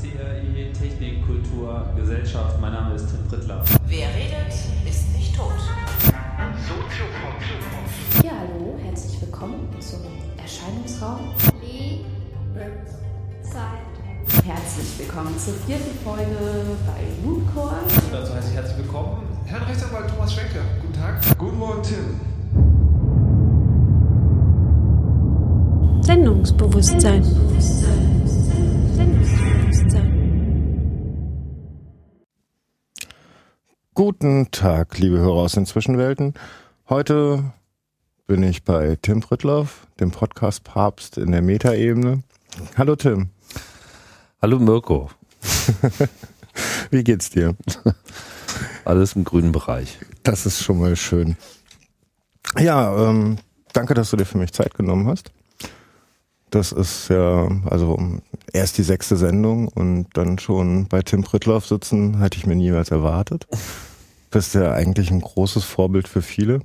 CRI Technik, Kultur, Gesellschaft. Mein Name ist Tim Prittler. Wer redet, ist nicht tot. Ja, hallo, herzlich willkommen zum Erscheinungsraum. Zeit. Herzlich willkommen zur vierten Folge bei Mooncore. Dazu heiße ich herzlich willkommen Herrn Rechtsanwalt Thomas Schwenke. Guten Tag. Guten Morgen, Tim. Sendungsbewusstsein. Sendungsbewusstsein. Guten Tag, liebe Hörer aus den Zwischenwelten. Heute bin ich bei Tim Prittloff, dem Podcast-Papst in der Metaebene. Hallo Tim, Hallo Mirko, wie geht's dir? alles im grünen Bereich. Das ist schon mal schön. Ja, ähm, danke, dass du dir für mich Zeit genommen hast. Das ist ja, also erst die sechste Sendung und dann schon bei Tim Prittloff sitzen, hätte ich mir niemals erwartet. Bist ja eigentlich ein großes Vorbild für viele.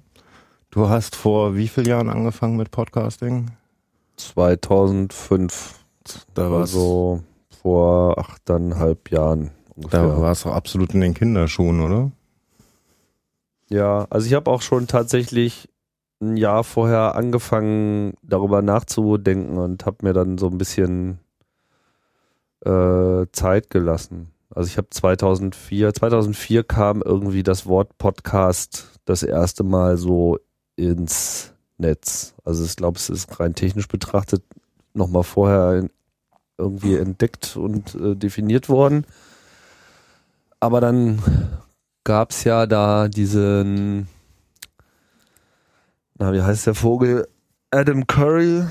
Du hast vor wie vielen Jahren angefangen mit Podcasting? 2005, Da war's, also vor achteinhalb Jahren ungefähr. da warst du absolut in den Kinderschuhen, oder? Ja, also ich habe auch schon tatsächlich ein Jahr vorher angefangen, darüber nachzudenken und habe mir dann so ein bisschen äh, Zeit gelassen. Also ich habe 2004, 2004 kam irgendwie das Wort Podcast das erste Mal so ins Netz. Also ich glaube, es ist rein technisch betrachtet nochmal vorher irgendwie entdeckt und äh, definiert worden. Aber dann gab es ja da diesen, na, wie heißt der Vogel? Adam Curry,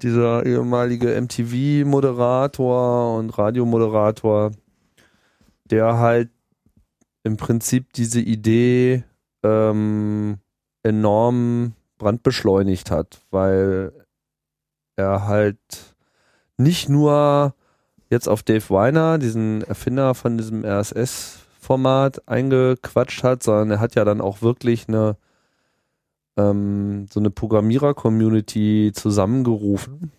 dieser ehemalige MTV-Moderator und Radiomoderator, der halt im Prinzip diese Idee ähm, enorm brandbeschleunigt hat, weil er halt nicht nur jetzt auf Dave Weiner, diesen Erfinder von diesem RSS-Format, eingequatscht hat, sondern er hat ja dann auch wirklich eine ähm, so eine Programmierer-Community zusammengerufen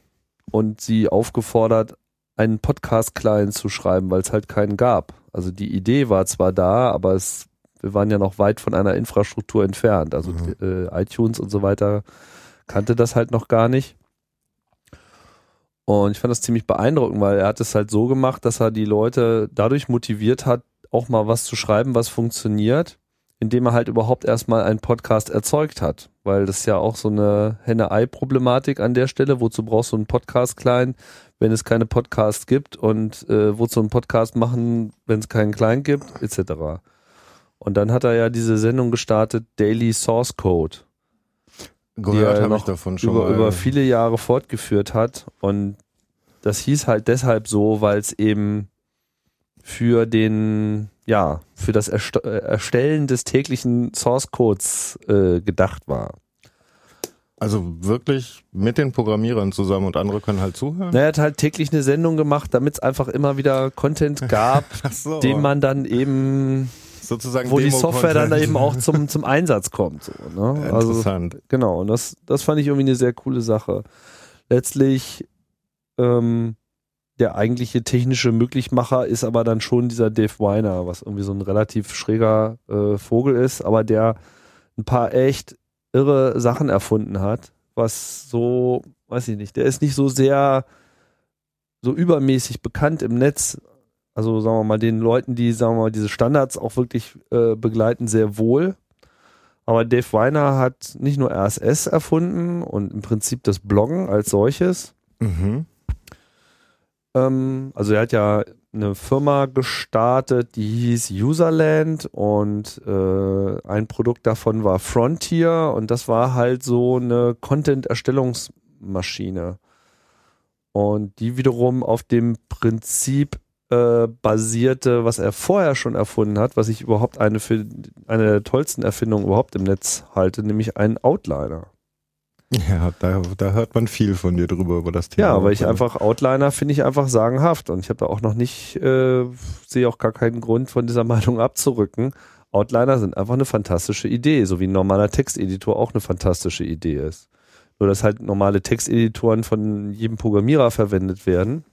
und sie aufgefordert, einen Podcast-Client zu schreiben, weil es halt keinen gab. Also die Idee war zwar da, aber es, wir waren ja noch weit von einer Infrastruktur entfernt. Also äh, iTunes und so weiter kannte das halt noch gar nicht. Und ich fand das ziemlich beeindruckend, weil er hat es halt so gemacht, dass er die Leute dadurch motiviert hat, auch mal was zu schreiben, was funktioniert, indem er halt überhaupt erstmal einen Podcast erzeugt hat. Weil das ist ja auch so eine Henne-Ei-Problematik an der Stelle. Wozu brauchst du einen Podcast-Client, wenn es keine Podcasts gibt? Und äh, wozu einen Podcast machen, wenn es keinen Client gibt, etc. Und dann hat er ja diese Sendung gestartet, Daily Source Code Gehört habe ich davon schon über, mal. über viele Jahre fortgeführt hat. Und das hieß halt deshalb so, weil es eben für den, ja, für das Erst äh, Erstellen des täglichen Source Codes äh, gedacht war. also wirklich mit den Programmierern zusammen und andere können halt zuhören. Er hat halt täglich eine Sendung gemacht, damit es einfach immer wieder Content gab, so. den man dann eben, sozusagen wo die Demo-Content. Software dann eben auch zum, zum Einsatz kommt. So, ne? Also Interessant. Genau, und das, das fand ich irgendwie eine sehr coole Sache. Letztlich, ähm, der eigentliche technische Möglichmacher ist aber dann schon dieser Dave Weiner, was irgendwie so ein relativ schräger äh, Vogel ist, aber der ein paar echt irre Sachen erfunden hat, was so, weiß ich nicht, der ist nicht so sehr so übermäßig bekannt im Netz. Also sagen wir mal, den Leuten, die, sagen wir mal, diese Standards auch wirklich äh, begleiten, sehr wohl. Aber Dave Weiner hat nicht nur RSS erfunden und im Prinzip das Bloggen als solches. Mhm. Ähm, also er hat ja eine Firma gestartet, die hieß Userland und äh, ein Produkt davon war Frontier und das war halt so eine Content-Erstellungsmaschine. Und die wiederum auf dem Prinzip äh, basierte, was er vorher schon erfunden hat, was ich überhaupt eine für eine der tollsten Erfindungen überhaupt im Netz halte, nämlich einen Outliner. Ja, da, da hört man viel von dir drüber über das Thema. Ja, weil ich einfach Outliner finde ich einfach sagenhaft und ich habe da auch noch nicht, äh, sehe auch gar keinen Grund von dieser Meinung abzurücken. Outliner sind einfach eine fantastische Idee, so wie ein normaler Texteditor auch eine fantastische Idee ist. Nur dass halt normale Texteditoren von jedem Programmierer verwendet werden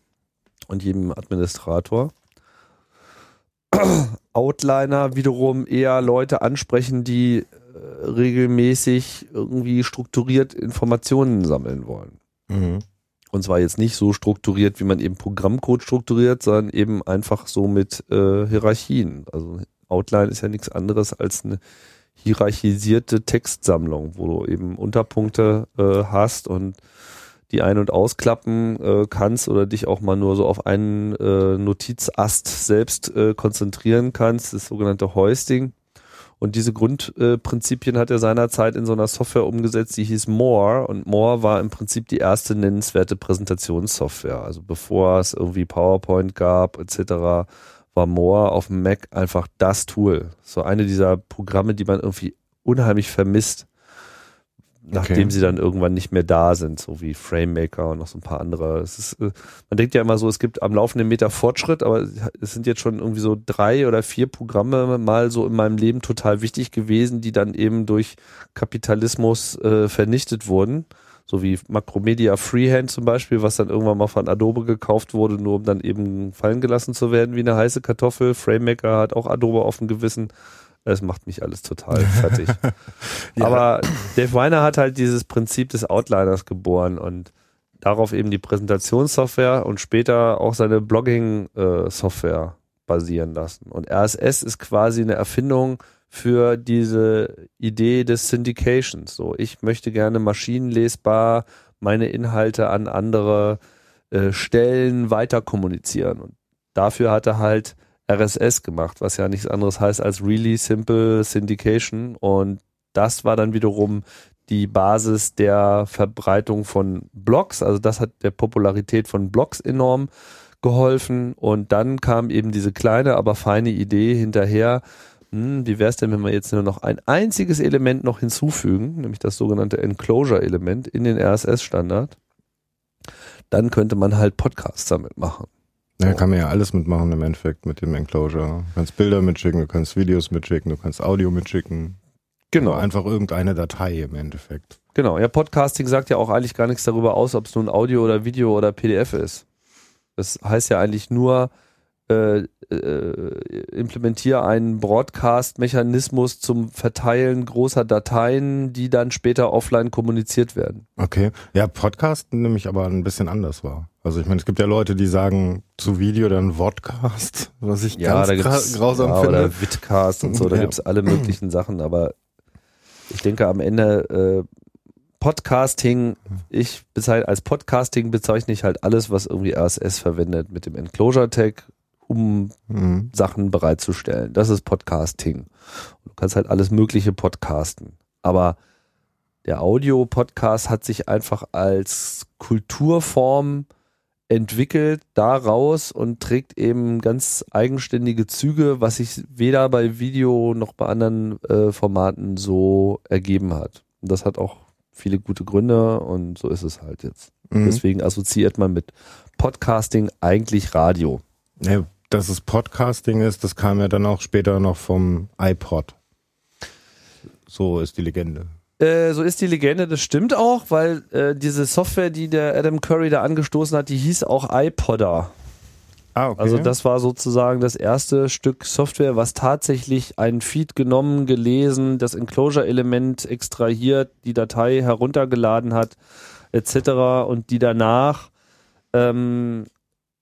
und jedem Administrator. Outliner wiederum eher Leute ansprechen, die regelmäßig irgendwie strukturiert Informationen sammeln wollen. Mhm. Und zwar jetzt nicht so strukturiert, wie man eben Programmcode strukturiert, sondern eben einfach so mit äh, Hierarchien. Also Outline ist ja nichts anderes als eine hierarchisierte Textsammlung, wo du eben Unterpunkte äh, hast und die ein- und ausklappen äh, kannst oder dich auch mal nur so auf einen äh, Notizast selbst äh, konzentrieren kannst, das sogenannte Hoisting. Und diese Grundprinzipien hat er seinerzeit in so einer Software umgesetzt, die hieß More. Und More war im Prinzip die erste nennenswerte Präsentationssoftware. Also bevor es irgendwie PowerPoint gab etc., war More auf dem Mac einfach das Tool. So eine dieser Programme, die man irgendwie unheimlich vermisst, nachdem Okay. sie dann irgendwann nicht mehr da sind, so wie FrameMaker und noch so ein paar andere. Ist, äh, man denkt ja immer so, es gibt am laufenden Meter Fortschritt, aber es sind jetzt schon irgendwie so drei oder vier Programme mal so in meinem Leben total wichtig gewesen, die dann eben durch Kapitalismus äh, vernichtet wurden. So wie Macromedia Freehand zum Beispiel, was dann irgendwann mal von Adobe gekauft wurde, nur um dann eben fallen gelassen zu werden wie eine heiße Kartoffel. FrameMaker hat auch Adobe auf dem Gewissen. Es macht mich alles total fertig. Aber Dave Weiner hat halt dieses Prinzip des Outliners geboren und darauf eben die Präsentationssoftware und später auch seine Blogging-Software basieren lassen. Und RSS ist quasi eine Erfindung für diese Idee des Syndications. So, ich möchte gerne maschinenlesbar meine Inhalte an andere äh, Stellen weiter kommunizieren. Und dafür hat er halt RSS gemacht, was ja nichts anderes heißt als Really Simple Syndication. Und das war dann wiederum die Basis der Verbreitung von Blogs. Also das hat der Popularität von Blogs enorm geholfen. Und dann kam eben diese kleine, aber feine Idee hinterher. Hm, wie wäre es denn, wenn wir jetzt nur noch ein einziges Element noch hinzufügen, nämlich das sogenannte Enclosure-Element in den RSS-Standard? Dann könnte man halt Podcasts damit machen. Da kann man ja alles mitmachen im Endeffekt mit dem Enclosure. Du kannst Bilder mitschicken, du kannst Videos mitschicken, du kannst Audio mitschicken. Genau. Oder einfach irgendeine Datei im Endeffekt. Genau, ja, Podcasting sagt ja auch eigentlich gar nichts darüber aus, ob es nun Audio oder Video oder PDF ist. Das heißt ja eigentlich nur, äh, äh, implementiere einen Broadcast-Mechanismus zum Verteilen großer Dateien, die dann später offline kommuniziert werden. Okay. Ja, Podcast nämlich aber ein bisschen anders war. Also ich meine, es gibt ja Leute, die sagen zu Video dann Vodcast, was ich ganz gra- grausam ja, finde. oder Vidcast und so, da Ja. gibt's alle möglichen Sachen, aber ich denke am Ende äh, Podcasting, ich bezeichne als Podcasting bezeichne ich halt alles, was irgendwie RSS verwendet mit dem Enclosure Tag, um Mhm. Sachen bereitzustellen. Das ist Podcasting. Du kannst halt alles Mögliche podcasten. Aber der Audio-Podcast hat sich einfach als Kulturform entwickelt daraus und trägt eben ganz eigenständige Züge, was sich weder bei Video noch bei anderen äh, Formaten so ergeben hat. Und das hat auch viele gute Gründe und so ist es halt jetzt. Mhm. Deswegen assoziiert man mit Podcasting eigentlich Radio. Ja, dass es Podcasting ist, das kam ja dann auch später noch vom iPod. So ist die Legende. Äh, so ist die Legende, das stimmt auch, weil äh, diese Software, die der Adam Curry da angestoßen hat, die hieß auch iPodder. Ah, okay. Also das war sozusagen das erste Stück Software, was tatsächlich einen Feed genommen, gelesen, das Enclosure-Element extrahiert, die Datei heruntergeladen hat, etc. und die danach, ähm,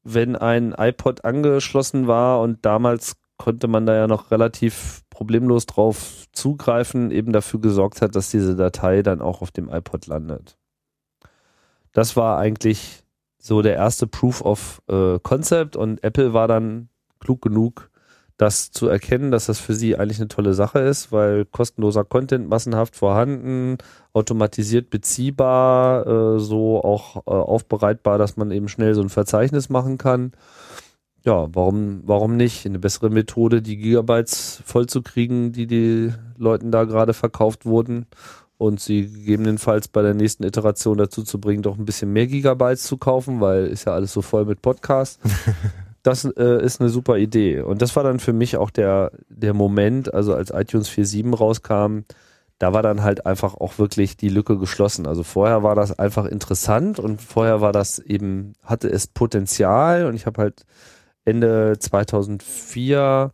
wenn ein iPod angeschlossen war und damals konnte man da ja noch relativ problemlos drauf zugreifen, eben dafür gesorgt hat, dass diese Datei dann auch auf dem iPod landet. Das war eigentlich so der erste Proof of äh, Concept und Apple war dann klug genug, das zu erkennen, dass das für sie eigentlich eine tolle Sache ist, weil kostenloser Content massenhaft vorhanden, automatisiert beziehbar, äh, so auch äh, aufbereitbar, dass man eben schnell so ein Verzeichnis machen kann. Ja, warum, warum nicht? Eine bessere Methode, die Gigabytes vollzukriegen, die die Leuten da gerade verkauft wurden und sie gegebenenfalls bei der nächsten Iteration dazu zu bringen, doch ein bisschen mehr Gigabytes zu kaufen, weil ist ja alles so voll mit Podcasts. Das äh, ist eine super Idee. Und das war dann für mich auch der, der Moment, also als iTunes 4.7 rauskam, da war dann halt einfach auch wirklich die Lücke geschlossen. Also vorher war das einfach interessant und vorher war das eben, hatte es Potenzial und ich habe halt Ende 2004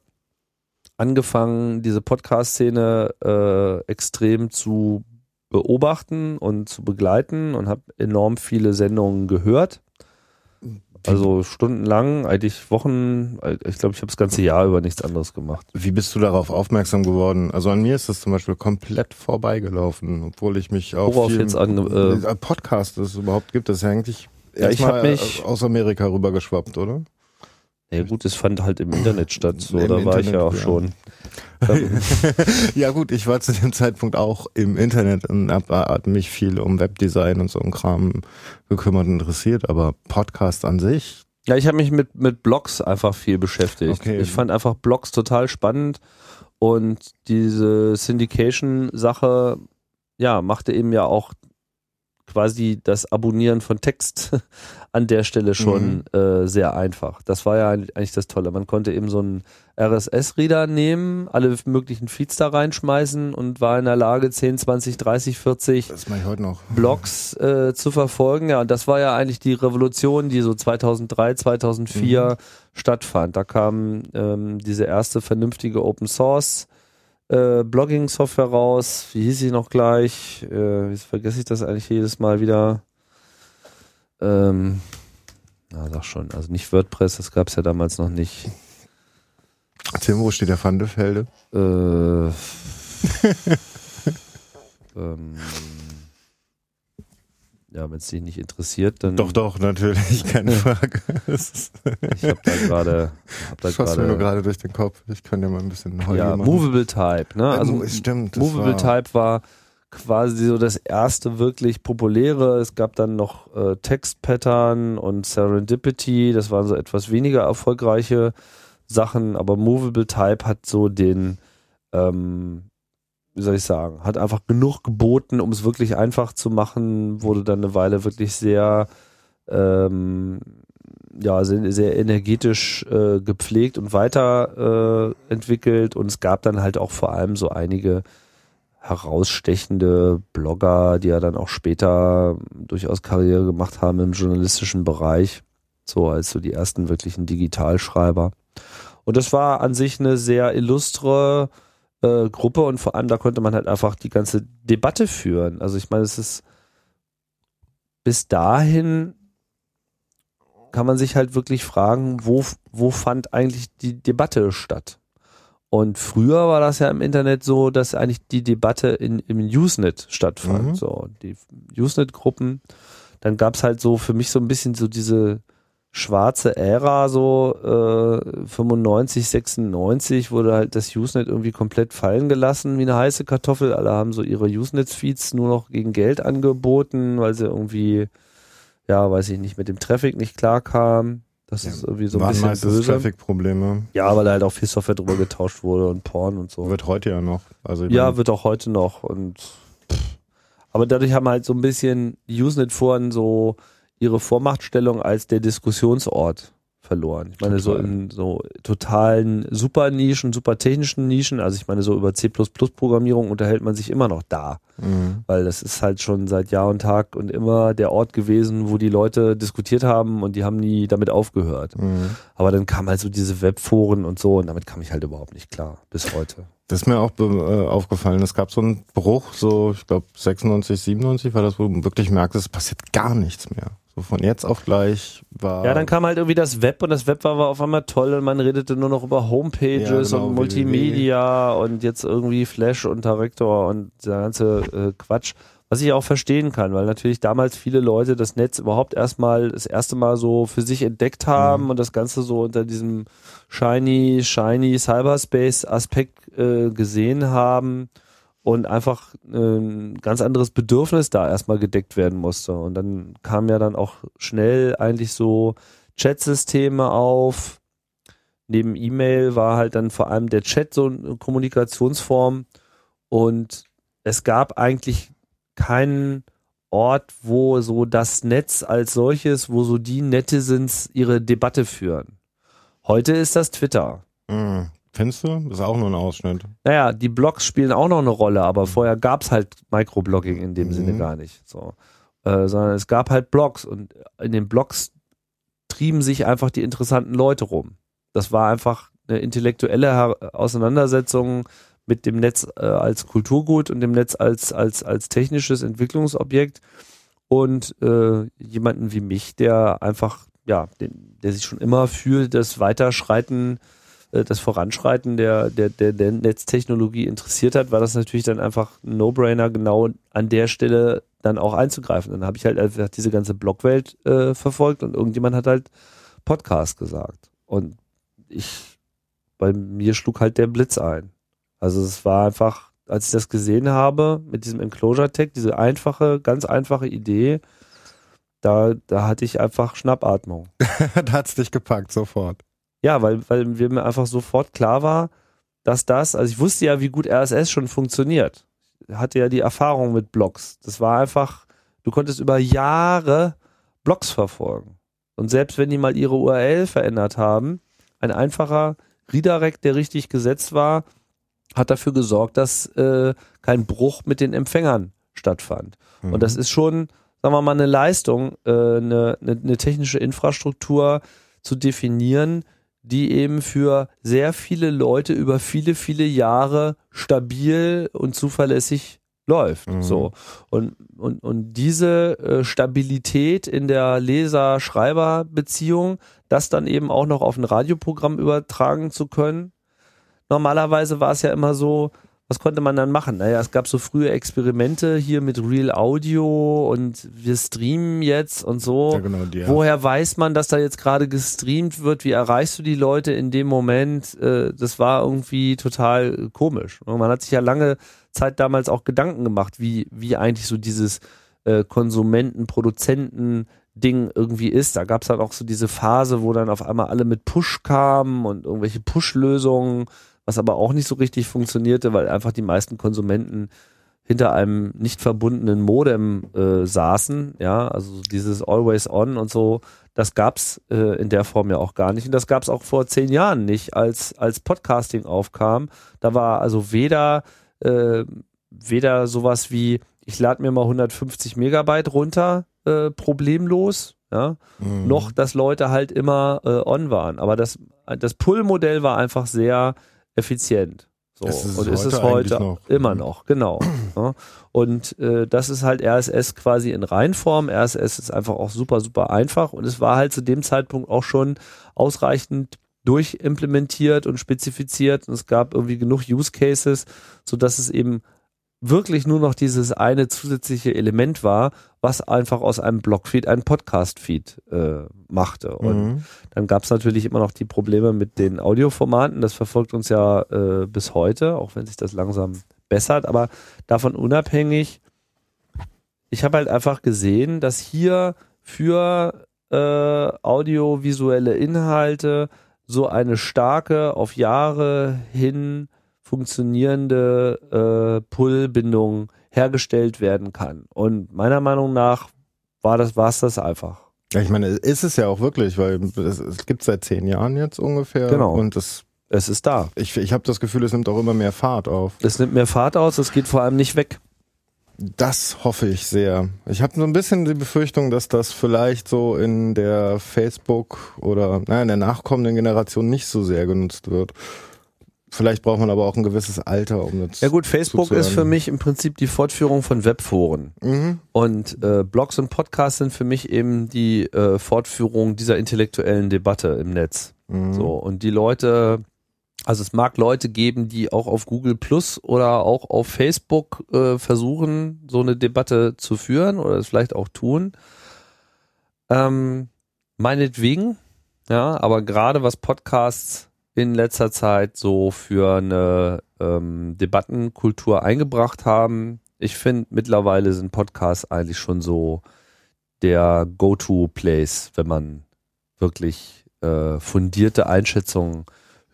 angefangen, diese Podcast-Szene äh, extrem zu beobachten und zu begleiten und habe enorm viele Sendungen gehört. Also stundenlang, eigentlich Wochen, ich glaube, ich habe das ganze Jahr über nichts anderes gemacht. Wie bist du darauf aufmerksam geworden? Also an mir ist das zum Beispiel komplett vorbeigelaufen, obwohl ich mich auch Worauf jetzt ange- äh, Podcast es überhaupt gibt. Das ist ja eigentlich Ja, ich hab mich- aus Amerika rübergeschwappt, oder? Ja gut, es fand halt im Internet statt, so Im da war ich ja auch ja. schon. Ja gut, ich war zu dem Zeitpunkt auch im Internet und hab, hab mich viel um Webdesign und so ein Kram gekümmert und interessiert, aber Podcast an sich, Ja, ich habe mich mit, mit Blogs einfach viel beschäftigt. Okay. Ich fand einfach Blogs total spannend und diese Syndication-Sache, ja, machte eben ja auch quasi das Abonnieren von Text an der Stelle schon äh, sehr einfach. Das war ja eigentlich das Tolle. Man konnte eben so einen RSS-Reader nehmen, alle möglichen Feeds da reinschmeißen und war in der Lage, 10, 20, 30, 40 das mache ich heute noch. Blogs äh, zu verfolgen. Ja, und das war ja eigentlich die Revolution, die so 2003, 2004 stattfand. Da kam ähm, diese erste vernünftige Open Source äh, Blogging-Software raus. Wie hieß sie noch gleich? Äh, jetzt vergesse ich das eigentlich jedes Mal wieder. Ähm, na, sag schon. Also nicht WordPress, das gab es ja damals noch nicht. Tim, wo steht der Van de Velde? Äh, ähm, ja, wenn es dich nicht interessiert, dann. Doch, doch, natürlich, keine Frage. Das Ich habe da gerade, hab da schoss mir nur gerade, durch den Kopf. Ich kann dir mal ein bisschen Holgi ja, machen. Movable Type, ne? Also Mo- stimmt, das Movable war- Type war quasi so das erste wirklich populäre. Es gab dann noch äh, Text Pattern und Serendipity. Das waren so etwas weniger erfolgreiche Sachen, aber Movable Type hat so den, ähm, wie soll ich sagen, hat einfach genug geboten, um es wirklich einfach zu machen. Wurde dann eine Weile wirklich sehr ähm, ja, sehr, sehr energetisch äh, gepflegt und weiterentwickelt äh, und es gab dann halt auch vor allem so einige herausstechende Blogger, die ja dann auch später durchaus Karriere gemacht haben im journalistischen Bereich, so als so die ersten wirklichen Digitalschreiber. Und das war an sich eine sehr illustre äh, Gruppe und vor allem da konnte man halt einfach die ganze Debatte führen. Also ich meine, es ist bis dahin kann man sich halt wirklich fragen, wo, wo fand eigentlich die Debatte statt? Und früher war das ja im Internet so, dass eigentlich die Debatte in, im Usenet stattfand. Mhm. So, die Usenet-Gruppen. Dann gab's halt so für mich so ein bisschen so diese schwarze Ära, so äh, 95, 96, wurde halt das Usenet irgendwie komplett fallen gelassen wie eine heiße Kartoffel. Alle haben so ihre Usenet-Feeds nur noch gegen Geld angeboten, weil sie irgendwie, ja, weiß ich nicht, mit dem Traffic nicht klarkamen. Das Ja, ist irgendwie so ein waren bisschen meistens böse. Traffic-Probleme. Ja, weil da halt auch viel Software drüber getauscht wurde und Porn und so. Wird heute ja noch. Also Ja, wird auch heute noch und aber dadurch haben halt so ein bisschen Usenet-Foren so ihre Vormachtstellung als der Diskussionsort verloren. Ich meine, so Total. in so totalen super Nischen, super technischen Nischen, also ich meine, so über C++-Programmierung unterhält man sich immer noch da, mhm. weil das ist halt schon seit Jahr und Tag und immer der Ort gewesen, wo die Leute diskutiert haben und die haben nie damit aufgehört. Mhm. Aber dann kam halt so diese Webforen und so und damit kam ich halt überhaupt nicht klar, bis heute. Das ist mir auch äh, aufgefallen. Es gab so einen Bruch, so ich glaube 96, 97 war das, wo du wirklich merkst, es passiert gar nichts mehr. So von jetzt auf gleich war. Ja, dann kam halt irgendwie das Web und das Web war, war auf einmal toll und man redete nur noch über Homepages Ja, genau, und Multimedia und jetzt irgendwie Flash und Director und der ganze äh, Quatsch. Was ich auch verstehen kann, weil natürlich damals viele Leute das Netz überhaupt erstmal das erste Mal so für sich entdeckt haben Mhm. und das Ganze so unter diesem shiny, shiny Cyberspace Aspekt äh, gesehen haben und einfach ein ganz anderes Bedürfnis da erstmal gedeckt werden musste. Und dann kamen ja dann auch schnell eigentlich so Chatsysteme auf. Neben E-Mail war halt dann vor allem der Chat so eine Kommunikationsform und es gab eigentlich keinen Ort, wo so das Netz als solches, wo so die Netizens ihre Debatte führen. Heute ist das Twitter. Mhm. Findest du? Das ist auch nur ein Ausschnitt. Naja, die Blogs spielen auch noch eine Rolle, aber vorher gab's halt Microblogging in dem Mhm. Sinne gar nicht. So. Äh, sondern es gab halt Blogs und in den Blogs trieben sich einfach die interessanten Leute rum. Das war einfach eine intellektuelle Auseinandersetzung mit dem Netz äh, als Kulturgut und dem Netz als, als, als technisches Entwicklungsobjekt und äh, jemanden wie mich, der einfach, ja, den, der sich schon immer für das Weiterschreiten äh, das Voranschreiten der, der, der, der Netztechnologie interessiert hat, war das natürlich dann einfach ein No-Brainer, genau an der Stelle dann auch einzugreifen. Dann habe ich halt einfach diese ganze Blogwelt äh, verfolgt und irgendjemand hat halt Podcast gesagt. Und ich, bei mir schlug halt der Blitz ein. Also es war einfach, als ich das gesehen habe, mit diesem Enclosure-Tag, diese einfache, ganz einfache Idee, da, da hatte ich einfach Schnappatmung. da hat's dich gepackt, sofort. Ja, weil, weil mir einfach sofort klar war, dass das, also ich wusste ja, wie gut RSS schon funktioniert. Ich hatte ja die Erfahrung mit Blogs. Das war einfach, du konntest über Jahre Blogs verfolgen. Und selbst wenn die mal ihre URL verändert haben, ein einfacher Redirect, der richtig gesetzt war, hat dafür gesorgt, dass äh, kein Bruch mit den Empfängern stattfand. Mhm. Und das ist schon, sagen wir mal, eine Leistung, äh, eine, eine, eine technische Infrastruktur zu definieren, die eben für sehr viele Leute über viele, viele Jahre stabil und zuverlässig läuft. Mhm. So. Und, und, und diese äh, Stabilität in der Leser-Schreiber-Beziehung, das dann eben auch noch auf ein Radioprogramm übertragen zu können. Normalerweise war es ja immer so, was konnte man dann machen? Naja, es gab so frühe Experimente hier mit Real Audio und wir streamen jetzt und so. Ja, genau, die, ja. Woher weiß man, dass da jetzt gerade gestreamt wird? Wie erreichst du die Leute in dem Moment? Äh, das war irgendwie total komisch. Und man hat sich ja lange Zeit damals auch Gedanken gemacht, wie, wie eigentlich so dieses äh, Konsumenten, Produzenten, Ding irgendwie ist. Da gab es halt auch so diese Phase, wo dann auf einmal alle mit Push kamen und irgendwelche Push-Lösungen, was aber auch nicht so richtig funktionierte, weil einfach die meisten Konsumenten hinter einem nicht verbundenen Modem äh, saßen, ja, also dieses Always On und so, das gab's äh, in der Form ja auch gar nicht. Und das gab's auch vor zehn Jahren nicht, als, als Podcasting aufkam. Da war also weder, äh, weder sowas wie, ich lade mir mal 150 Megabyte runter, äh, problemlos, ja, Mhm. noch, dass Leute halt immer äh, on waren. Aber das, das Pull-Modell war einfach sehr effizient. So. Es ist und ist es heute noch. immer noch, genau. ja. Und äh, das ist halt RSS quasi in Reinform. RSS ist einfach auch super, super einfach und es war halt zu dem Zeitpunkt auch schon ausreichend durchimplementiert und spezifiziert und es gab irgendwie genug Use Cases, so dass es eben wirklich nur noch dieses eine zusätzliche Element war, was einfach aus einem Blogfeed einen Podcast-Feed äh, machte. Und Mhm. dann gab es natürlich immer noch die Probleme mit den Audioformaten. Das verfolgt uns ja äh, bis heute, auch wenn sich das langsam bessert. Aber davon unabhängig, ich habe halt einfach gesehen, dass hier für äh, audiovisuelle Inhalte so eine starke, auf Jahre hin funktionierende äh, Pull-Bindung hergestellt werden kann. Und meiner Meinung nach war das, war es das einfach. Ja, ich meine, ist es ja auch wirklich, weil es, es gibt seit zehn Jahren jetzt ungefähr. Genau. Und es, Es ist da. ich, ich habe das Gefühl, es nimmt auch immer mehr Fahrt auf. Es nimmt mehr Fahrt aus, es geht vor allem nicht weg. Das hoffe ich sehr. Ich habe so ein bisschen die Befürchtung, dass das vielleicht so in der Facebook oder naja, in der nachkommenden Generation nicht so sehr genutzt wird. Vielleicht braucht man aber auch ein gewisses Alter, um das Ja gut, Facebook ist für mich im Prinzip die Fortführung von Webforen. Mhm. Und äh, Blogs und Podcasts sind für mich eben die äh, Fortführung dieser intellektuellen Debatte im Netz. Mhm. So, und die Leute, also es mag Leute geben, die auch auf Google Plus oder auch auf Facebook äh, versuchen, so eine Debatte zu führen oder es vielleicht auch tun. Ähm, meinetwegen, ja, aber gerade was Podcasts in letzter Zeit so für eine ähm, Debattenkultur eingebracht haben, ich finde mittlerweile sind Podcasts eigentlich schon so der Go-to-Place, wenn man wirklich äh, fundierte Einschätzungen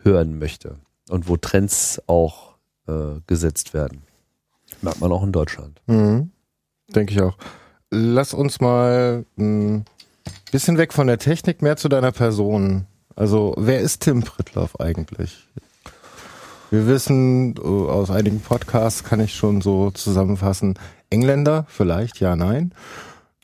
hören möchte und wo Trends auch äh, gesetzt werden. Merkt man auch in Deutschland. Mhm. Denke ich auch. Lass uns mal ein bisschen weg von der Technik, mehr zu deiner Person. Also, wer ist Tim Pritloff eigentlich? Wir wissen äh, aus einigen Podcasts, kann ich schon so zusammenfassen, Engländer vielleicht, ja, nein.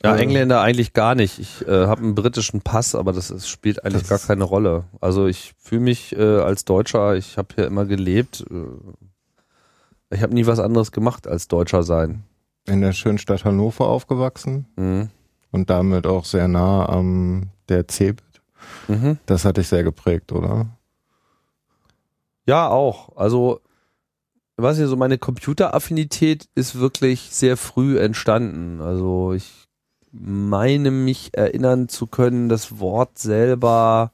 Ja, Äh, Engländer eigentlich gar nicht. Ich äh, habe einen britischen Pass, aber das ist, spielt eigentlich Das- gar keine Rolle. Also ich fühle mich äh, als Deutscher, ich habe hier immer gelebt. Äh, ich habe nie was anderes gemacht als Deutscher sein. In der schönen Stadt Hannover aufgewachsen Mhm. und damit auch sehr nah am der CeBIT. Mhm. Das hat dich sehr geprägt, oder? Ja, auch. Also, weiß nicht, so meine Computeraffinität ist wirklich sehr früh entstanden. Also ich meine mich erinnern zu können, das Wort selber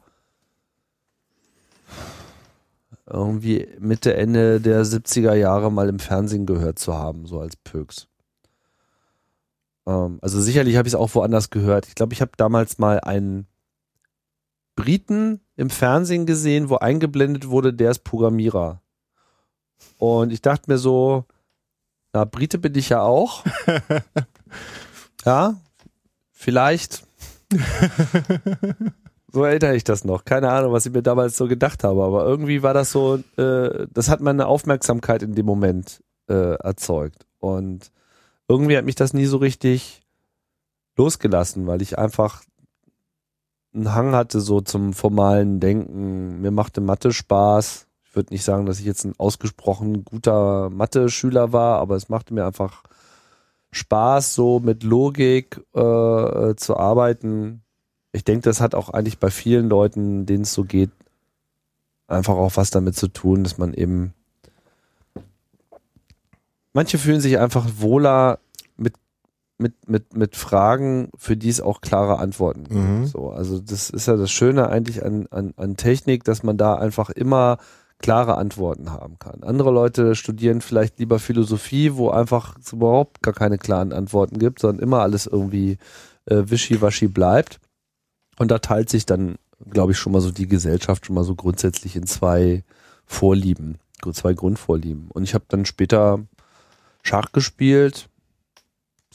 irgendwie Mitte, Ende der 70er Jahre mal im Fernsehen gehört zu haben, so als Pöks. Ähm, also sicherlich habe ich es auch woanders gehört. Ich glaube, ich habe damals mal einen Briten im Fernsehen gesehen, wo eingeblendet wurde, der ist Programmierer. Und ich dachte mir so, na, Brite bin ich ja auch. ja, vielleicht. so erinnere ich das noch. Keine Ahnung, was ich mir damals so gedacht habe, aber irgendwie war das so, äh, das hat meine Aufmerksamkeit in dem Moment äh, erzeugt. Und irgendwie hat mich das nie so richtig losgelassen, weil ich einfach einen Hang hatte so zum formalen Denken. Mir machte Mathe Spaß. Ich würde nicht sagen, dass ich jetzt ein ausgesprochen guter Mathe-Schüler war, aber es machte mir einfach Spaß, so mit Logik äh, zu arbeiten. Ich denke, das hat auch eigentlich bei vielen Leuten, denen es so geht, einfach auch was damit zu tun, dass man eben manche fühlen sich einfach wohler mit mit, mit, Fragen, für die es auch klare Antworten gibt. Mhm. So, also das ist ja das Schöne eigentlich an, an, an Technik, dass man da einfach immer klare Antworten haben kann. Andere Leute studieren vielleicht lieber Philosophie, wo einfach überhaupt gar keine klaren Antworten gibt, sondern immer alles irgendwie äh, wischiwaschi bleibt. Und da teilt sich dann, glaube ich, schon mal so die Gesellschaft schon mal so grundsätzlich in zwei Vorlieben, zwei Grundvorlieben. Und ich habe dann später Schach gespielt,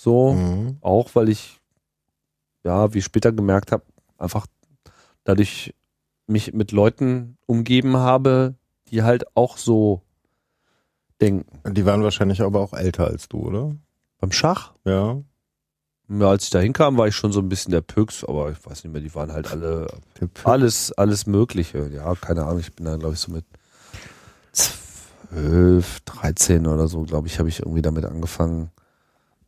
so, Mhm. auch weil ich, ja, wie ich später gemerkt habe, einfach dadurch mich mit Leuten umgeben habe, die halt auch so denken. Die waren wahrscheinlich aber auch älter als du, oder? Beim Schach, Ja. ja, als ich da hinkam, war ich schon so ein bisschen der Püx, aber ich weiß nicht mehr, die waren halt alle, alles, alles Mögliche. Ja, keine Ahnung, ich bin da, glaube ich, so mit 12, 13 oder so, glaube ich, habe ich irgendwie damit angefangen,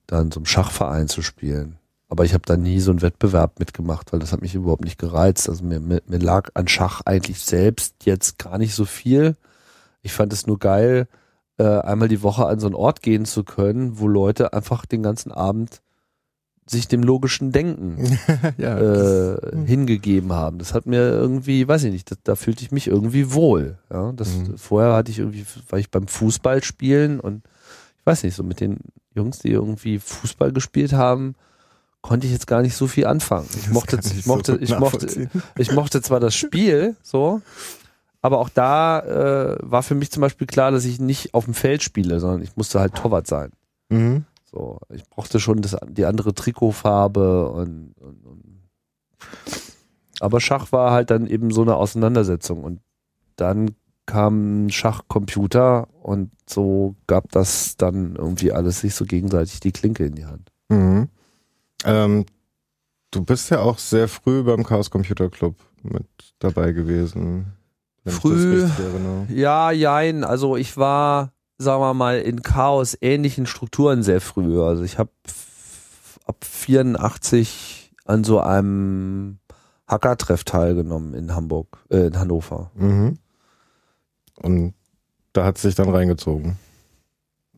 da in so einem Schachverein zu spielen. Aber ich habe da nie so einen Wettbewerb mitgemacht, weil das hat mich überhaupt nicht gereizt. Also mir, mir, mir lag an Schach eigentlich selbst jetzt gar nicht so viel. Ich fand es nur geil, äh, einmal die Woche an so einen Ort gehen zu können, wo Leute einfach den ganzen Abend sich dem logischen Denken ja. äh, hingegeben haben. Das hat mir irgendwie, weiß ich nicht, da, da fühlte ich mich irgendwie wohl. Ja, das, Mhm. Vorher hatte ich irgendwie, war ich beim Fußball spielen und ich weiß nicht, so mit den Jungs, die irgendwie Fußball gespielt haben, konnte ich jetzt gar nicht so viel anfangen. Ich mochte, ich ich so mochte, gut ich mochte, ich mochte zwar das Spiel so, aber auch da äh, war für mich zum Beispiel klar, dass ich nicht auf dem Feld spiele, sondern ich musste halt Torwart sein. Mhm. So, ich brauchte schon das, die andere Trikotfarbe und, und, und aber Schach war halt dann eben so eine Auseinandersetzung und dann kam ein Schachcomputer und so gab das dann irgendwie alles sich so gegenseitig die Klinke in die Hand. Mhm. Ähm, du bist ja auch sehr früh beim Chaos Computer Club mit dabei gewesen. Früh? Ja, jein, also ich war, sagen wir mal, in Chaos ähnlichen Strukturen sehr früh. Also ich habe ab 84 an so einem Hackertreff teilgenommen in Hamburg, äh, in Hannover. Mhm. Und da hat es sich dann reingezogen.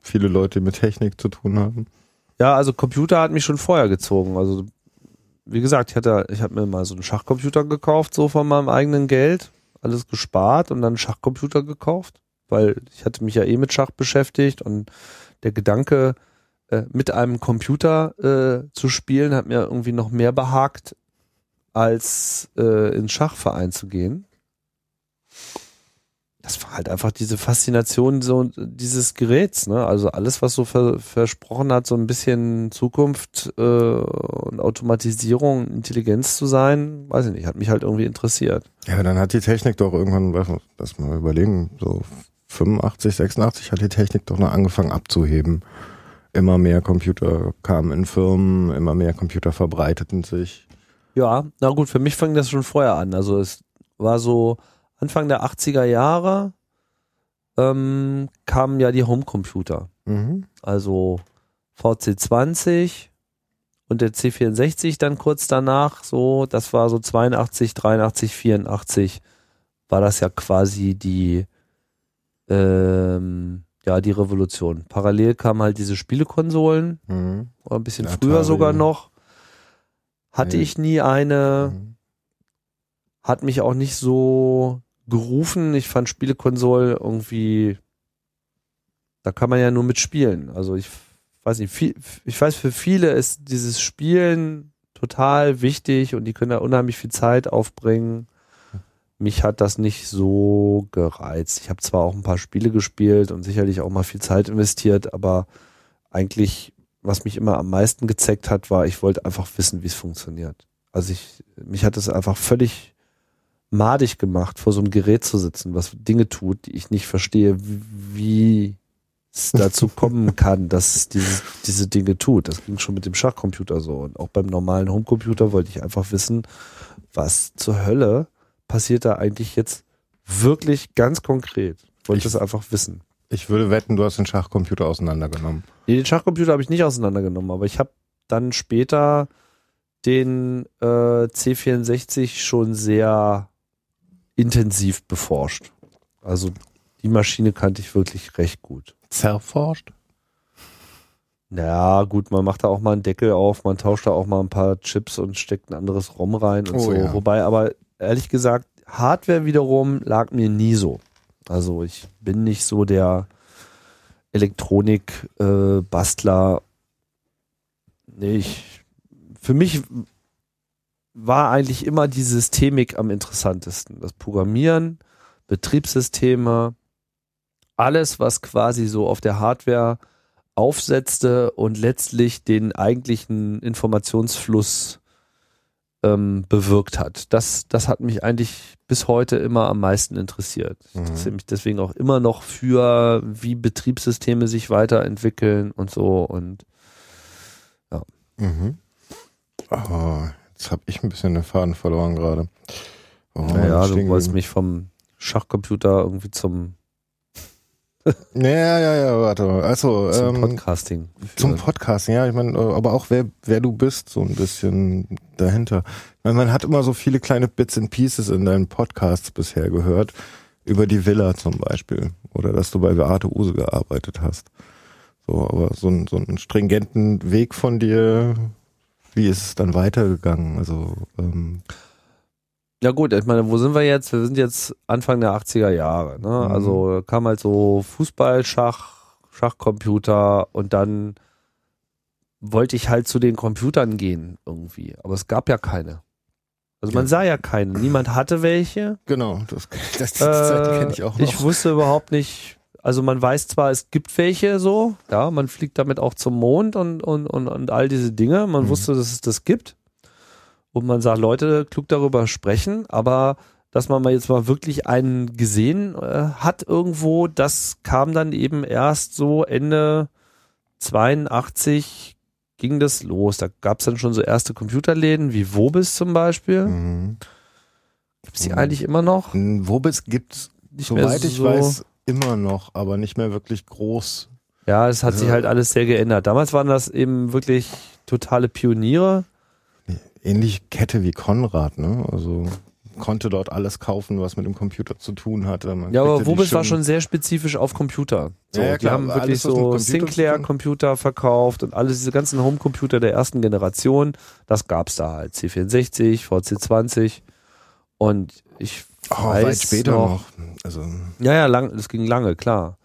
Viele Leute, die mit Technik zu tun haben. Ja, also Computer hat mich schon vorher gezogen. Also wie gesagt, ich hatte, ich habe mir mal so einen Schachcomputer gekauft, so von meinem eigenen Geld, alles gespart und dann einen Schachcomputer gekauft, weil ich hatte mich ja eh mit Schach beschäftigt und der Gedanke, äh, mit einem Computer äh, zu spielen, hat mir irgendwie noch mehr behagt, als äh, in Schachverein zu gehen. Das war halt einfach diese Faszination so dieses Geräts, ne? Also alles, was so ver versprochen hat, so ein bisschen Zukunft äh, und Automatisierung, Intelligenz zu sein, weiß ich nicht, hat mich halt irgendwie interessiert. Ja, aber dann hat die Technik doch irgendwann, lass mal überlegen, so 85, 86 hat die Technik doch noch angefangen abzuheben. Immer mehr Computer kamen in Firmen, immer mehr Computer verbreiteten sich. Ja, na gut, für mich fing das schon vorher an. Also es war so Anfang der 80er Jahre ähm, kamen ja die Homecomputer. Mhm. Also VC20 und der C64 dann kurz danach, so, das war so 82, 83, 84, war das ja quasi die, ähm, ja, die Revolution. Parallel kamen halt diese Spielekonsolen, Mhm. ein bisschen Atari. früher sogar noch. Hatte Ja. ich nie eine, Mhm. hat mich auch nicht so gerufen. Ich fand Spielekonsolen irgendwie, da kann man ja nur mitspielen. Also ich weiß nicht, viel, ich weiß, für viele ist dieses Spielen total wichtig und die können da unheimlich viel Zeit aufbringen. Mich hat das nicht so gereizt. Ich habe zwar auch ein paar Spiele gespielt und sicherlich auch mal viel Zeit investiert, aber eigentlich, was mich immer am meisten gezeckt hat, war, ich wollte einfach wissen, wie es funktioniert. Also ich, mich hat es einfach völlig madig gemacht, vor so einem Gerät zu sitzen, was Dinge tut, die ich nicht verstehe, wie, es dazu kommen kann, dass es diese, diese Dinge tut. Das ging schon mit dem Schachcomputer so. Und auch beim normalen Homecomputer wollte ich einfach wissen, was zur Hölle passiert da eigentlich jetzt wirklich ganz konkret. Wollte Ich- das einfach wissen. Ich würde wetten, du hast den Schachcomputer auseinandergenommen. Nee, den Schachcomputer habe ich nicht auseinandergenommen, aber ich habe dann später den äh, C64 schon sehr intensiv beforscht. Also die Maschine kannte ich wirklich recht gut. Zerforscht? Naja, gut, man macht da auch mal einen Deckel auf, man tauscht da auch mal ein paar Chips und steckt ein anderes ROM rein und Oh so. ja. Wobei aber ehrlich gesagt, Hardware wiederum lag mir nie so. Also ich bin nicht so der Elektronik-Bastler. nee, ich, für mich war eigentlich immer die Systemik am interessantesten. Das Programmieren, Betriebssysteme, alles, was quasi so auf der Hardware aufsetzte und letztlich den eigentlichen Informationsfluss ähm, bewirkt hat. Das, das hat mich eigentlich bis heute immer am meisten interessiert. Ich Mhm. interessiere mich deswegen auch immer noch für, wie Betriebssysteme sich weiterentwickeln und so. Und Mhm. Oh, jetzt habe ich ein bisschen den Faden verloren gerade. Oh, naja, du wolltest mich vom Schachcomputer irgendwie zum, Ja, ja, ja, warte mal. Also, zum ähm, Podcasting. Zum. Podcasting, ja, ich meine, äh, aber auch wer, wer du bist, so ein bisschen dahinter. Ich meine, man hat immer so viele kleine Bits and Pieces in deinen Podcasts bisher gehört, über die Villa zum Beispiel, oder dass du bei Beate Use gearbeitet hast. So, aber so, ein, so einen stringenten Weg von dir, wie ist es dann weitergegangen? Also, ähm, Ja gut, ich meine, wo sind wir jetzt? Wir sind jetzt Anfang der 80er Jahre. Ne? Mhm. Also kam halt so Fußball, Schach, Schachcomputer und dann wollte ich halt zu den Computern gehen irgendwie. Aber es gab ja keine. Also man Ja. sah ja keine. Niemand hatte welche. genau, das, das Zeit Äh, kenne ich auch noch. ich wusste überhaupt nicht, also man weiß zwar, es gibt welche so, ja, man fliegt damit auch zum Mond und, und, und, und all diese Dinge. Man Mhm. wusste, dass es das gibt. Und man sah Leute klug darüber sprechen, aber dass man mal jetzt mal wirklich einen gesehen äh, hat irgendwo, das kam dann eben erst so Ende 82 ging das los. Da gab es dann schon so erste Computerläden wie Wobis zum Beispiel. mhm. Gibt es die Mhm. eigentlich immer noch? Wobis Nicht mehr soweit ich so- weiß, immer noch, aber nicht mehr wirklich groß. Ja, es hat sich Ja. halt alles sehr geändert. Damals waren das eben wirklich totale Pioniere. ähnlich Kette wie Konrad, ne? Also konnte dort alles kaufen, was mit dem Computer zu tun hatte. Man Ja, aber Wobis war schon sehr spezifisch auf Computer. So, Ja, ja, die haben wirklich alles, so Sinclair-Computer verkauft und alle diese ganzen Home-Computer der ersten Generation. Das gab's da halt. C64, VC20 und ich oh, weiß weit später noch, noch. Also Ja, ja, lang, das ging lange, klar.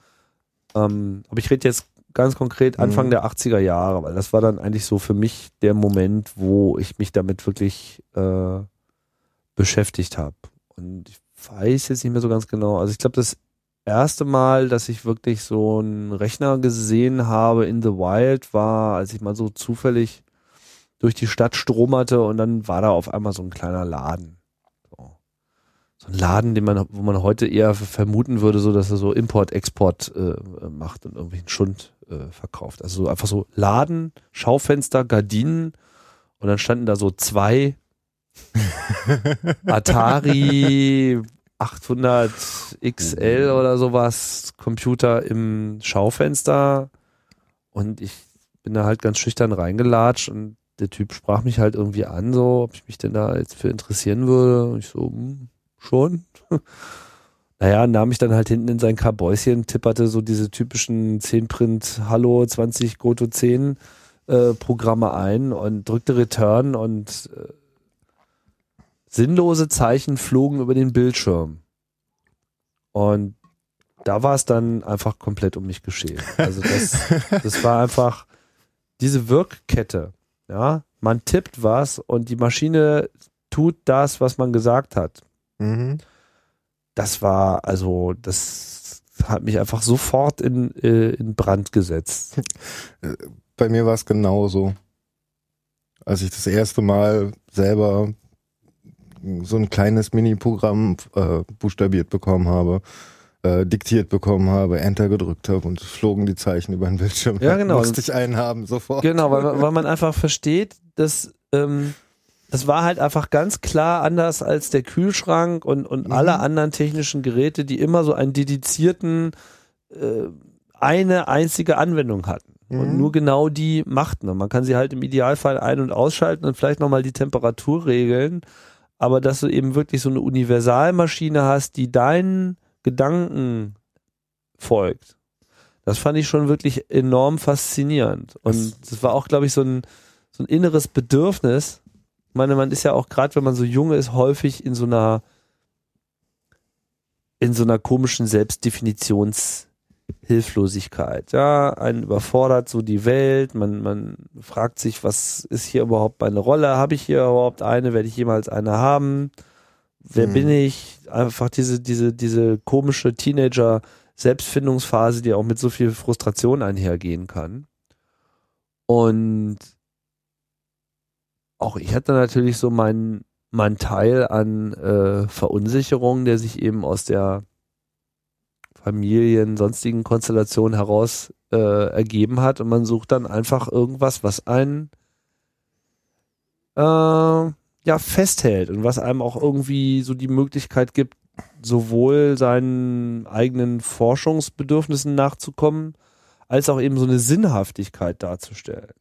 Ähm, aber ich rede jetzt ganz konkret Anfang Mhm. der 80er Jahre, weil das war dann eigentlich so für mich der Moment, wo ich mich damit wirklich äh, beschäftigt habe. Und ich weiß jetzt nicht mehr so ganz genau. Also ich glaube, das erste Mal, dass ich wirklich so einen Rechner gesehen habe in the Wild, war, als ich mal so zufällig durch die Stadt stromerte und dann war da auf einmal so ein kleiner Laden. So, ein Laden, den man, wo man heute eher vermuten würde, so dass er so Import-Export äh, macht und irgendwelchen Schund äh, verkauft. Also so einfach so Laden, Schaufenster, Gardinen und dann standen da so zwei Atari 800 XL oder sowas Computer im Schaufenster und ich bin da halt ganz schüchtern reingelatscht und der Typ sprach mich halt irgendwie an, so, ob ich mich denn da jetzt für interessieren würde. Und ich so, hm, schon. naja, nahm ich dann halt hinten in sein Kabäuschen, tipperte so diese typischen 10-Print Hallo 20 Goto 10 äh, Programme ein und drückte Return und äh, sinnlose Zeichen flogen über den Bildschirm. Und da war es dann einfach komplett um mich geschehen. Also das, das war einfach diese Wirkkette. Ja, man tippt was und die Maschine tut das, was man gesagt hat. Mhm. Das war, also, das hat mich einfach sofort in, äh, in Brand gesetzt. Bei mir war es genauso. Als ich das erste Mal selber so ein kleines Mini-Programm äh, buchstabiert bekommen habe, äh, diktiert bekommen habe, Enter gedrückt habe und es flogen die Zeichen über den Bildschirm. Ja, genau. Musste ich einen haben, sofort. Genau, weil, weil man einfach versteht, dass ähm, das war halt einfach ganz klar anders als der Kühlschrank und, und Mhm. alle anderen technischen Geräte, die immer so einen dedizierten, äh, eine einzige Anwendung hatten. Und Mhm. nur genau die machten. Und man kann sie halt im Idealfall ein- und ausschalten und vielleicht nochmal die Temperatur regeln. Aber dass du eben wirklich so eine Universalmaschine hast, die deinen Gedanken folgt. Das fand ich schon wirklich enorm faszinierend. Und das war auch, glaube ich, so ein, so ein inneres Bedürfnis. Ich meine, man ist ja auch gerade, wenn man so jung ist, häufig in so einer in so einer komischen Selbstdefinitionshilflosigkeit. Ja, einen überfordert so die Welt. Man, man fragt sich, was ist hier überhaupt meine Rolle? Habe ich hier überhaupt eine? Werde ich jemals eine haben? Wer Hm. bin ich? Einfach diese, diese, diese komische Teenager- Selbstfindungsphase, die auch mit so viel Frustration einhergehen kann. Und auch ich hatte natürlich so meinen mein Teil an äh, Verunsicherung, der sich eben aus der Familien, sonstigen Konstellation heraus äh, ergeben hat. Und man sucht dann einfach irgendwas, was einen äh, ja festhält und was einem auch irgendwie so die Möglichkeit gibt, sowohl seinen eigenen Forschungsbedürfnissen nachzukommen, als auch eben so eine Sinnhaftigkeit darzustellen.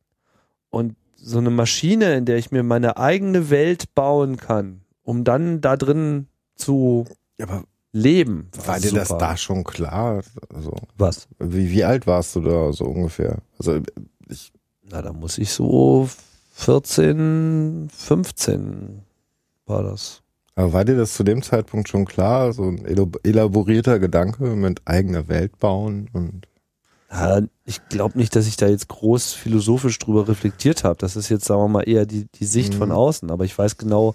Und so eine Maschine, in der ich mir meine eigene Welt bauen kann, um dann da drin zu Aber leben. war dir das da schon klar? Also, Was? wie, wie alt warst du da so ungefähr? Also ich, Na, da muss ich so 14, 15 war das. aber war dir das zu dem Zeitpunkt schon klar? So ein elaborierter Gedanke mit eigener Welt bauen und Ja, ich glaube nicht, dass ich da jetzt groß philosophisch drüber reflektiert habe. Das ist jetzt, sagen wir mal, eher die, die Sicht Mhm. von außen. Aber ich weiß genau,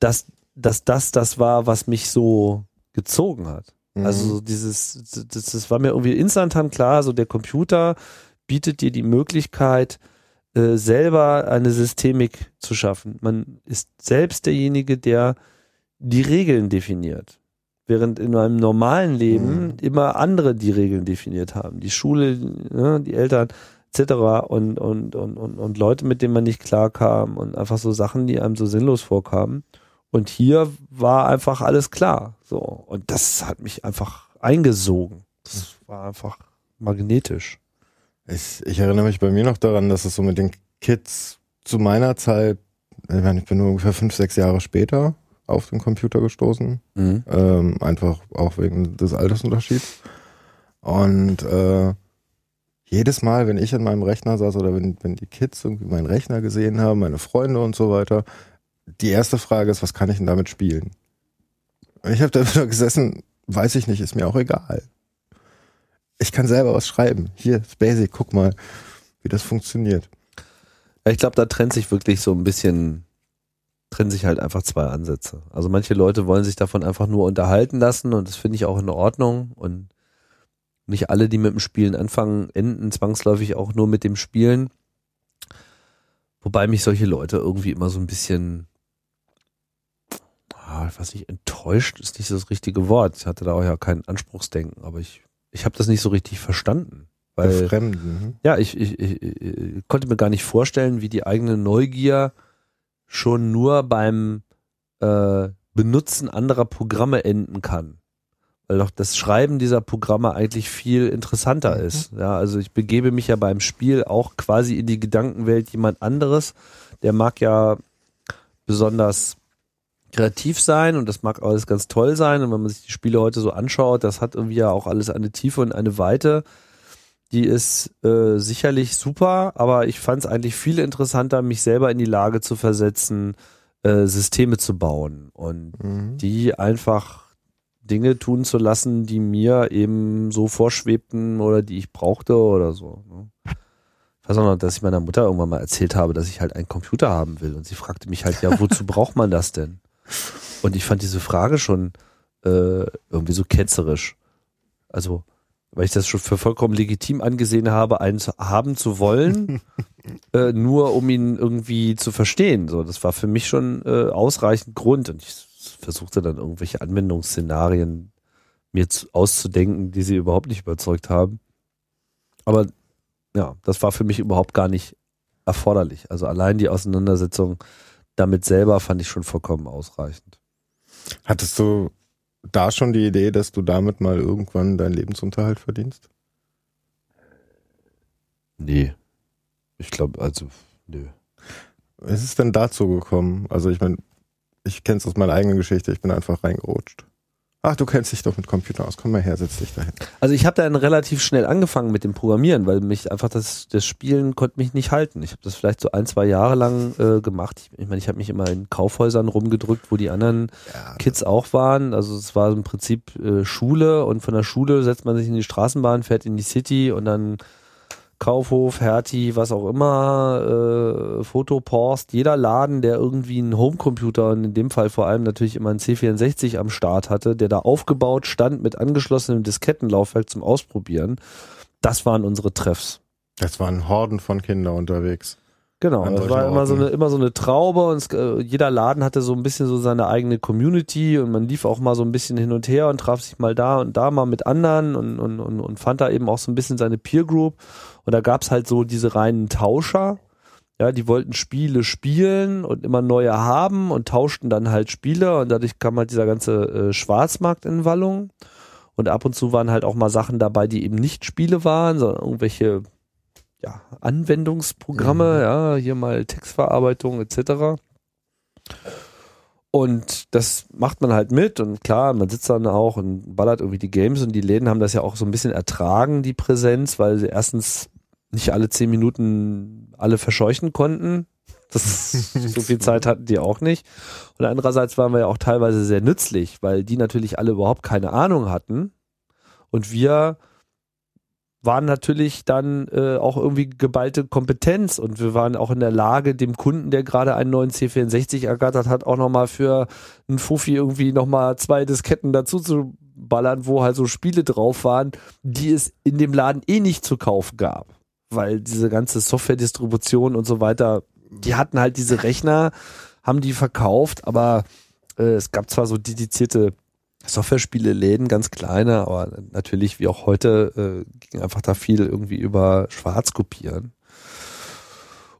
dass, dass das das war, was mich so gezogen hat. Mhm. Also so dieses, das, das war mir irgendwie instantan klar, so der Computer bietet dir die Möglichkeit, äh, selber eine Systemik zu schaffen. Man ist selbst derjenige, der die Regeln definiert. Während in einem normalen Leben Mhm. immer andere die Regeln definiert haben. Die Schule, ne, die Eltern etc. Und, und, und, und, und Leute, mit denen man nicht klarkam und einfach so Sachen, die einem so sinnlos vorkamen. Und hier war einfach alles klar. So. Und das hat mich einfach eingesogen. Das war einfach magnetisch. Ich, ich erinnere mich bei mir noch daran, dass es so mit den Kids zu meiner Zeit, ich meine, ich bin nur ungefähr fünf, sechs Jahre später auf den Computer gestoßen. Ähm, einfach auch wegen des Altersunterschieds. Und äh, jedes Mal, wenn ich an meinem Rechner saß oder wenn, wenn die Kids irgendwie meinen Rechner gesehen haben, meine Freunde und so weiter, die erste Frage ist, was kann ich denn damit spielen? Und ich habe da wieder gesessen, weiß ich nicht, ist mir auch egal. Ich kann selber was schreiben. Hier, ist Basic, guck mal, wie das funktioniert. Ich glaube, da trennt sich wirklich so ein bisschen, trennen sich halt einfach zwei Ansätze. Also manche Leute wollen sich davon einfach nur unterhalten lassen und das finde ich auch in Ordnung und nicht alle, die mit dem Spielen anfangen, enden zwangsläufig auch nur mit dem Spielen. Wobei mich solche Leute irgendwie immer so ein bisschen, ah, ich weiß nicht, enttäuscht ist nicht das richtige Wort. Ich hatte da auch ja kein Anspruchsdenken, aber ich, ich habe das nicht so richtig verstanden. Weil, Befremden. ja, ich, ich, ich, ich konnte mir gar nicht vorstellen, wie die eigene Neugier schon nur beim äh, Benutzen anderer Programme enden kann. Weil doch das Schreiben dieser Programme eigentlich viel interessanter Mhm. ist. Ja, also ich begebe mich ja beim Spiel auch quasi in die Gedankenwelt jemand anderes. Der mag ja besonders kreativ sein und das mag alles ganz toll sein. Und wenn man sich die Spiele heute so anschaut, das hat irgendwie ja auch alles eine Tiefe und eine Weite. Die ist äh, sicherlich super, aber ich fand es eigentlich viel interessanter, mich selber in die Lage zu versetzen, äh, Systeme zu bauen und Mhm. die einfach Dinge tun zu lassen, die mir eben so vorschwebten oder die ich brauchte oder so. Ne? Ich weiß auch noch, dass ich meiner Mutter irgendwann mal erzählt habe, dass ich halt einen Computer haben will und sie fragte mich halt, ja, wozu braucht man das denn? Und ich fand diese Frage schon äh, irgendwie so ketzerisch. Also, weil ich das schon für vollkommen legitim angesehen habe, einen zu, haben zu wollen, äh, nur um ihn irgendwie zu verstehen. So, das war für mich schon äh, ausreichend Grund und ich versuchte dann irgendwelche Anwendungsszenarien mir zu, auszudenken, die sie überhaupt nicht überzeugt haben. Aber ja, das war für mich überhaupt gar nicht erforderlich. Also allein die Auseinandersetzung damit selber fand ich schon vollkommen ausreichend. Hattest du da schon die Idee, dass du damit mal irgendwann deinen Lebensunterhalt verdienst? Nee. Ich glaube, also, nö. Was ist denn dazu gekommen? Also ich meine, ich kenne es aus meiner eigenen Geschichte, ich bin einfach reingerutscht. Ach, du kennst dich doch mit Computer aus. Komm mal her, setz dich dahin. Also ich habe dann relativ schnell angefangen mit dem Programmieren, weil mich einfach das, das Spielen konnte mich nicht halten. Ich habe das vielleicht so ein, zwei Jahre lang äh, gemacht. Ich meine, ich, mein, ich habe mich immer in Kaufhäusern rumgedrückt, wo die anderen Ja, Kids auch waren. Also es war im Prinzip äh, Schule und von der Schule setzt man sich in die Straßenbahn, fährt in die City und dann Kaufhof, Hertie, was auch immer, äh, Fotopost, jeder Laden, der irgendwie einen Homecomputer und in dem Fall vor allem natürlich immer einen C64 am Start hatte, der da aufgebaut stand mit angeschlossenem Diskettenlaufwerk zum Ausprobieren, das waren unsere Treffs. Das waren Horden von Kindern unterwegs. Genau, das war immer so, eine, immer so eine Traube und es, äh, jeder Laden hatte so ein bisschen so seine eigene Community und man lief auch mal so ein bisschen hin und her und traf sich mal da und da mal mit anderen und, und, und, und fand da eben auch so ein bisschen seine Peer Group und da gab's halt so diese reinen Tauscher, ja, die wollten Spiele spielen und immer neue haben und tauschten dann halt Spiele. Und dadurch kam halt dieser ganze äh, Schwarzmarkt in Wallung. Und ab und zu waren halt auch mal Sachen dabei, die eben nicht Spiele waren, sondern irgendwelche ja, Anwendungsprogramme, ja, hier mal Textverarbeitung etc. Und das macht man halt mit und klar, man sitzt dann auch und ballert irgendwie die Games und die Läden haben das ja auch so ein bisschen ertragen, die Präsenz, weil sie erstens nicht alle zehn Minuten alle verscheuchen konnten. Das, so viel Zeit hatten die auch nicht. Und andererseits waren wir ja auch teilweise sehr nützlich, weil die natürlich alle überhaupt keine Ahnung hatten. Und wir waren natürlich dann äh, auch irgendwie geballte Kompetenz und wir waren auch in der Lage, dem Kunden, der gerade einen neuen C64 ergattert hat, auch nochmal für einen Fuffi irgendwie nochmal zwei Disketten dazu zu ballern, wo halt so Spiele drauf waren, die es in dem Laden eh nicht zu kaufen gab. Weil diese ganze Software-Distribution und so weiter, die hatten halt diese Rechner, haben die verkauft, aber äh, es gab zwar so dedizierte Software-Spiele-Läden, ganz kleine, aber natürlich wie auch heute äh, ging einfach da viel irgendwie über Schwarz kopieren.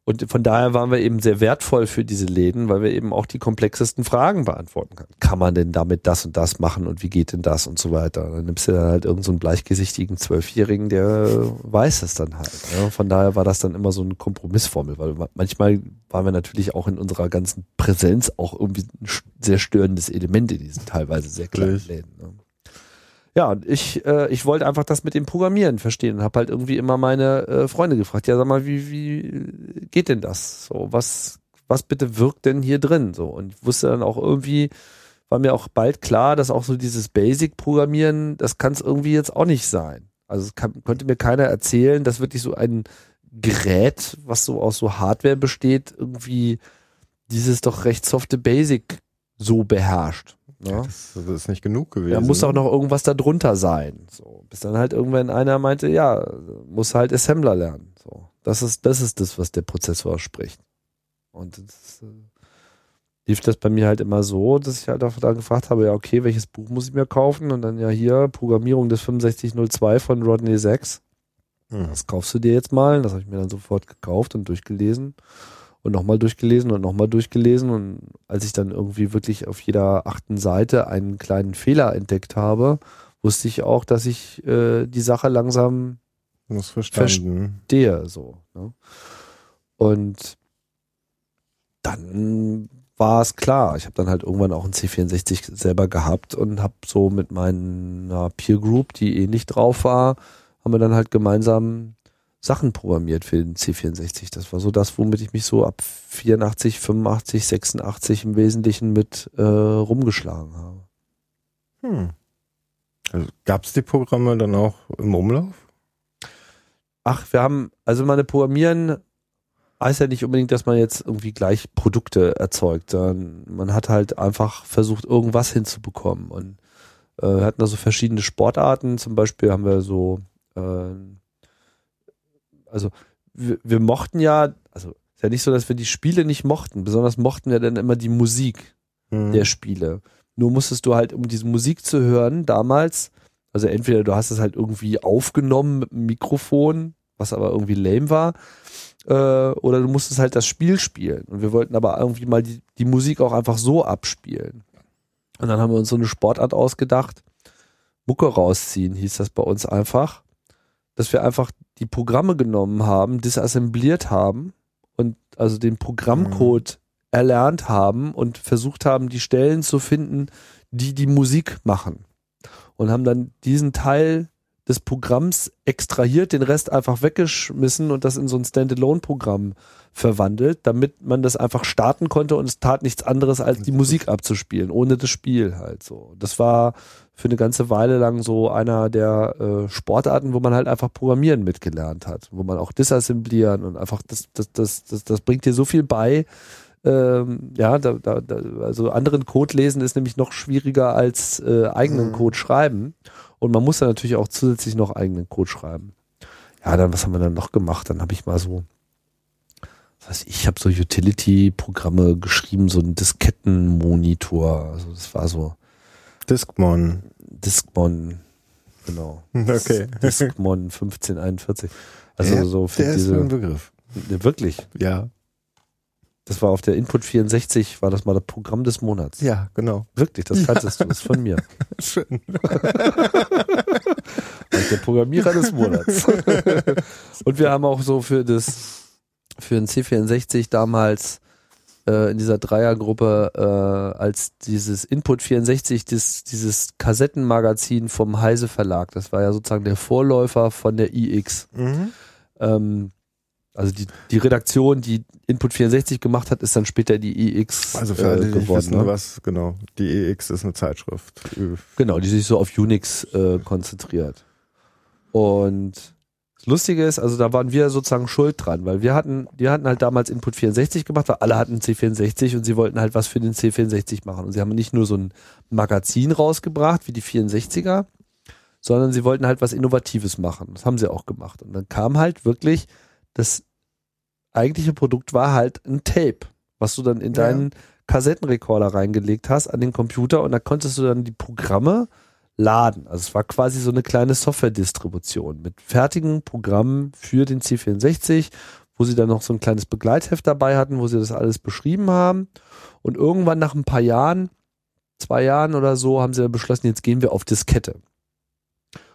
Und von daher waren wir eben sehr wertvoll für diese Läden, weil wir eben auch die komplexesten Fragen beantworten können. Kann man denn damit das und das machen und wie geht denn das und so weiter? Dann nimmst du dann halt irgendeinen so einen bleichgesichtigen Zwölfjährigen, der weiß es dann halt. Ja. Von daher war das dann immer so eine Kompromissformel, weil manchmal waren wir natürlich auch in unserer ganzen Präsenz auch irgendwie ein sehr störendes Element in diesen teilweise sehr kleinen. Läden. Ne? Ja, ich, äh, ich wollte einfach das mit dem Programmieren verstehen und habe halt irgendwie immer meine äh, Freunde gefragt, ja sag mal, wie, wie geht denn das? So, was, was bitte wirkt denn hier drin? So, und ich wusste dann auch irgendwie, war mir auch bald klar, dass auch so dieses Basic-Programmieren, das kann es irgendwie jetzt auch nicht sein. Also es kann, konnte mir keiner erzählen, dass wirklich so ein Gerät, was so aus so Hardware besteht, irgendwie dieses doch recht softe Basic so beherrscht. Ne? Das, das ist nicht genug gewesen. Da muss auch noch irgendwas da drunter sein. So, bis dann halt irgendwann einer meinte, ja, muss halt Assembler lernen. So, das ist, das ist das, was der Prozessor spricht. Und das, äh, lief das bei mir halt immer so, dass ich halt auch da gefragt habe, ja, okay, welches Buch muss ich mir kaufen? Und dann ja hier Programmierung des 6502 von Rodney Sachs. Hm. Das kaufst du dir jetzt mal. Das habe ich mir dann sofort gekauft und durchgelesen und nochmal durchgelesen und nochmal durchgelesen. Und als ich dann irgendwie wirklich auf jeder achten Seite einen kleinen Fehler entdeckt habe, wusste ich auch, dass ich äh, die Sache langsam Das verstanden. stehe. So, ne? Und dann war es klar. Ich habe dann halt irgendwann auch einen C64 selber gehabt und habe so mit meiner Peer Group, die ähnlich drauf war, haben wir dann halt gemeinsam Sachen programmiert für den C64. Das war so das, womit ich mich so ab 84, 85, 86 im Wesentlichen mit äh, rumgeschlagen habe. Hm. Also gab es die Programme dann auch im Umlauf? Ach, wir haben, also meine Programmieren heißt ja nicht unbedingt, dass man jetzt irgendwie gleich Produkte erzeugt, sondern man hat halt einfach versucht, irgendwas hinzubekommen. Und äh, wir hatten da so verschiedene Sportarten. Zum Beispiel haben wir so, äh, also wir, wir mochten ja, also ist ja nicht so, dass wir die Spiele nicht mochten. Besonders mochten wir dann immer die Musik Hm. der Spiele. Nur musstest du halt, um diese Musik zu hören, damals, also entweder du hast es halt irgendwie aufgenommen mit einem Mikrofon, was aber irgendwie lame war, äh, oder du musstest halt das Spiel spielen. Und wir wollten aber irgendwie mal die, die Musik auch einfach so abspielen. Und dann haben wir uns so eine Sportart ausgedacht. Mucke rausziehen hieß das bei uns einfach, dass wir einfach die Programme genommen haben, disassembliert haben und also den Programmcode erlernt haben und versucht haben, die Stellen zu finden, die die Musik machen. Und haben dann diesen Teil des Programms extrahiert, den Rest einfach weggeschmissen und das in so ein Standalone-Programm verwandelt, damit man das einfach starten konnte und es tat nichts anderes, als die Musik abzuspielen, ohne das Spiel halt so. Das war für eine ganze Weile lang so einer der äh, Sportarten, wo man halt einfach Programmieren mitgelernt hat, wo man auch disassemblieren und einfach das, das, das, das, das bringt dir so viel bei. Ähm, ja, da, da, da, also anderen Code lesen ist nämlich noch schwieriger als äh, eigenen Mhm. Code schreiben. Und man muss dann natürlich auch zusätzlich noch eigenen Code schreiben. Ja, dann, was haben wir dann noch gemacht? Dann habe ich mal so, was weiß ich, ich habe so Utility-Programme geschrieben, so einen Diskettenmonitor. Also das war so Discmon. Discmon, genau. Okay. Discmon 1541. Also Der- so für Der ist diese, ein Begriff. Ne, wirklich. Ja. Das war auf der Input 64, war das mal das Programm des Monats. Ja, genau. Wirklich, das kanntest du, das ist von mir. Schön. Ich der Programmierer des Monats. Und wir haben auch so für das, für den C64 damals äh, in dieser Dreiergruppe äh, als dieses Input 64, das, dieses Kassettenmagazin vom Heise Verlag, das war ja sozusagen der Vorläufer von der iX. Mhm. Ähm, also die, die Redaktion, die Input 64 gemacht hat, ist dann später die iX Also für alle, äh, geworden. wissen, ne? was, genau. Die EX ist eine Zeitschrift. Genau, die sich so auf Unix äh, konzentriert. Und das Lustige ist, also da waren wir sozusagen schuld dran, weil wir hatten, die hatten halt damals Input 64 gemacht, weil alle hatten C64 und sie wollten halt was für den C64 machen. Und sie haben nicht nur so ein Magazin rausgebracht wie die 64er, sondern sie wollten halt was Innovatives machen. Das haben sie auch gemacht. Und dann kam halt wirklich, das eigentliche Produkt war halt ein Tape, was du dann in Ja. deinen Kassettenrekorder reingelegt hast an den Computer und da konntest du dann die Programme laden. Also es war quasi so eine kleine Software-Distribution mit fertigen Programmen für den C64, wo sie dann noch so ein kleines Begleitheft dabei hatten, wo sie das alles beschrieben haben. Und irgendwann nach ein paar Jahren, zwei Jahren oder so, haben sie dann beschlossen, jetzt gehen wir auf Diskette.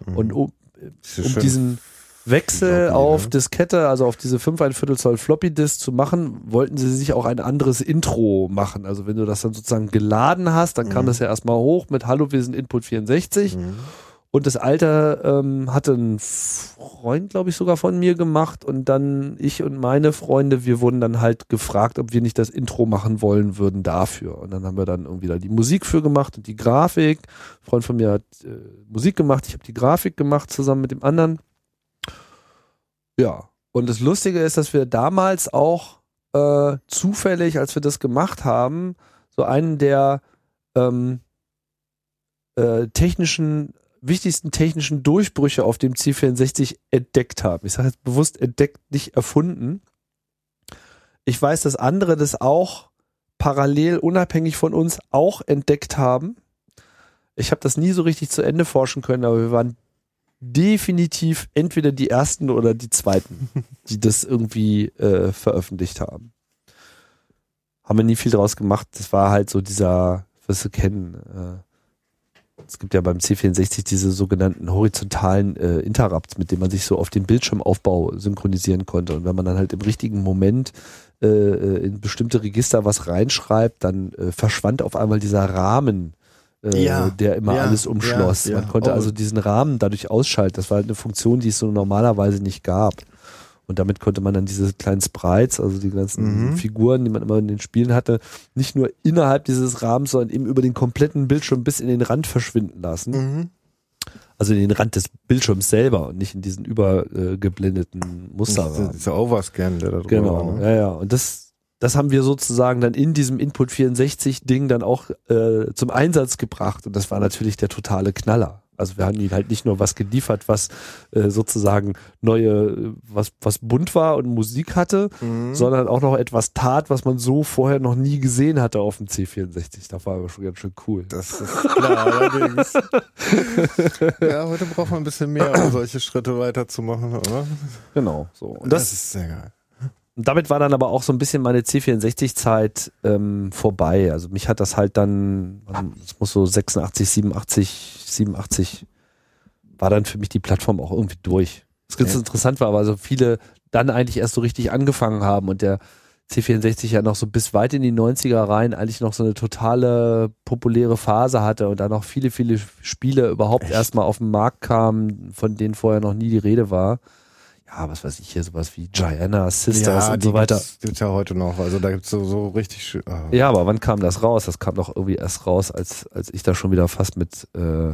Mhm. Und um, um diesen Wechsel auf ne? Diskette, also auf diese 5 ein Viertel Zoll Floppy Disk zu machen, wollten sie sich auch ein anderes Intro machen. Also wenn du das dann sozusagen geladen hast, dann kam Mhm. das ja erstmal hoch mit Hallo, wir sind Input 64. Mhm. Und das Alter ähm, hatte ein Freund, glaube ich, sogar von mir gemacht. Und dann ich und meine Freunde, wir wurden dann halt gefragt, ob wir nicht das Intro machen wollen würden dafür. Und dann haben wir dann irgendwie da die Musik für gemacht und die Grafik. Ein Freund von mir hat äh, Musik gemacht, ich habe die Grafik gemacht zusammen mit dem anderen. Ja. Und das Lustige ist, dass wir damals auch äh, zufällig, als wir das gemacht haben, so einen der ähm, äh, technischen, wichtigsten technischen Durchbrüche auf dem C64 entdeckt haben. Ich sage jetzt bewusst entdeckt, nicht erfunden. Ich weiß, dass andere das auch parallel unabhängig von uns auch entdeckt haben. Ich habe das nie so richtig zu Ende forschen können, aber wir waren definitiv entweder die ersten oder die zweiten, die das irgendwie äh, veröffentlicht haben. Haben wir nie viel draus gemacht. Das war halt so dieser, was wir kennen. Äh, es gibt ja beim C64 diese sogenannten horizontalen äh, Interrupts, mit denen man sich so auf den Bildschirmaufbau synchronisieren konnte. Und wenn man dann halt im richtigen Moment äh, äh in bestimmte Register was reinschreibt, dann äh, verschwand auf einmal dieser Rahmen, äh, Ja, der immer ja, alles umschloss. ja. Man konnte Oh. also diesen Rahmen dadurch ausschalten. Das war halt eine Funktion, die es so normalerweise nicht gab. Und damit konnte man dann diese kleinen Sprites, also die ganzen Mhm. Figuren, die man immer in den Spielen hatte, nicht nur innerhalb dieses Rahmens, sondern eben über den kompletten Bildschirm bis in den Rand verschwinden lassen. Mhm. Also in den Rand des Bildschirms selber und nicht in diesen übergeblendeten Musterrahmen. Dieser Overscan, der da drüber Genau, war. Ne? ja, ja. Und das, das haben wir sozusagen dann in diesem Input 64 Ding dann auch äh, zum Einsatz gebracht. Und das war natürlich der totale Knaller. Also wir haben ihnen halt nicht nur was geliefert, was äh, sozusagen neue, was, was bunt war und Musik hatte, Mhm. sondern auch noch etwas tat, was man so vorher noch nie gesehen hatte auf dem C64. Das war aber schon ganz schön cool. Das ist klar, allerdings. ja, heute braucht man ein bisschen mehr, um solche Schritte weiterzumachen, oder? Genau, so. Und das das, ist sehr geil. Und damit war dann aber auch so ein bisschen meine C64-Zeit ähm, vorbei. Also mich hat das halt dann, es muss so 86, 87, 87 war dann für mich die Plattform auch irgendwie durch. Das ganz Ja. interessant war, weil so viele dann eigentlich erst so richtig angefangen haben und der C64 ja noch so bis weit in die 90er rein eigentlich noch so eine totale populäre Phase hatte und dann noch viele, viele Spiele überhaupt erstmal auf den Markt kamen, von denen vorher noch nie die Rede war. Ja, was weiß ich hier, sowas wie Gianna, Sisters und die so weiter. Gibt's, gibt's ja heute noch. Also da gibt's so, so richtig schön. ah. Ja, aber wann kam das raus? Das kam doch irgendwie erst raus, als, als ich da schon wieder fast mit äh,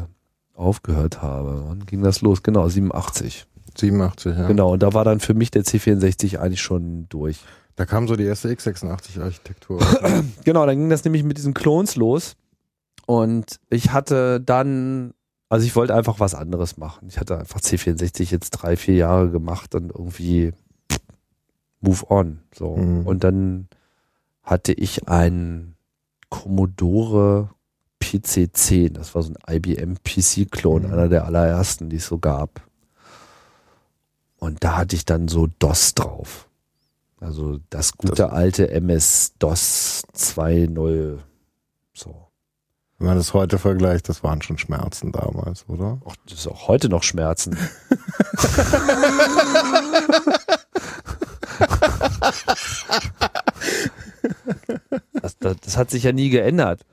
aufgehört habe. Wann ging das los? Genau, 87. 87, ja. Genau, und da war dann für mich der C64 eigentlich schon durch. Da kam so die erste x86-Architektur. Genau, dann ging das nämlich mit diesen Clones los. Und ich hatte dann, also ich wollte einfach was anderes machen. Ich hatte einfach C64 jetzt drei, vier Jahre gemacht und irgendwie move on. So. Mhm. Und dann hatte ich einen Commodore PC-10. Das war so ein IBM PC-Klon, Mhm. einer der allerersten, die es so gab. Und da hatte ich dann so DOS drauf. Also das gute Das- alte MS-DOS 2.0. So. Wenn man das heute vergleicht, das waren schon Schmerzen damals, oder? Och, das ist auch heute noch Schmerzen. das, das, das hat sich ja nie geändert.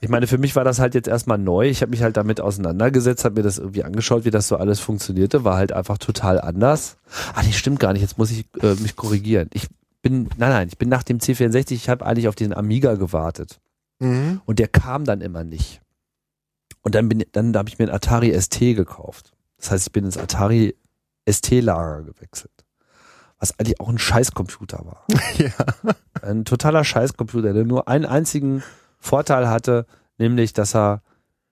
Ich meine, für mich war das halt jetzt erstmal neu. Ich habe mich halt damit auseinandergesetzt, habe mir das irgendwie angeschaut, wie das so alles funktionierte. War halt einfach total anders. Ah, nee, stimmt gar nicht. Jetzt muss ich äh, mich korrigieren. Ich bin, nein, nein, ich bin nach dem C64, ich habe eigentlich auf den Amiga gewartet. Mhm. Und der kam dann immer nicht. Und dann bin dann habe ich mir einen Atari ST gekauft. Das heißt, ich bin ins Atari ST-Lager gewechselt. Was eigentlich auch ein Scheißcomputer war. Ja. Ein totaler Scheißcomputer, der nur einen einzigen Vorteil hatte, nämlich, dass er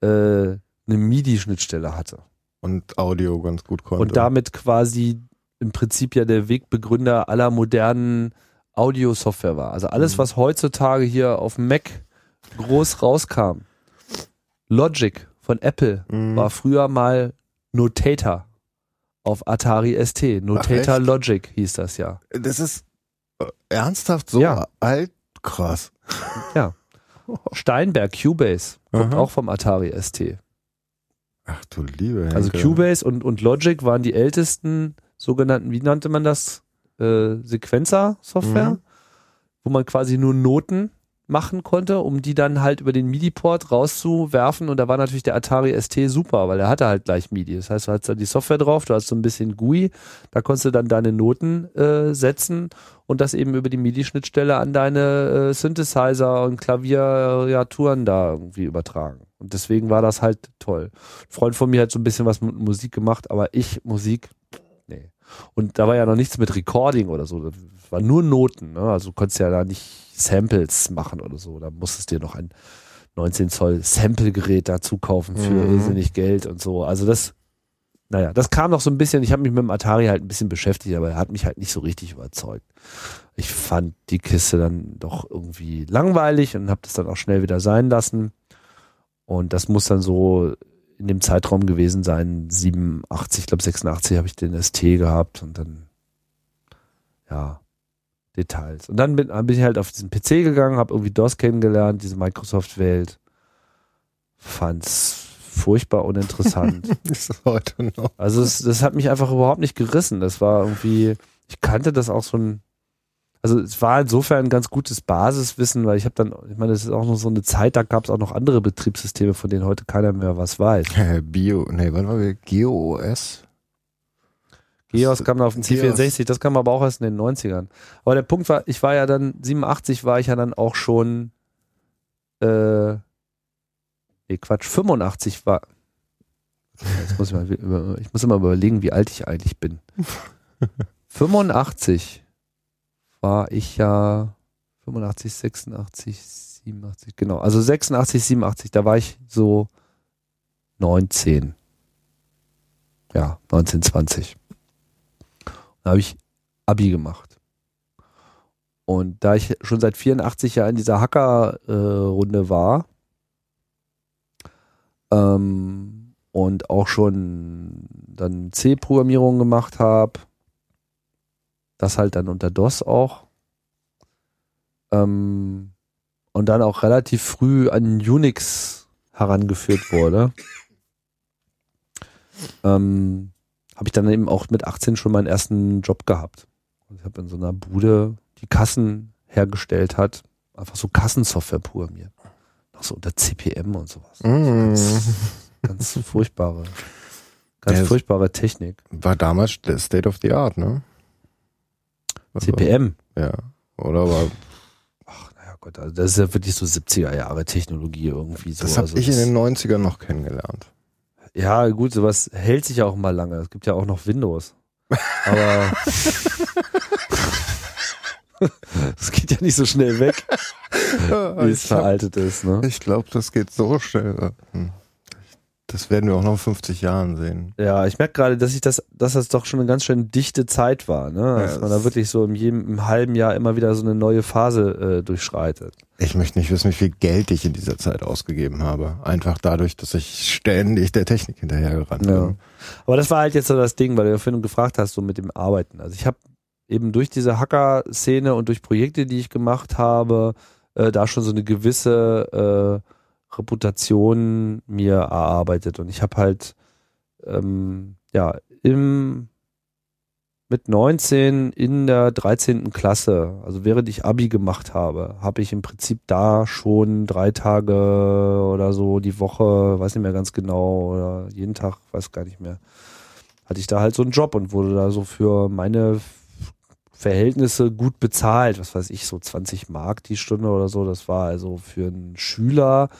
äh, eine MIDI-Schnittstelle hatte. Und Audio ganz gut konnte. Und damit quasi im Prinzip ja der Wegbegründer aller modernen Audio-Software war. Also alles, Mhm. was heutzutage hier auf dem Mac groß rauskam. Logic von Apple Mhm. war früher mal Notator auf Atari ST. Notator? Logic hieß das ja. Das ist äh, ernsthaft so Ja. alt? Krass. Steinberg, Cubase, kommt Aha. auch vom Atari ST. Ach du liebe Also Henke. Cubase und, und Logic waren die ältesten sogenannten, wie nannte man das? Äh, Sequencer-Software, Mhm. wo man quasi nur Noten machen konnte, um die dann halt über den MIDI-Port rauszuwerfen. Und da war natürlich der Atari ST super, weil der hatte halt gleich MIDI. Das heißt, du hast da die Software drauf, du hast so ein bisschen GUI, da konntest du dann deine Noten äh, setzen und das eben über die MIDI-Schnittstelle an deine äh, Synthesizer und Klaviaturen da irgendwie übertragen. Und deswegen war das halt toll. Ein Freund von mir hat so ein bisschen was mit Musik gemacht, aber ich Musik. Und da war ja noch nichts mit Recording oder so. Das war nur Noten. Ne? Also du konntest ja da nicht Samples machen oder so. Da musstest du dir noch ein 19 Zoll Sample-Gerät dazu kaufen für Mhm. irrsinnig Geld und so. Also das, naja, das kam noch so ein bisschen, ich habe mich mit dem Atari halt ein bisschen beschäftigt, aber er hat mich halt nicht so richtig überzeugt. Ich fand die Kiste dann doch irgendwie langweilig und habe das dann auch schnell wieder sein lassen. Und das muss dann so in dem Zeitraum gewesen sein, 87, ich glaube 86 habe ich den ST gehabt und dann, ja, Details. Und dann bin, bin ich halt auf diesen PC gegangen, habe irgendwie DOS kennengelernt, diese Microsoft-Welt. Fand's furchtbar uninteressant. Ist heute noch. Also es, das hat mich einfach überhaupt nicht gerissen. Das war irgendwie, ich kannte das auch so ein, also es war insofern ein ganz gutes Basiswissen, weil ich habe dann, ich meine, das ist auch noch so eine Zeit, da gab es auch noch andere Betriebssysteme, von denen heute keiner mehr was weiß. Bio, nee, wann war wir? GeoOS? Geos kam da auf den Geos. C64, das kam aber auch erst in den 90ern. Aber der Punkt war, ich war ja dann, 87 war ich ja dann auch schon, äh, nee, Quatsch, 85 war, jetzt muss ich mal, ich muss immer überlegen, wie alt ich eigentlich bin. 85 war ich ja 85, 86, 87, genau. Also 86, 87, da war ich so 19. Ja, 19, 20. Da habe ich Abi gemacht. Und da ich schon seit 84 ja in dieser Hacker-Runde war ähm, und auch schon dann C-Programmierung gemacht habe, das halt dann unter DOS auch, ähm, und dann auch relativ früh an Unix herangeführt wurde, ähm, habe ich dann eben auch mit 18 schon meinen ersten Job gehabt. Und ich habe in so einer Bude, die Kassen hergestellt hat, einfach so Kassensoftware programmiert. Noch so unter CPM und sowas. Mm. Ganz furchtbare, ganz Ja, furchtbare Technik. War damals State of the Art, ne? Also, CPM. Ja. Oder war, Ach, naja Gott, also das ist ja wirklich so 70er Jahre Technologie irgendwie so. das habe also ich in das- den 90ern noch kennengelernt. Ja, gut, sowas hält sich ja auch mal lange. Es gibt ja auch noch Windows. Aber es geht ja nicht so schnell weg, wie es veraltet ist. Ne? ich glaube, das geht so schnell. Hm. Das werden wir auch noch in 50 Jahren sehen. Ja, ich merke gerade, dass ich das, dass das doch schon eine ganz schön dichte Zeit war, ne? Dass Ja, man da wirklich so im, jedem, im halben Jahr immer wieder so eine neue Phase äh, durchschreitet. Ich möchte nicht wissen, wie viel Geld ich in dieser Zeit ausgegeben habe. Einfach dadurch, dass ich ständig der Technik hinterhergerannt Ja. bin. Aber das war halt jetzt so das Ding, weil du ja vorhin gefragt hast, so mit dem Arbeiten. Also ich habe eben durch diese Hacker-Szene und durch Projekte, die ich gemacht habe, äh, da schon so eine gewisse äh, Reputation mir erarbeitet. Und ich habe halt ähm, ja im mit 19 in der 13. Klasse, also während ich Abi gemacht habe, habe ich im Prinzip da schon drei Tage oder so die Woche, weiß nicht mehr ganz genau, oder jeden Tag, weiß gar nicht mehr, hatte ich da halt so einen Job und wurde da so für meine Verhältnisse gut bezahlt, was weiß ich, so 20 Mark die Stunde oder so. Das war also für einen Schüler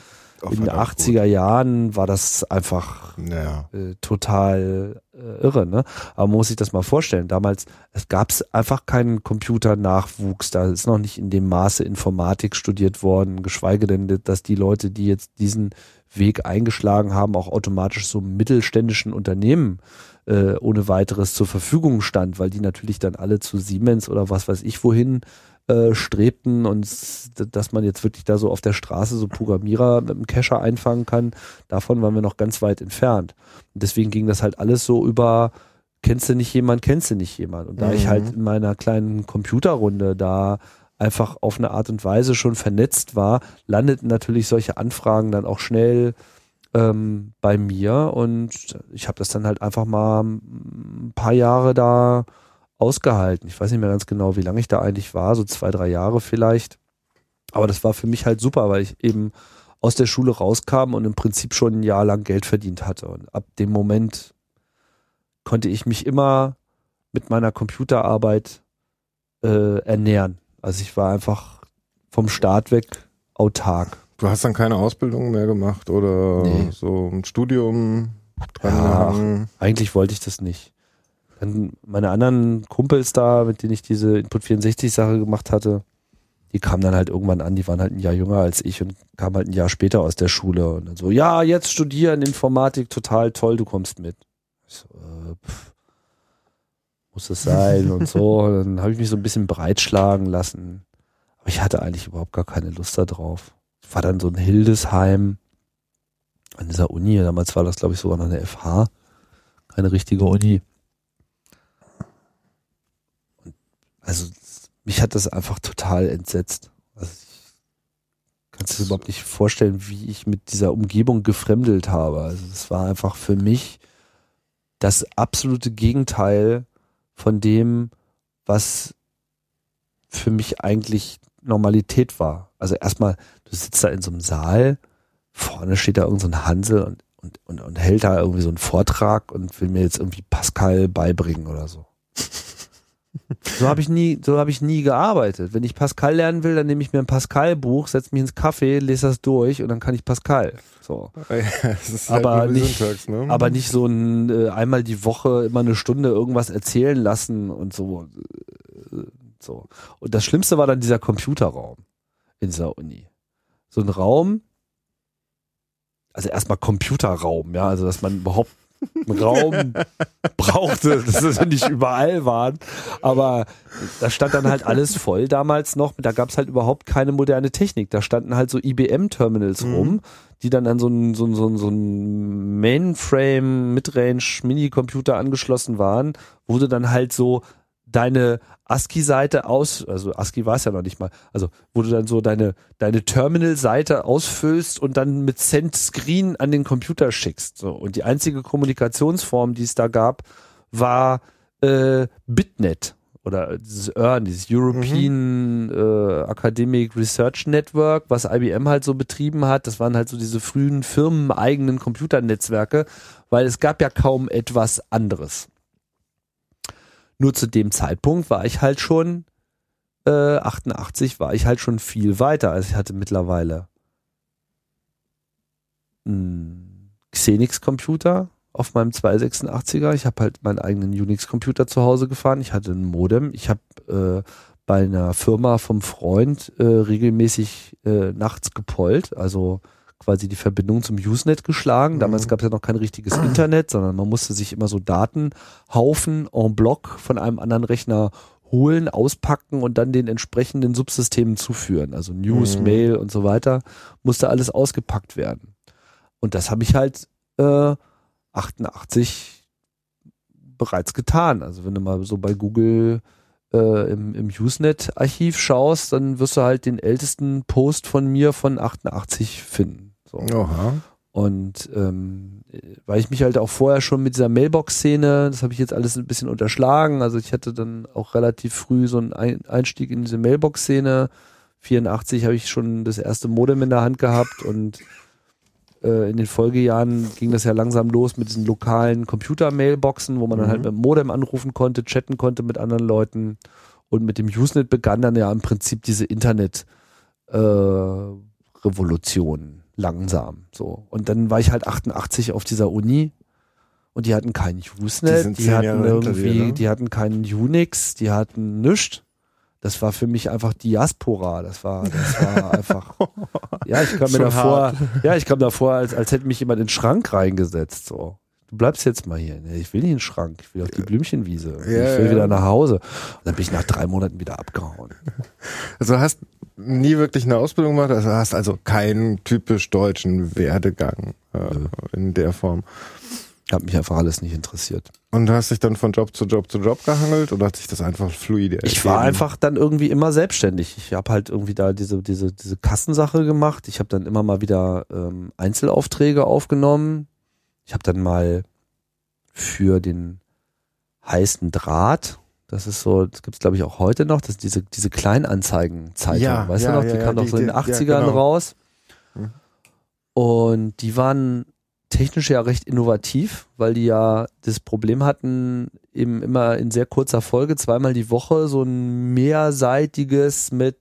in den verdammt 80er Jahren war das einfach gut. Ja. äh, total äh, irre, ne? Aber man muss sich das mal vorstellen. Damals, es gab einfach keinen Computernachwuchs. Da ist noch nicht in dem Maße Informatik studiert worden, geschweige denn, dass die Leute, die jetzt diesen Weg eingeschlagen haben, auch automatisch so mittelständischen Unternehmen äh, ohne weiteres zur Verfügung stand, weil die natürlich dann alle zu Siemens oder was weiß ich wohin äh, strebten und dass man jetzt wirklich da so auf der Straße so Programmierer mit dem Cacher einfangen kann, davon waren wir noch ganz weit entfernt. Und deswegen ging das halt alles so über, kennst du nicht jemand, kennst du nicht jemand. Und da ich Mhm. halt in meiner kleinen Computerrunde da einfach auf eine Art und Weise schon vernetzt war, landeten natürlich solche Anfragen dann auch schnell ähm, bei mir und ich habe das dann halt einfach mal ein paar Jahre da ausgehalten. Ich weiß nicht mehr ganz genau, wie lange ich da eigentlich war, so zwei, drei Jahre vielleicht. Aber das war für mich halt super, weil ich eben aus der Schule rauskam und im Prinzip schon ein Jahr lang Geld verdient hatte. Und ab dem Moment konnte ich mich immer mit meiner Computerarbeit äh, ernähren. Also ich war einfach vom Start weg autark. Du hast dann keine Ausbildung mehr gemacht oder Nee. so ein Studium dran Ja. Eigentlich wollte ich das nicht. Dann meine anderen Kumpels da, mit denen ich diese Input 64 Sache gemacht hatte, die kamen dann halt irgendwann an, die waren halt ein Jahr jünger als ich und kamen halt ein Jahr später aus der Schule und dann so, ja, jetzt studieren Informatik, total toll, du kommst mit. Ich so, dachte, pff, muss es sein und so. Dann habe ich mich so ein bisschen breitschlagen lassen. Aber ich hatte eigentlich überhaupt gar keine Lust da drauf. Ich war dann so in Hildesheim an dieser Uni. Damals war das, glaube ich, sogar noch eine FH. Keine richtige Uni. Und also mich hat das einfach total entsetzt. Also ich kann es überhaupt nicht vorstellen, wie ich mit dieser Umgebung gefremdelt habe. Also es war einfach für mich das absolute Gegenteil von dem, was für mich eigentlich Normalität war. Also erstmal, du sitzt da in so einem Saal, vorne steht da irgendein so Hansel und, und, und, und hält da irgendwie so einen Vortrag und will mir jetzt irgendwie Pascal beibringen oder so. So habe ich nie, so habe ich nie gearbeitet. Wenn ich Pascal lernen will, dann nehme ich mir ein Pascal-Buch, setze mich ins Café, lese das durch und dann kann ich Pascal. So. halt aber nicht, ne? aber nicht so ein äh, einmal die Woche immer eine Stunde irgendwas erzählen lassen und so. Äh, so. Und das Schlimmste war dann dieser Computerraum in dieser Uni. So ein Raum, also erstmal Computerraum, ja, also dass man überhaupt Raum brauchte, dass sie nicht überall waren. Aber da stand dann halt alles voll damals noch. Da gab es halt überhaupt keine moderne Technik. Da standen halt so IBM-Terminals mhm. rum, die dann an so einen so so so ein Mainframe, Midrange, Mini-Computer angeschlossen waren, wo du dann halt so deine ASCII-Seite aus, also ASCII war es ja noch nicht mal, also wo du dann so deine, deine Terminal-Seite ausfüllst und dann mit Send Screen an den Computer schickst. So. Und die einzige Kommunikationsform, die es da gab, war äh, Bitnet oder dieses EARN, dieses European mhm. äh, Academic Research Network, was IBM halt so betrieben hat. Das waren halt so diese frühen firmeneigenen Computernetzwerke, weil es gab ja kaum etwas anderes. Nur zu dem Zeitpunkt war ich halt schon, äh, 88 war ich halt schon viel weiter. Also ich hatte mittlerweile einen Xenix-Computer auf meinem 286er. Ich habe halt meinen eigenen Unix-Computer zu Hause gefahren. Ich hatte ein Modem. Ich habe äh, bei einer Firma vom Freund äh, regelmäßig äh, nachts gepollt. Also quasi die Verbindung zum Usenet geschlagen. Damals mhm. gab es ja noch kein richtiges Internet, sondern man musste sich immer so Datenhaufen en bloc von einem anderen Rechner holen, auspacken und dann den entsprechenden Subsystemen zuführen. Also News, mhm. Mail und so weiter, musste alles ausgepackt werden. Und das habe ich halt äh, 88 bereits getan. Also wenn du mal so bei Google äh, im, im Usenet-Archiv schaust, dann wirst du halt den ältesten Post von mir von 88 finden. So. Aha. Und ähm, weil ich mich halt auch vorher schon mit dieser Mailbox-Szene, das habe ich jetzt alles ein bisschen unterschlagen. Also ich hatte dann auch relativ früh so einen Einstieg in diese Mailbox-Szene. 84 habe ich schon das erste Modem in der Hand gehabt und äh, in den Folgejahren ging das ja langsam los mit diesen lokalen Computer-Mailboxen, wo man mhm. dann halt mit dem Modem anrufen konnte, chatten konnte mit anderen Leuten. Und mit dem Usenet begann dann ja im Prinzip diese Internet-Revolution. Äh, langsam. So. Und dann war ich halt 88 auf dieser Uni und die hatten kein Usenet, die, die hatten irgendwie, dir, ne? die hatten keinen Unix, die hatten nichts. Das war für mich einfach Diaspora. Das war, das war einfach. ja, ich kam mir davor, ja, ich kam davor, als, als hätte mich jemand in den Schrank reingesetzt. So. Du bleibst jetzt mal hier. Ich will nicht in den Schrank, ich will auf die Blümchenwiese. Ich will wieder nach Hause. Und dann bin ich nach drei Monaten wieder abgehauen. Also hast nie wirklich eine Ausbildung gemacht, also hast also keinen typisch deutschen Werdegang äh, in der Form. Hat mich einfach alles nicht interessiert. Und hast dich dann von Job zu Job zu Job gehangelt oder hat sich das einfach fluide ergeben? Ich war einfach dann irgendwie immer selbstständig. Ich habe halt irgendwie da diese, diese, diese Kassensache gemacht. Ich habe dann immer mal wieder ähm, Einzelaufträge aufgenommen. Ich habe dann mal für den heißen Draht das ist so, das gibt es glaube ich auch heute noch, das diese, diese Kleinanzeigenzeitung, ja, weißt ja, du noch, die ja, kam doch so in den 80ern genau. raus. Mhm. Und die waren technisch ja recht innovativ, weil die ja das Problem hatten, eben immer in sehr kurzer Folge, zweimal die Woche, so ein mehrseitiges mit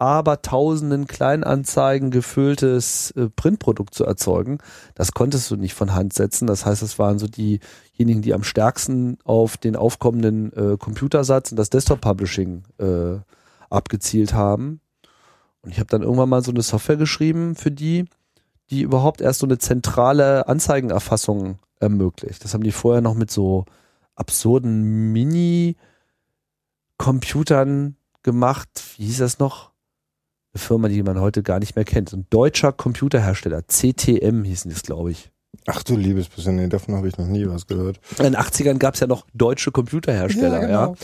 abertausenden Kleinanzeigen gefülltes äh, Printprodukt zu erzeugen. Das konntest du nicht von Hand setzen. Das heißt, es waren so diejenigen, die am stärksten auf den aufkommenden äh, Computersatz und das Desktop-Publishing äh, abgezielt haben. Und ich habe dann irgendwann mal so eine Software geschrieben für die, die überhaupt erst so eine zentrale Anzeigenerfassung ermöglicht. Das haben die vorher noch mit so absurden Mini-Computern gemacht. Wie hieß das noch? Eine Firma, die man heute gar nicht mehr kennt. Ein deutscher Computerhersteller. CTM hießen das, glaube ich. Ach du liebes bisschen, nee, davon habe ich noch nie was gehört. In den 80ern gab es ja noch deutsche Computerhersteller, ja. genau.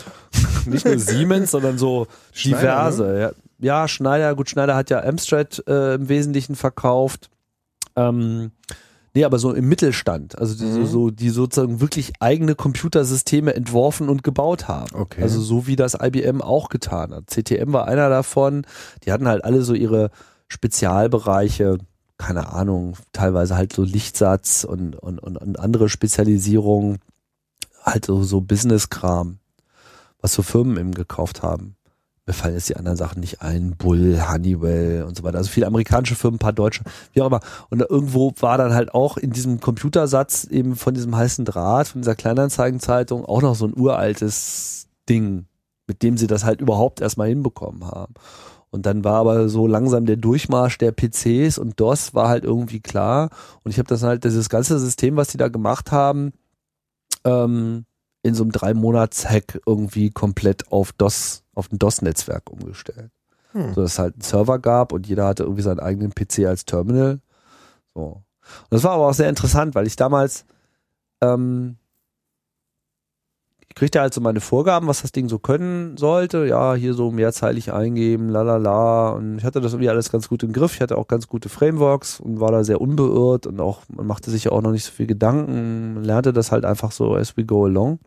Nicht nur Siemens, sondern so Schneider, diverse. Ja. ja, Schneider, gut, Schneider hat ja Amstrad äh, im Wesentlichen verkauft. Ähm, nee, aber so im Mittelstand, also die, so, Mhm. so, die sozusagen wirklich eigene Computersysteme entworfen und gebaut haben. Okay. Also so wie das IBM auch getan hat. CTM war einer davon. Die hatten halt alle so ihre Spezialbereiche, keine Ahnung, teilweise halt so Lichtsatz und, und, und, und andere Spezialisierungen, halt so, so Business-Kram, was so Firmen eben gekauft haben. Mir fallen jetzt die anderen Sachen nicht ein. Bull, Honeywell und so weiter. Also viele amerikanische Firmen, ein paar deutsche, wie auch immer. Und irgendwo war dann halt auch in diesem Computersatz eben von diesem heißen Draht, von dieser Kleinanzeigenzeitung auch noch so ein uraltes Ding, mit dem sie das halt überhaupt erstmal hinbekommen haben. Und dann war aber so langsam der Durchmarsch der PCs und DOS war halt irgendwie klar. Und ich habe das halt, dieses ganze System, was die da gemacht haben, ähm, in so einem drei Monats Hack irgendwie komplett auf DOS, auf ein DOS-Netzwerk umgestellt. Hm. So dass es halt einen Server gab und jeder hatte irgendwie seinen eigenen PC als Terminal. So. Und das war aber auch sehr interessant, weil ich damals ähm, ich kriegte halt so meine Vorgaben, was das Ding so können sollte. Ja, hier so mehrzeilig eingeben, la la la. Und ich hatte das irgendwie alles ganz gut im Griff. Ich hatte auch ganz gute Frameworks und war da sehr unbeirrt und auch, man machte sich ja auch noch nicht so viel Gedanken. Man lernte das halt einfach so as we go along.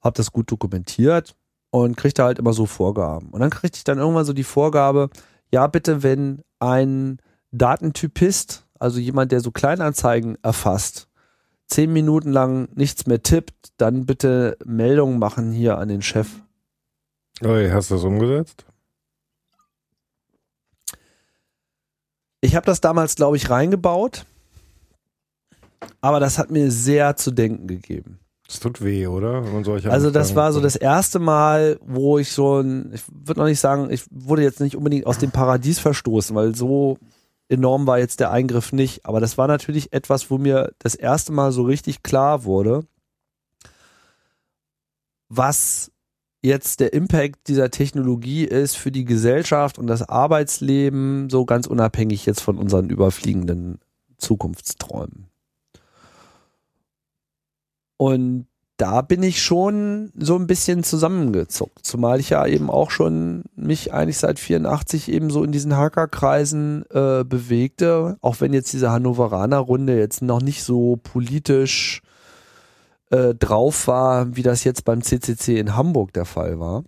Hab das gut dokumentiert und kriegte halt immer so Vorgaben. Und dann kriegte ich dann irgendwann so die Vorgabe, ja bitte, wenn ein Datentypist, also jemand, der so Kleinanzeigen erfasst, zehn Minuten lang nichts mehr tippt, dann bitte Meldungen machen hier an den Chef. Oi, hast du das umgesetzt? Ich habe das damals, glaube ich, reingebaut, aber das hat mir sehr zu denken gegeben. Das tut weh, oder? Also das war so das erste Mal, wo ich so ein, ich würde noch nicht sagen, ich wurde jetzt nicht unbedingt aus dem Paradies verstoßen, weil so enorm war jetzt der Eingriff nicht. Aber das war natürlich etwas, wo mir das erste Mal so richtig klar wurde, was jetzt der Impact dieser Technologie ist für die Gesellschaft und das Arbeitsleben, so ganz unabhängig jetzt von unseren überfliegenden Zukunftsträumen. Und da bin ich schon so ein bisschen zusammengezuckt, zumal ich ja eben auch schon mich eigentlich seit 84 eben so in diesen Hackerkreisen äh, bewegte, auch wenn jetzt diese Hannoveraner Runde jetzt noch nicht so politisch äh, drauf war, wie das jetzt beim CCC in Hamburg der Fall war.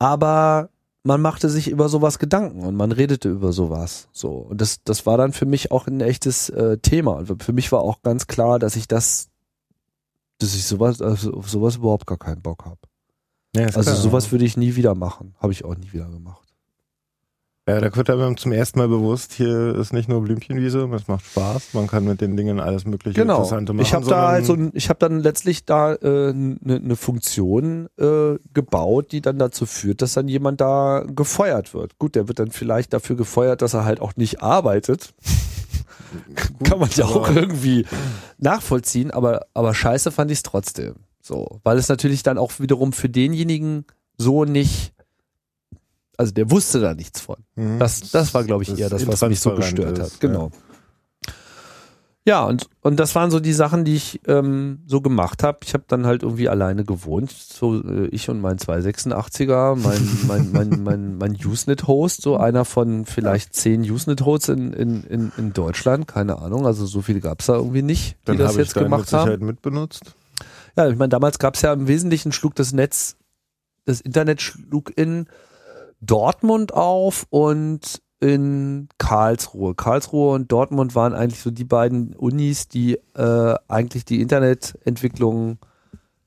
Aber man machte sich über sowas Gedanken und man redete über sowas. So und das das war dann für mich auch ein echtes äh, Thema und für mich war auch ganz klar, dass ich das dass ich sowas, also auf sowas überhaupt gar keinen Bock habe. Ja, Also klar. sowas würde ich nie wieder machen. Habe ich auch nie wieder gemacht. Ja, da wird einem zum ersten Mal bewusst, hier ist nicht nur Blümchenwiese, es macht Spaß, man kann mit den Dingen alles mögliche Genau. Interessante machen. Ich habe da halt so, ein- ich habe dann letztlich da eine äh, ne- ne Funktion äh, gebaut, die dann dazu führt, dass dann jemand da gefeuert wird. Gut, der wird dann vielleicht dafür gefeuert, dass er halt auch nicht arbeitet. Kann man ja auch irgendwie nachvollziehen, aber, aber scheiße fand ich es trotzdem. So, weil es natürlich dann auch wiederum für denjenigen so nicht, also der wusste da nichts von. Mhm. Das, das war, glaube ich, Das eher das, was mich so gestört ist, hat. Genau. Ja, und, und das waren so die Sachen, die ich ähm, so gemacht habe. Ich habe dann halt irgendwie alleine gewohnt. So äh, ich und mein 286er, mein, mein, mein, mein, mein Usenet-Host, so einer von vielleicht zehn Usenet-Hosts in, in, in, in Deutschland, keine Ahnung. Also so viele gab's da irgendwie nicht, die Dann das habe ich jetzt deinen gemacht mit Sicherheit haben. mitbenutzt. Ja, ich meine, damals gab's ja im Wesentlichen schlug das Netz, das Internet schlug in Dortmund auf und in Karlsruhe. Karlsruhe und Dortmund waren eigentlich so die beiden Unis, die äh, eigentlich die Internetentwicklung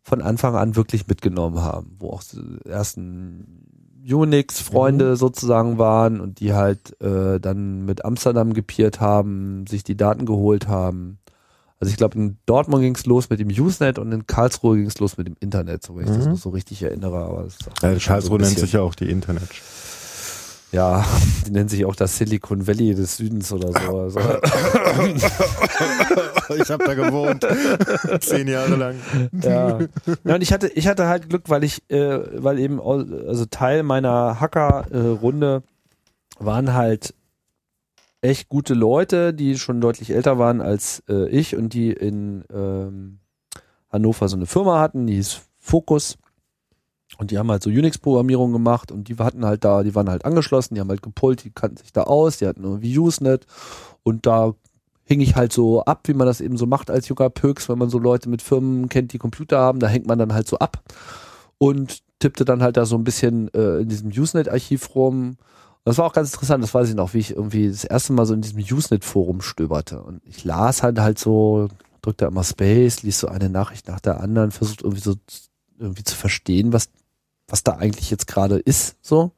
von Anfang an wirklich mitgenommen haben, wo auch die ersten Unix-Freunde sozusagen waren und die halt äh, dann mit Amsterdam gepiert haben, sich die Daten geholt haben. Also ich glaube, in Dortmund ging es los mit dem Usenet und in Karlsruhe ging es los mit dem Internet, so wenn ich das Mhm. noch so richtig erinnere. Aber das ist auch Also so Karlsruhe ein nennt sich ja auch die Internet. Ja, die nennen sich auch das Silicon Valley des Südens oder so. Also, ich habe da gewohnt. Zehn Jahre lang. ja. ja, und ich hatte, ich hatte halt Glück, weil ich, äh, weil eben, also Teil meiner Hacker-Runde waren halt echt gute Leute, die schon deutlich älter waren als äh, ich und die in ähm, Hannover so eine Firma hatten, die hieß Focus. Und die haben halt so Unix-Programmierung gemacht und die hatten halt da, die waren halt angeschlossen, die haben halt gepult, die kannten sich da aus, die hatten irgendwie Usenet und da hing ich halt so ab, wie man das eben so macht als junger Pöks, wenn man so Leute mit Firmen kennt, die Computer haben, da hängt man dann halt so ab und tippte dann halt da so ein bisschen äh, in diesem Usenet-Archiv rum. Das war auch ganz interessant, das weiß ich noch, wie ich irgendwie das erste Mal so in diesem Usenet-Forum stöberte. Und ich las halt halt so, drückte immer Space, liest so eine Nachricht nach der anderen, versucht irgendwie so irgendwie zu verstehen, was, was da eigentlich jetzt gerade ist, so.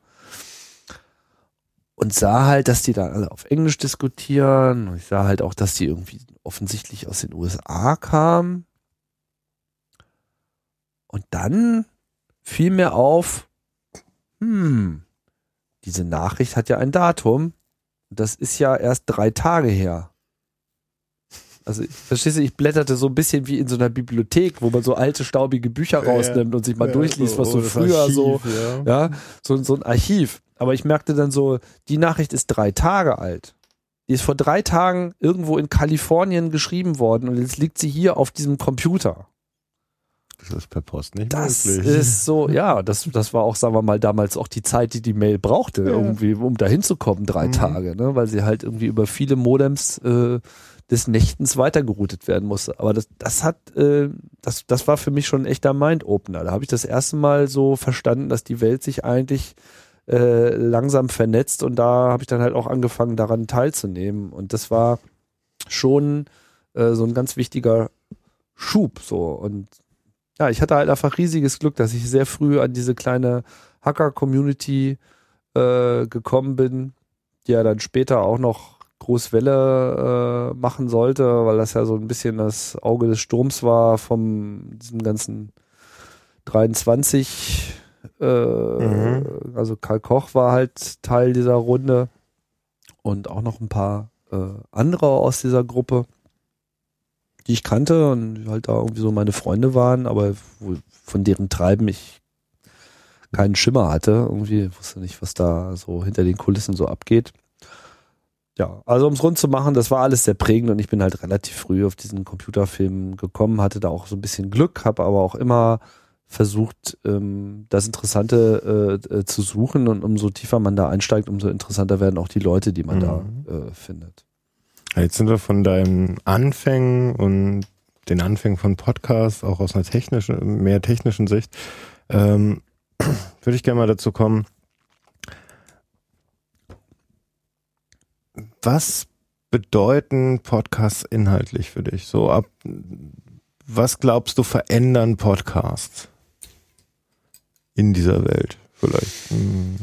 Und sah halt, dass die da alle auf Englisch diskutieren. Und ich sah halt auch, dass die irgendwie offensichtlich aus den USA kamen. Und dann fiel mir auf, hm, diese Nachricht hat ja ein Datum. Das ist ja erst drei Tage her. Also, ich- verstehst du, ich blätterte so ein bisschen wie in so einer Bibliothek, wo man so alte, staubige Bücher rausnimmt und sich mal durchliest, was so das früher Archiv, so, Ja. so, so ein Archiv. Aber ich merkte dann so, die Nachricht ist drei Tage alt. Die ist vor drei Tagen irgendwo in Kalifornien geschrieben worden und jetzt liegt sie hier auf diesem Computer. Das ist per Post nicht Das möglich. ist so, ja, das, das war auch, sagen wir mal, damals auch die Zeit, die die Mail brauchte, Ja. irgendwie, um da hinzukommen, drei Mhm. Tage, ne? weil sie halt irgendwie über viele Modems äh, des Nächtens weitergeroutet werden musste. Aber das, das hat, äh, das, das war für mich schon ein echter Mind-Opener. Da habe ich das erste Mal so verstanden, dass die Welt sich eigentlich äh, langsam vernetzt und da habe ich dann halt auch angefangen, daran teilzunehmen. Und das war schon äh, so ein ganz wichtiger Schub so. Und ja, ich hatte halt einfach riesiges Glück, dass ich sehr früh an diese kleine Hacker-Community äh, gekommen bin, die ja dann später auch noch Großwelle äh, machen sollte, weil das ja so ein bisschen das Auge des Sturms war vom diesem ganzen 23. Äh, Mhm. Also Karl Koch war halt Teil dieser Runde und auch noch ein paar äh, andere aus dieser Gruppe die ich kannte und die halt da irgendwie so meine Freunde waren, aber wo, von deren Treiben ich keinen Schimmer hatte. Irgendwie wusste nicht, was da so hinter den Kulissen so abgeht. Ja, also um es rund zu machen, das war alles sehr prägend und ich bin halt relativ früh auf diesen Computerfilm gekommen, hatte da auch so ein bisschen Glück, habe aber auch immer versucht, ähm, das Interessante äh, äh, zu suchen und umso tiefer man da einsteigt, umso interessanter werden auch die Leute, die man Mhm. da äh, findet. Jetzt sind wir von deinen Anfängen und den Anfängen von Podcasts auch aus einer technischen, mehr technischen Sicht, ähm, würde ich gerne mal dazu kommen. Was bedeuten Podcasts inhaltlich für dich? So ab, was glaubst du verändern Podcasts in dieser Welt? Vielleicht. Hm,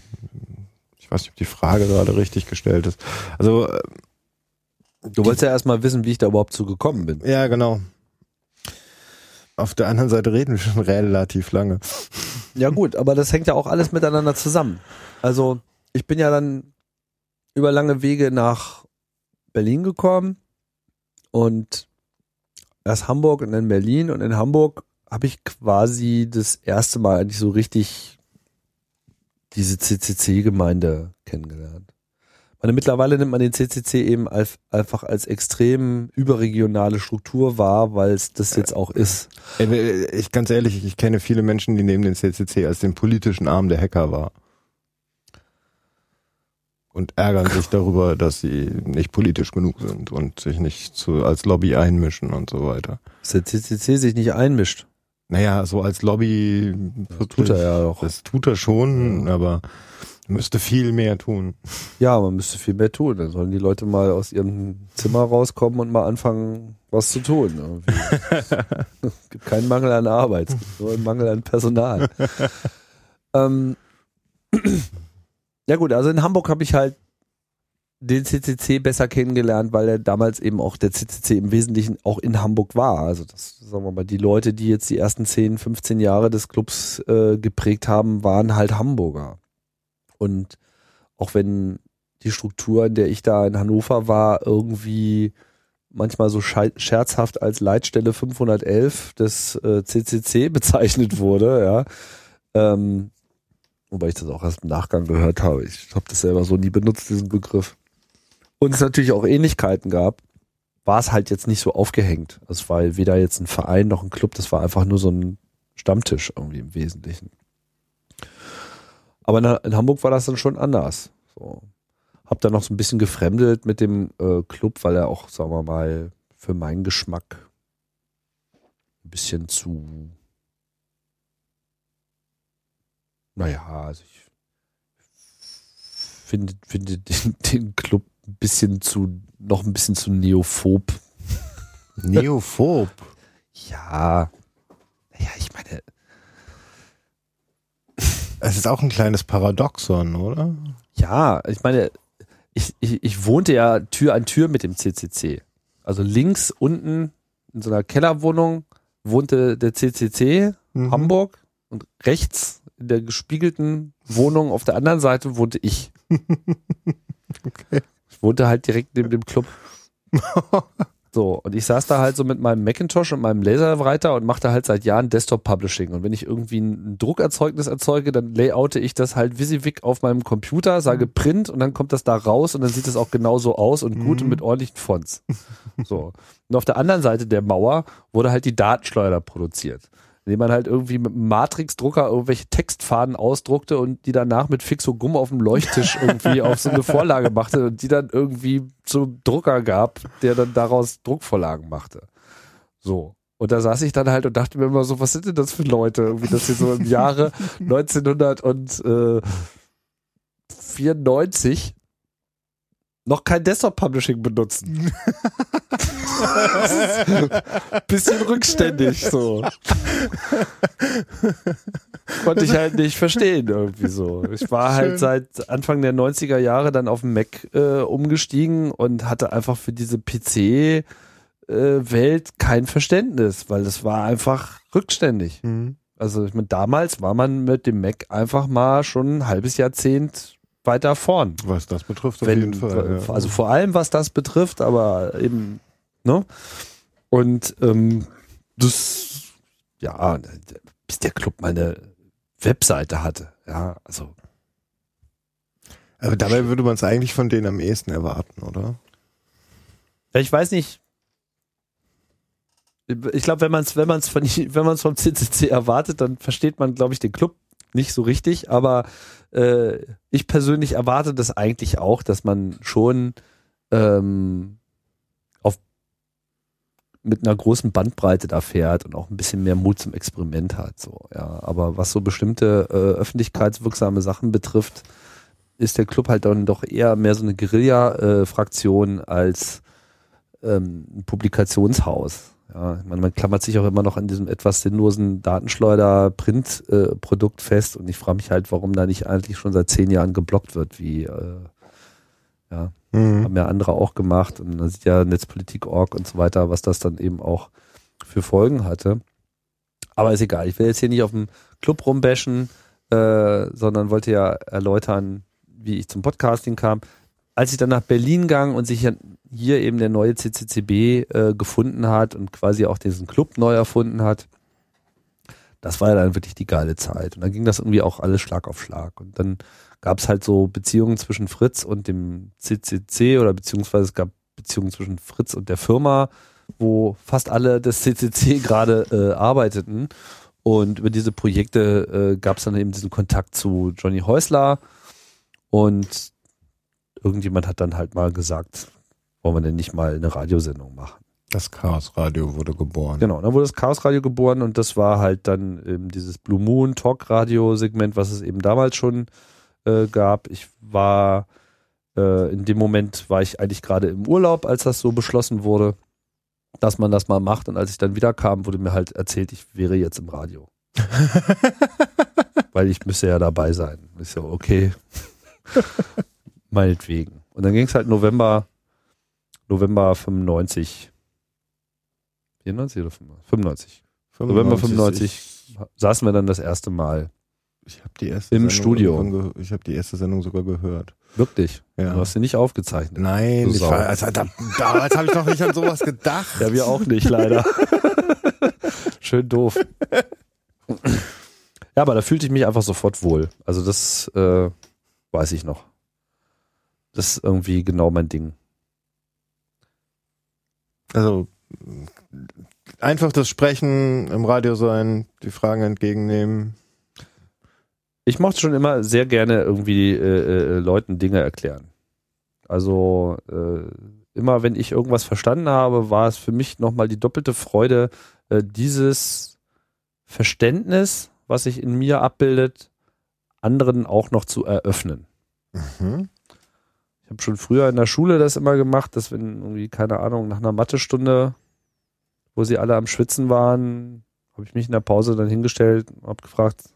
Ich weiß nicht, ob die Frage gerade richtig gestellt ist. Also äh, Du wolltest ja erstmal wissen, wie ich da überhaupt zu gekommen bin. Ja, genau. Auf der anderen Seite reden wir schon relativ lange. Ja gut, aber das hängt ja auch alles miteinander zusammen. Also ich bin ja dann über lange Wege nach Berlin gekommen und erst Hamburg und dann Berlin und in Hamburg habe ich quasi das erste Mal eigentlich so richtig diese CCC-Gemeinde kennengelernt. Meine, mittlerweile nimmt man den CCC eben als, einfach als extrem überregionale Struktur wahr, weil es das jetzt auch ist. Ich ganz ehrlich, ich kenne viele Menschen, die nehmen den CCC als den politischen Arm der Hacker wahr. Und ärgern sich darüber, dass sie nicht politisch genug sind und sich nicht zu, als Lobby einmischen und so weiter. Dass der CCC sich nicht einmischt. Naja, so als Lobby. Das tut er ja auch. Das tut er schon, aber müsste viel mehr tun. Ja, man müsste viel mehr tun. Dann sollen die Leute mal aus ihrem Zimmer rauskommen und mal anfangen, was zu tun. Irgendwie. es gibt keinen Mangel an Arbeit, es gibt nur einen Mangel an Personal. ähm, ja gut, also in Hamburg habe ich halt den CCC besser kennengelernt, weil er damals eben auch der CCC im Wesentlichen auch in Hamburg war. Also das, sagen wir mal, die Leute, die jetzt die ersten 10, 15 Jahre des Clubs äh, geprägt haben, waren halt Hamburger. Und auch wenn die Struktur, in der ich da in Hannover war, irgendwie manchmal so scherzhaft als Leitstelle 511 des äh, CCC bezeichnet wurde, ja. Ähm, wobei ich das auch erst im Nachgang gehört habe. Ich habe das selber so nie benutzt, diesen Begriff. Und es natürlich auch Ähnlichkeiten gab, war es halt jetzt nicht so aufgehängt. Es war weder jetzt ein Verein noch ein Club, das war einfach nur so ein Stammtisch irgendwie im Wesentlichen. Aber in, Hamburg war das dann schon anders. So. Hab dann noch so ein bisschen gefremdelt mit dem äh, Club, weil er auch, sagen wir mal, für meinen Geschmack ein bisschen zu, naja, also ich finde, finde den, den Club ein bisschen zu, noch ein bisschen zu neophob. Neophob. Ja, naja, ich meine, Es ist auch ein kleines Paradoxon, oder? Ja, ich meine, ich, ich, ich wohnte ja Tür an Tür mit dem CCC. Also links unten in so einer Kellerwohnung wohnte der CCC Mhm. Hamburg und rechts in der gespiegelten Wohnung auf der anderen Seite wohnte ich. Okay. Ich wohnte halt direkt neben dem Club. So, und ich saß da halt so mit meinem Macintosh und meinem Laserwriter und machte halt seit Jahren Desktop-Publishing. Und wenn ich irgendwie ein Druckerzeugnis erzeuge, dann layoute ich das halt WYSIWYG auf meinem Computer, sage Print und dann kommt das da raus und dann sieht es auch genauso aus und gut und mit ordentlichen Fonts. So. Und auf der anderen Seite der Mauer wurde halt die Datenschleuder produziert. Indem man halt irgendwie mit einem Matrix-Drucker irgendwelche Textfaden ausdruckte und die danach mit Fixogumm auf dem Leuchttisch irgendwie auf so eine Vorlage machte und die dann irgendwie zum Drucker gab, der dann daraus Druckvorlagen machte. So. Und da saß ich dann halt und dachte mir immer so, was sind denn das für Leute? Irgendwie, dass sie so im Jahre 1994 noch kein Desktop-Publishing benutzen. Bisschen rückständig so. Konnte ich halt nicht verstehen irgendwie so. Ich war halt seit Anfang der 90er Jahre dann auf den Mac äh, umgestiegen und hatte einfach für diese PC äh, Welt kein Verständnis, weil das war einfach rückständig. Mhm. Also ich meine, damals war man mit dem Mac einfach mal schon ein halbes Jahrzehnt weiter vorn. Was das betrifft, auf Wenn, jeden Fall. Ja. Also vor allem, was das betrifft, aber eben, ne? Und ähm, das, ja, bis der Club mal eine Webseite hatte, ja, also Aber dabei würde man es eigentlich von denen am ehesten erwarten, oder? Ja, ich weiß nicht. Ich glaube, wenn man es wenn man's von, wenn man's vom CCC erwartet, dann versteht man, glaube ich, den Club nicht so richtig. Aber äh, ich persönlich erwarte das eigentlich auch, dass man schon ähm, mit einer großen Bandbreite da fährt und auch ein bisschen mehr Mut zum Experiment hat. So, ja. Aber was so bestimmte äh, öffentlichkeitswirksame Sachen betrifft, ist der Club halt dann doch eher mehr so eine Guerilla-Fraktion als ähm, ein Publikationshaus. Ja, meine, man klammert sich auch immer noch an diesem etwas sinnlosen Datenschleuder-Print-Produkt fest und ich frage mich halt, warum da nicht eigentlich schon seit zehn Jahren geblockt wird, wie äh, ja, Mhm. haben ja andere auch gemacht und man sieht ja Netzpolitik.org und so weiter, was das dann eben auch für Folgen hatte. Aber ist egal, ich will jetzt hier nicht auf dem Club rumbashen, äh, sondern wollte ja erläutern, wie ich zum Podcasting kam. Als ich dann nach Berlin gang und sich hier eben der neue CCCB äh, gefunden hat und quasi auch diesen Club neu erfunden hat, das war ja dann wirklich die geile Zeit. Und dann ging das irgendwie auch alles Schlag auf Schlag. Und dann gab es halt so Beziehungen zwischen Fritz und dem CCC oder beziehungsweise es gab Beziehungen zwischen Fritz und der Firma, wo fast alle des CCC gerade äh, arbeiteten. Und über diese Projekte äh, gab es dann eben diesen Kontakt zu Johnny Häusler. Und irgendjemand hat dann halt mal gesagt, wollen wir denn nicht mal eine Radiosendung machen? Das Chaos-Radio wurde geboren. Genau, dann wurde das Chaos Radio geboren und das war halt dann eben dieses Blue Moon Talk Radio Segment, was es eben damals schon äh, gab. Ich war äh, in dem Moment war ich eigentlich gerade im Urlaub, als das so beschlossen wurde, dass man das mal macht und als ich dann wieder kam, wurde mir halt erzählt, ich wäre jetzt im Radio. Weil ich müsste ja dabei sein. Ich so, okay. Meinetwegen. Und dann ging es halt November, November 95. 94 oder 95? 95. November 95 saßen wir dann das erste Mal Ich habe die erste Im Sendung Studio. Ich habe die erste Sendung sogar gehört. Wirklich? Ja. Du hast sie nicht aufgezeichnet. Nein, ich war, also, da, damals habe ich noch nicht an sowas gedacht. Ja, wir auch nicht, leider. Schön doof. Ja, aber da fühlte ich mich einfach sofort wohl. Also das äh, weiß ich noch. Das ist irgendwie genau mein Ding. Also einfach das Sprechen im Radio sein, die Fragen entgegennehmen. Ich mochte schon immer sehr gerne irgendwie äh, äh, Leuten Dinge erklären. Also äh, immer wenn ich irgendwas verstanden habe, war es für mich nochmal die doppelte Freude, äh, dieses Verständnis, was sich in mir abbildet, anderen auch noch zu eröffnen. Mhm. Ich habe schon früher in der Schule das immer gemacht, dass wenn irgendwie, keine Ahnung, nach einer Mathestunde, wo sie alle am Schwitzen waren, habe ich mich in der Pause dann hingestellt und habe gefragt,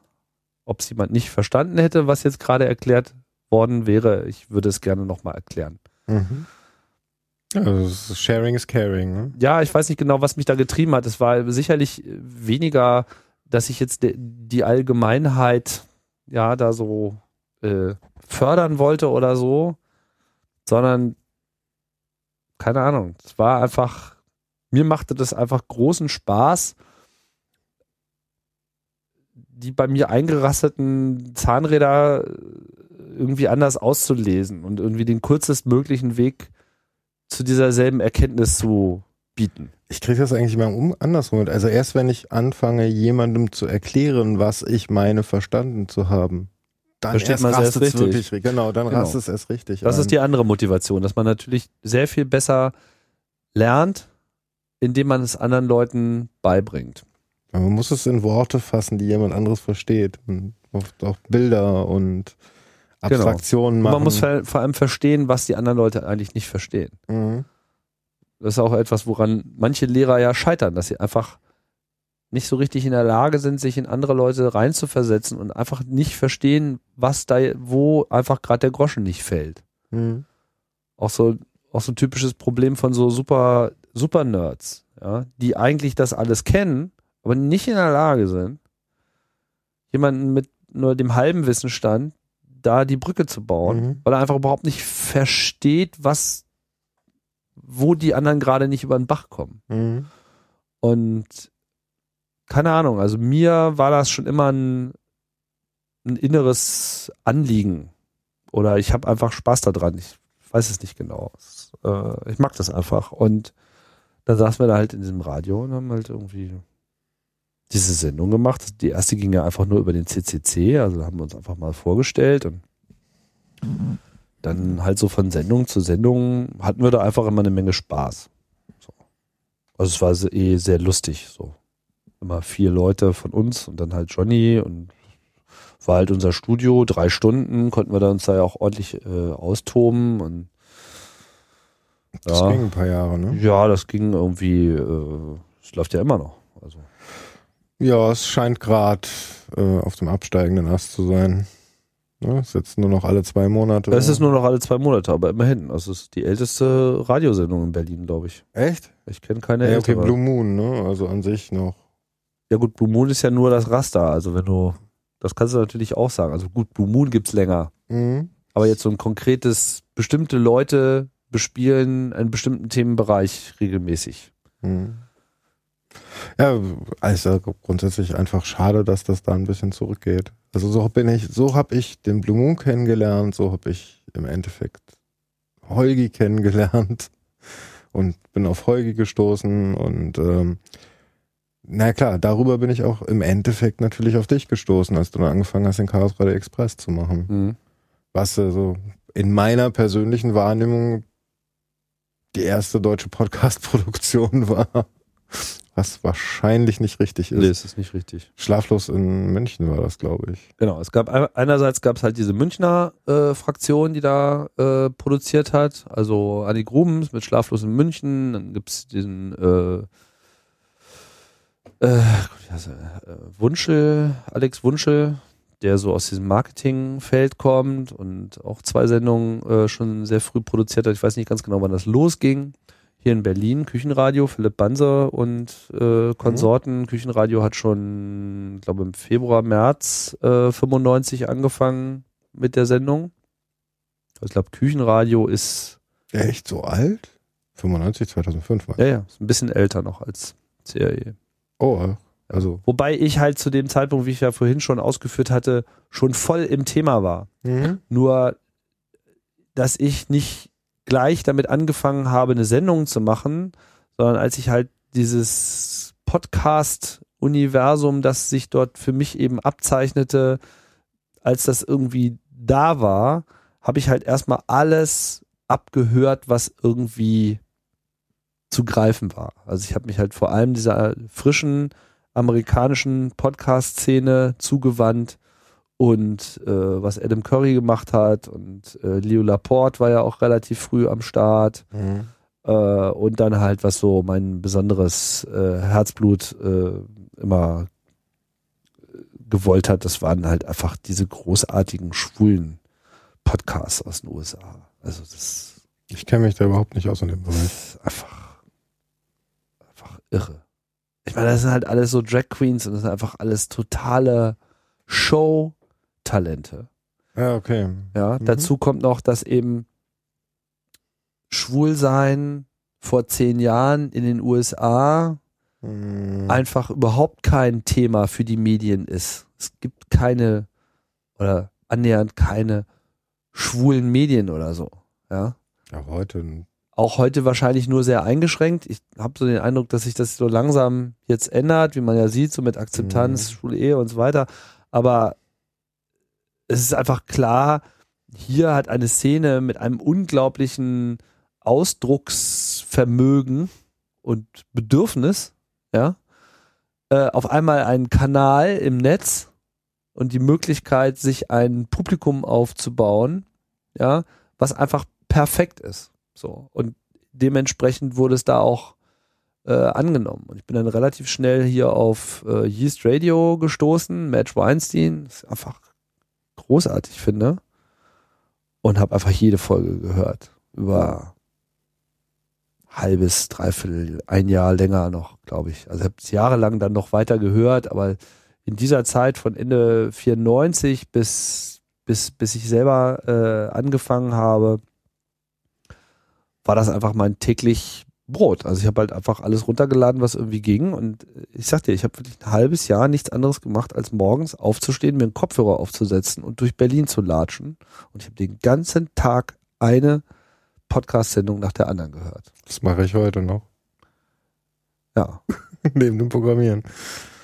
ob es jemand nicht verstanden hätte, was jetzt gerade erklärt worden wäre. Ich würde es gerne nochmal erklären. Mhm. Also Sharing is caring. Ne? Ja, ich weiß nicht genau, was mich da getrieben hat. Es war sicherlich weniger, dass ich jetzt die Allgemeinheit ja da so äh, fördern wollte oder so, sondern keine Ahnung. Es war einfach, mir machte das einfach großen Spaß, die bei mir eingerasteten Zahnräder äh, irgendwie anders auszulesen und irgendwie den kürzestmöglichen Weg zu dieser selben Erkenntnis zu bieten. Ich kriege das eigentlich mal um andersrum mit. Also erst wenn ich anfange, jemandem zu erklären, was ich meine, verstanden zu haben, dann Versteht rastet's richtig. wirklich. Genau, dann Genau. rastet es erst richtig. Das ein. ist die andere Motivation, dass man natürlich sehr viel besser lernt, indem man es anderen Leuten beibringt. Man muss es in Worte fassen, die jemand anderes versteht. Und oft auch Bilder und Abstraktionen Und machen. man muss vor allem verstehen, was die anderen Leute eigentlich nicht verstehen. Mhm. Das ist auch etwas, woran manche Lehrer ja scheitern, dass sie einfach nicht so richtig in der Lage sind, sich in andere Leute reinzuversetzen und einfach nicht verstehen, was da, wo einfach gerade der Groschen nicht fällt. Mhm. auch so auch so ein typisches Problem von so super super Nerds, ja, die eigentlich das alles kennen, aber nicht in der Lage sind, jemanden mit nur dem halben Wissensstand da die Brücke zu bauen, Mhm. weil er einfach überhaupt nicht versteht, was wo die anderen gerade nicht über den Bach kommen. Mhm. Und keine Ahnung, also mir war das schon immer ein, ein inneres Anliegen. Oder ich habe einfach Spaß daran. Ich weiß es nicht genau. Äh, ich mag das einfach. Und dann saßen wir da halt in diesem Radio und haben halt irgendwie diese Sendung gemacht. Die erste ging ja einfach nur über den CCC, also haben wir uns einfach mal vorgestellt und dann halt so von Sendung zu Sendung hatten wir da einfach immer eine Menge Spaß. So. Also es war eh sehr lustig, so. Immer vier Leute von uns und dann halt Johnny und war halt unser Studio, drei Stunden, konnten wir da uns da ja auch ordentlich äh, austoben und Das Ja. ging ein paar Jahre, ne? ja, das ging irgendwie, äh, es läuft ja immer noch. Also Ja, es scheint gerade äh, auf dem absteigenden Ast zu sein. Ne? Ist jetzt nur noch alle zwei Monate. es ist nur noch alle zwei Monate, aber immerhin. Also es ist die älteste Radiosendung in Berlin, glaube ich. Echt? Ich kenne keine Ja, okay, ältere. Blue Moon, ne? Also an sich noch. Ja gut, Blue Moon ist ja nur das Raster. Also wenn du, das kannst du natürlich auch sagen. Also gut, Blue Moon gibt's länger. Mhm. Aber jetzt so ein konkretes, bestimmte Leute bespielen einen bestimmten Themenbereich regelmäßig. Mhm. Ja, also grundsätzlich einfach schade, dass das da ein bisschen zurückgeht. Also so bin ich, so habe ich den Blue Moon kennengelernt, so habe ich im Endeffekt Holgi kennengelernt und bin auf Holgi gestoßen und ähm, na klar, darüber bin ich auch im Endeffekt natürlich auf dich gestoßen, als du dann angefangen hast, den Chaos Radio Express zu machen. Mhm. Was also in meiner persönlichen Wahrnehmung die erste deutsche Podcast-Produktion war. Was wahrscheinlich nicht richtig ist. Nee, das ist nicht richtig. Schlaflos in München war das, glaube ich. Genau, es gab einerseits gab es halt diese Münchner äh, Fraktion, die da äh, produziert hat, also Annie Grubens mit Schlaflos in München, dann gibt's diesen äh, äh, äh, Wunschel, Alex Wunschel, der so aus diesem Marketingfeld kommt und auch zwei Sendungen äh, schon sehr früh produziert hat. Ich weiß nicht ganz genau, wann das losging. Hier in Berlin, Küchenradio, Philipp Banse und äh, Konsorten. Küchenradio hat schon, glaube im Februar, März äh, 95 angefangen mit der Sendung. Ich glaube, Küchenradio ist, Echt so alt? 95, 2005 mal. ja, ja, ist ein bisschen älter noch als CRE. Oh, also. Wobei ich halt zu dem Zeitpunkt, wie ich ja vorhin schon ausgeführt hatte, schon voll im Thema war. Mhm. Nur, dass ich nicht gleich damit angefangen habe, eine Sendung zu machen, sondern als ich halt dieses Podcast-Universum, das sich dort für mich eben abzeichnete, als das irgendwie da war, habe ich halt erstmal alles abgehört, was irgendwie zu greifen war. Also ich habe mich halt vor allem dieser frischen amerikanischen Podcast-Szene zugewandt und äh, was Adam Curry gemacht hat und äh, Leo Laporte war ja auch relativ früh am Start Mhm. äh, und dann halt was so mein besonderes äh, Herzblut äh, immer äh, gewollt hat, das waren halt einfach diese großartigen schwulen Podcasts aus den USA. Also das Ich kenne mich da überhaupt nicht aus in dem Bereich. ist einfach, einfach irre. Ich meine, das sind halt alles so Drag Queens und das sind einfach alles totale Show-Talente. Ja, okay. Ja, Mhm. dazu kommt noch, dass eben Schwulsein vor zehn Jahren in den USA Mhm. einfach überhaupt kein Thema für die Medien ist. Es gibt keine oder annähernd keine schwulen Medien oder so. Ja. Ja, heute. Auch heute wahrscheinlich nur sehr eingeschränkt. Ich habe so den Eindruck, dass sich das so langsam jetzt ändert, wie man ja sieht, so mit Akzeptanz, Mhm. schwule Ehe und so weiter. Aber es ist einfach klar, hier hat eine Szene mit einem unglaublichen Ausdrucksvermögen und Bedürfnis, ja, äh, auf einmal einen Kanal im Netz und die Möglichkeit, sich ein Publikum aufzubauen, ja, was einfach perfekt ist. So. Und dementsprechend wurde es da auch äh, angenommen. Und ich bin dann relativ schnell hier auf äh, Yeast Radio gestoßen, Match Weinstein, ich einfach großartig finde. Und habe einfach jede Folge gehört. Über halbes, dreiviertel, ein Jahr länger noch, glaube ich. Also habe es jahrelang dann noch weiter gehört, aber in dieser Zeit von Ende 94 bis, bis, bis ich selber äh, angefangen habe, war das einfach mein täglich Brot. Also ich habe halt einfach alles runtergeladen, was irgendwie ging. Und ich sag dir, ich habe wirklich ein halbes Jahr nichts anderes gemacht, als morgens aufzustehen, mir einen Kopfhörer aufzusetzen und durch Berlin zu latschen. Und ich habe den ganzen Tag eine Podcast-Sendung nach der anderen gehört. Das mache ich heute noch. Ja. Neben dem Programmieren.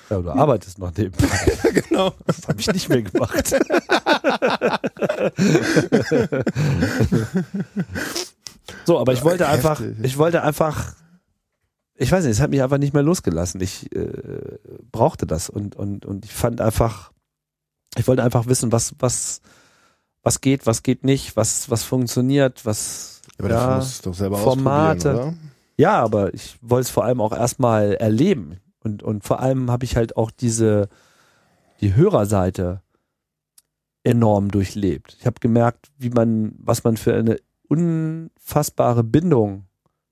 Ja, du arbeitest noch nebenbei. genau. Das habe ich nicht mehr gemacht. so, aber ich wollte einfach, ich wollte einfach, ich weiß nicht, es hat mich einfach nicht mehr losgelassen. Ich äh, brauchte das und, und, und ich fand einfach, ich wollte einfach wissen, was, was, was geht, was geht nicht, was, was funktioniert, was, Aber Ja, musst du doch selber Formate. ausprobieren, ja, aber ich wollte es vor allem auch erstmal erleben. Und, und vor allem habe ich halt auch diese, die Hörerseite enorm durchlebt. Ich habe gemerkt, wie man, was man für eine unfassbare Bindung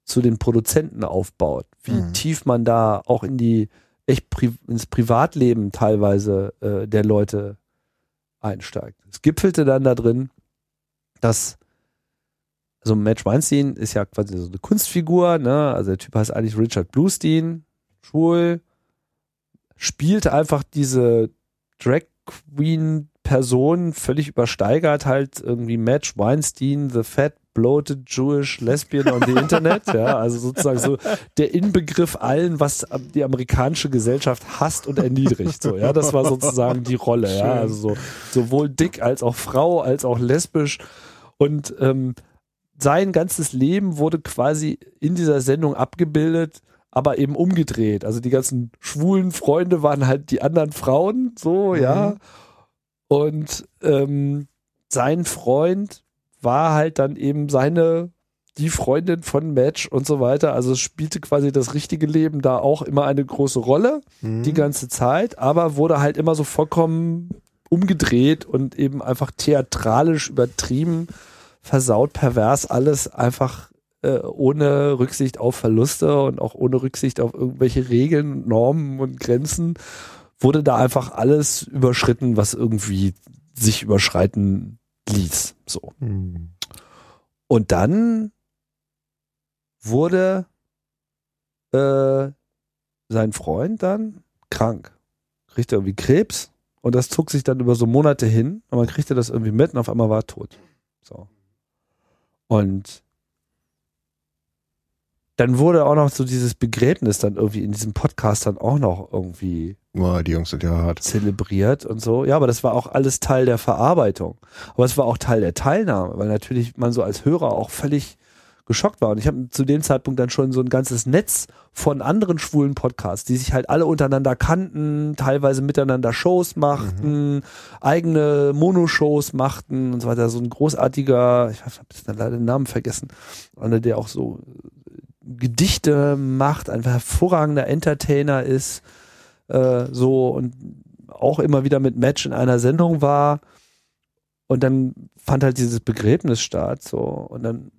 zu den Produzenten aufbaut. Wie Mhm. tief man da auch in die, echt pri ins Privatleben teilweise äh, der Leute einsteigt. Es gipfelte dann da drin, dass also Match Weinstein ist ja quasi so eine Kunstfigur, ne? Also der Typ heißt eigentlich Richard Bluestein, schwul, spielt einfach diese Drag Queen Person völlig übersteigert, halt irgendwie Match Weinstein, the fat bloated Jewish lesbian on the Internet, ja, also sozusagen so der Inbegriff allen, was die amerikanische Gesellschaft hasst und erniedrigt, so, ja, das war sozusagen die Rolle, ja, Schön. also so, sowohl dick als auch Frau, als auch lesbisch und ähm, sein ganzes Leben wurde quasi in dieser Sendung abgebildet, aber eben umgedreht. Also die ganzen schwulen Freunde waren halt die anderen Frauen, so, ja. Und ähm, sein Freund war halt dann eben seine, die Freundin von Match und so weiter. Also es spielte quasi das richtige Leben da auch immer eine große Rolle, oder? die ganze Zeit, aber wurde halt immer so vollkommen umgedreht und eben einfach theatralisch übertrieben, versaut, pervers, alles einfach äh, ohne Rücksicht auf Verluste und auch ohne Rücksicht auf irgendwelche Regeln, Normen und Grenzen, wurde da einfach alles überschritten, was irgendwie sich überschreiten ließ. So. Hm. Und dann wurde äh, sein Freund dann krank. Kriegte irgendwie Krebs und das zog sich dann über so Monate hin und man kriegte das irgendwie mit und auf einmal war er tot. So. Und dann wurde auch noch so dieses Begräbnis dann irgendwie in diesem Podcast dann auch noch irgendwie Boah, die Jungs sind ja hart. zelebriert und so. Ja, aber das war auch alles Teil der Verarbeitung. Aber es war auch Teil der Teilnahme, weil natürlich man so als Hörer auch völlig geschockt war. Und ich habe zu dem Zeitpunkt dann schon so ein ganzes Netz von anderen schwulen Podcasts, die sich halt alle untereinander kannten, teilweise miteinander Shows machten, eigene Monoshows machten und so weiter. So ein großartiger, ich habe jetzt leider den Namen vergessen, einer, der auch so Gedichte macht, ein hervorragender Entertainer ist, äh, so und auch immer wieder mit Match in einer Sendung war. Und dann fand halt dieses Begräbnis statt, so und dann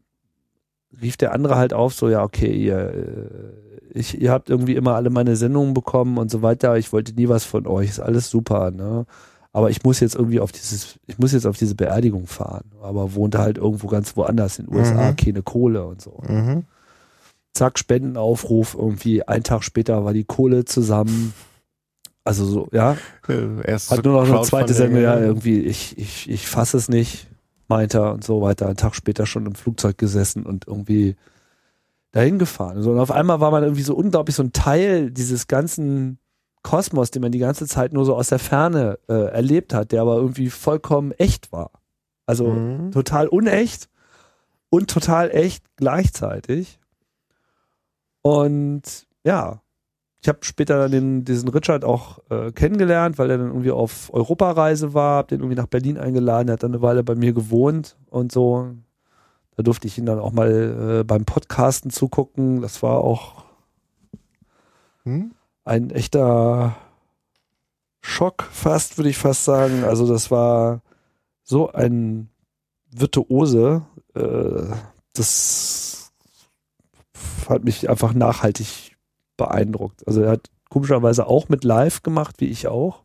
rief der andere halt auf, so ja, okay, ihr, äh, ich, ihr habt irgendwie immer alle meine Sendungen bekommen und so weiter. Ich wollte nie was von euch, ist alles super, ne? Aber ich muss jetzt irgendwie auf dieses, ich muss jetzt auf diese Beerdigung fahren. Aber wohnte halt irgendwo ganz woanders in den USA, Mhm. keine Kohle und so. Mhm. Zack, Spendenaufruf, irgendwie ein Tag später war die Kohle zusammen. Also so, ja, Äh, erst hat nur noch eine zweite Sendung, ja, irgendwie, ich, ich, ich fasse es nicht, meinte er und so weiter. Einen Tag später schon im Flugzeug gesessen und irgendwie dahin gefahren. So, und auf einmal war man irgendwie so unglaublich so ein Teil dieses ganzen Kosmos, den man die ganze Zeit nur so aus der Ferne äh, erlebt hat, der aber irgendwie vollkommen echt war. Also Mhm. total unecht und total echt gleichzeitig. Und ja, ich habe später dann den, diesen Richard auch äh, kennengelernt, weil er dann irgendwie auf Europareise war, hab den irgendwie nach Berlin eingeladen, er hat dann eine Weile bei mir gewohnt und so. Da durfte ich ihn dann auch mal äh, beim Podcasten zugucken. Das war auch Hm? ein echter Schock, fast, würde ich fast sagen. Also das war so ein Virtuose. Äh, das hat mich einfach nachhaltig beeindruckt. Also er hat komischerweise auch mit Live gemacht, wie ich auch.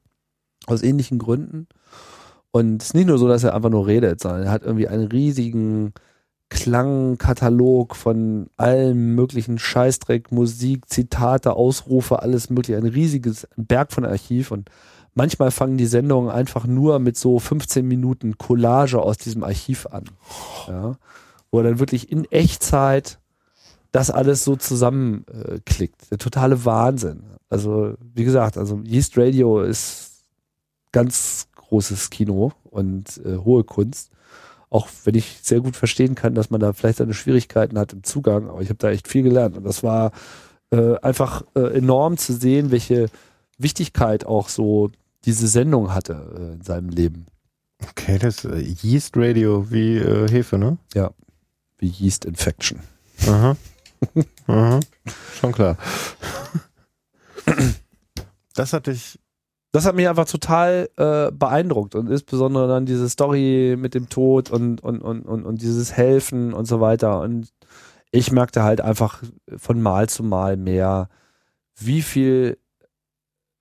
Aus ähnlichen Gründen. Und es ist nicht nur so, dass er einfach nur redet, sondern er hat irgendwie einen riesigen Klangkatalog von allem möglichen Scheißdreck, Musik, Zitate, Ausrufe, alles mögliche. Ein riesiges Berg von Archiv und manchmal fangen die Sendungen einfach nur mit so 15 Minuten Collage aus diesem Archiv an. Ja, wo er dann wirklich in Echtzeit das alles so zusammenklickt. Äh. Der totale Wahnsinn. Also, wie gesagt, also Yeast Radio ist ganz großes Kino und äh, hohe Kunst. Auch wenn ich sehr gut verstehen kann, dass man da vielleicht seine Schwierigkeiten hat im Zugang, aber ich habe da echt viel gelernt. Und das war äh, einfach äh, enorm zu sehen, welche Wichtigkeit auch so diese Sendung hatte äh, in seinem Leben. Okay, das äh, Yeast Radio wie äh, Hefe, ne? Wie Yeast Infection. Aha. Aha. Schon klar. Das hatte ich. das hat mich einfach total äh, beeindruckt und insbesondere dann diese Story mit dem Tod und, und, und, und, und dieses Helfen und so weiter. Und ich merkte halt einfach von Mal zu Mal mehr, wie viel,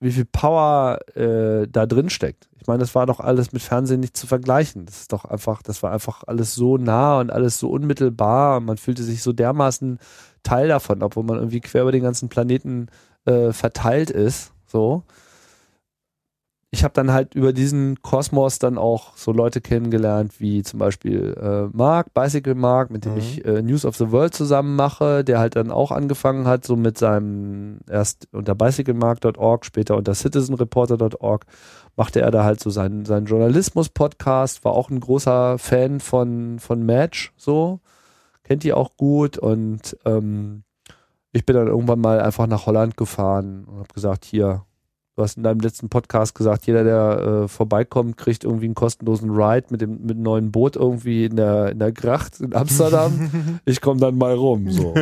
wie viel Power äh, da drin steckt. Ich meine, das war doch alles mit Fernsehen nicht zu vergleichen. Das ist doch einfach, das war einfach alles so nah und alles so unmittelbar. Man fühlte sich so dermaßen Teil davon, obwohl man irgendwie quer über den ganzen Planeten äh, verteilt ist. So ich habe dann halt über diesen Kosmos dann auch so Leute kennengelernt, wie zum Beispiel äh, Mark, Bicycle Mark, mit dem Mhm. ich äh, News of the World zusammen mache, der halt dann auch angefangen hat, so mit seinem, erst unter bicyclemark.org, später unter citizenreporter.org, machte er da halt so seinen, seinen Journalismus-Podcast, war auch ein großer Fan von, von Match, so, kennt die auch gut und ähm, ich bin dann irgendwann mal einfach nach Holland gefahren und habe gesagt, hier, Du hast in deinem letzten Podcast gesagt, jeder, der äh, vorbeikommt, kriegt irgendwie einen kostenlosen Ride mit dem mit einem neuen Boot irgendwie in der in der Gracht in Amsterdam. ich komme dann mal rum. So.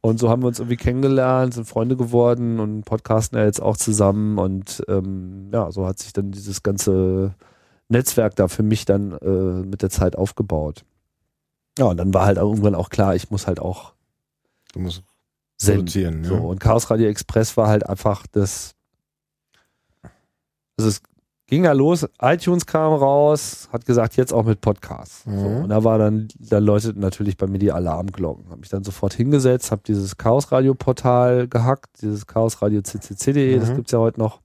Und so haben wir uns irgendwie kennengelernt, sind Freunde geworden und podcasten ja jetzt auch zusammen. Und ähm, ja, so hat sich dann dieses ganze Netzwerk da für mich dann äh, mit der Zeit aufgebaut. Ja, und dann war halt irgendwann auch klar, ich muss halt auch Du musst senden. produzieren. So, Ja. und Chaos Radio Express war halt einfach das. Also es ging ja los, iTunes kam raus, hat gesagt, jetzt auch mit Podcasts. So, Mhm. und da war dann, da läuteten natürlich bei mir die Alarmglocken. Habe mich dann sofort hingesetzt, habe dieses Chaos Radio Portal gehackt, dieses Chaos Radio ccc.de, das Mhm. gibt's ja heute noch,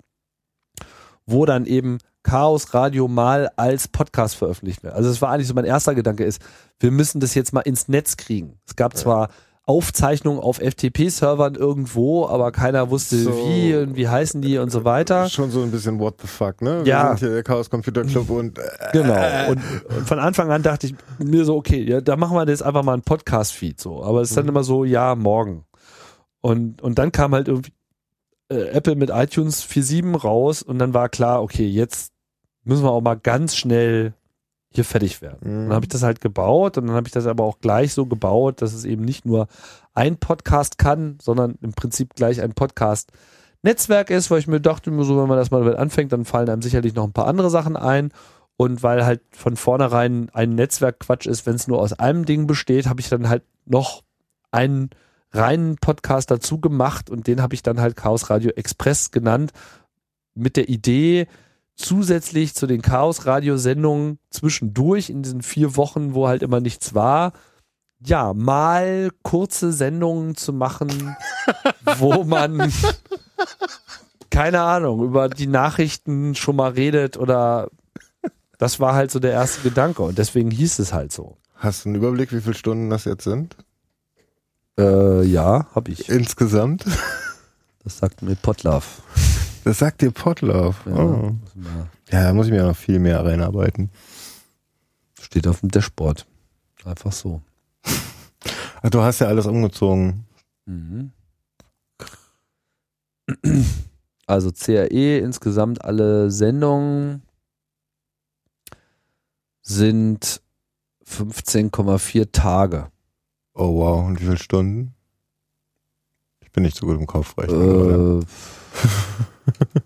wo dann eben Chaos Radio mal als Podcast veröffentlicht wird. Also es war eigentlich so mein erster Gedanke ist, wir müssen das jetzt mal ins Netz kriegen. Es gab zwar Aufzeichnungen auf FTP-Servern irgendwo, aber keiner wusste So. wie und wie heißen die und so weiter. Schon so ein bisschen what the fuck, ne? Wir Ja. sind hier der Chaos Computer Club und äh, Genau. Und, und von Anfang an dachte ich mir so, okay, ja, da machen wir jetzt einfach mal einen Podcast-Feed so. Aber es ist dann immer so, ja, morgen. Und, und dann kam halt irgendwie äh, Apple mit iTunes 4.7 raus und dann war klar, okay, jetzt müssen wir auch mal ganz schnell hier fertig werden. Mhm. Dann habe ich das halt gebaut und dann habe ich das aber auch gleich so gebaut, dass es eben nicht nur ein Podcast kann, sondern im Prinzip gleich ein Podcast Netzwerk ist, weil ich mir dachte, so, wenn man das mal damit anfängt, dann fallen einem sicherlich noch ein paar andere Sachen ein. Und weil halt von vornherein ein Netzwerk Quatsch ist, wenn es nur aus einem Ding besteht, habe ich dann halt noch einen reinen Podcast dazu gemacht und den habe ich dann halt Chaos Radio Express genannt, mit der Idee, zusätzlich zu den Chaos Radio Sendungen zwischendurch in diesen vier Wochen, wo halt immer nichts war, ja, mal kurze Sendungen zu machen, wo man keine Ahnung, über die Nachrichten schon mal redet oder das war halt so der erste Gedanke und deswegen hieß es halt so. hast du einen Überblick, wie viele Stunden das jetzt sind? Äh, ja, hab ich. Insgesamt? Das sagt mir Potlove. Das sagt dir Potlove. Ja, Oh. ja, da muss ich mir noch viel mehr reinarbeiten. Steht auf dem Dashboard. Einfach so. Ach, du hast ja alles umgezogen. Mhm. Also CRE insgesamt alle Sendungen sind 15,4 Tage. Oh wow, und wie viele Stunden? Ich bin nicht so gut im Kopfrechnen. oder? Äh,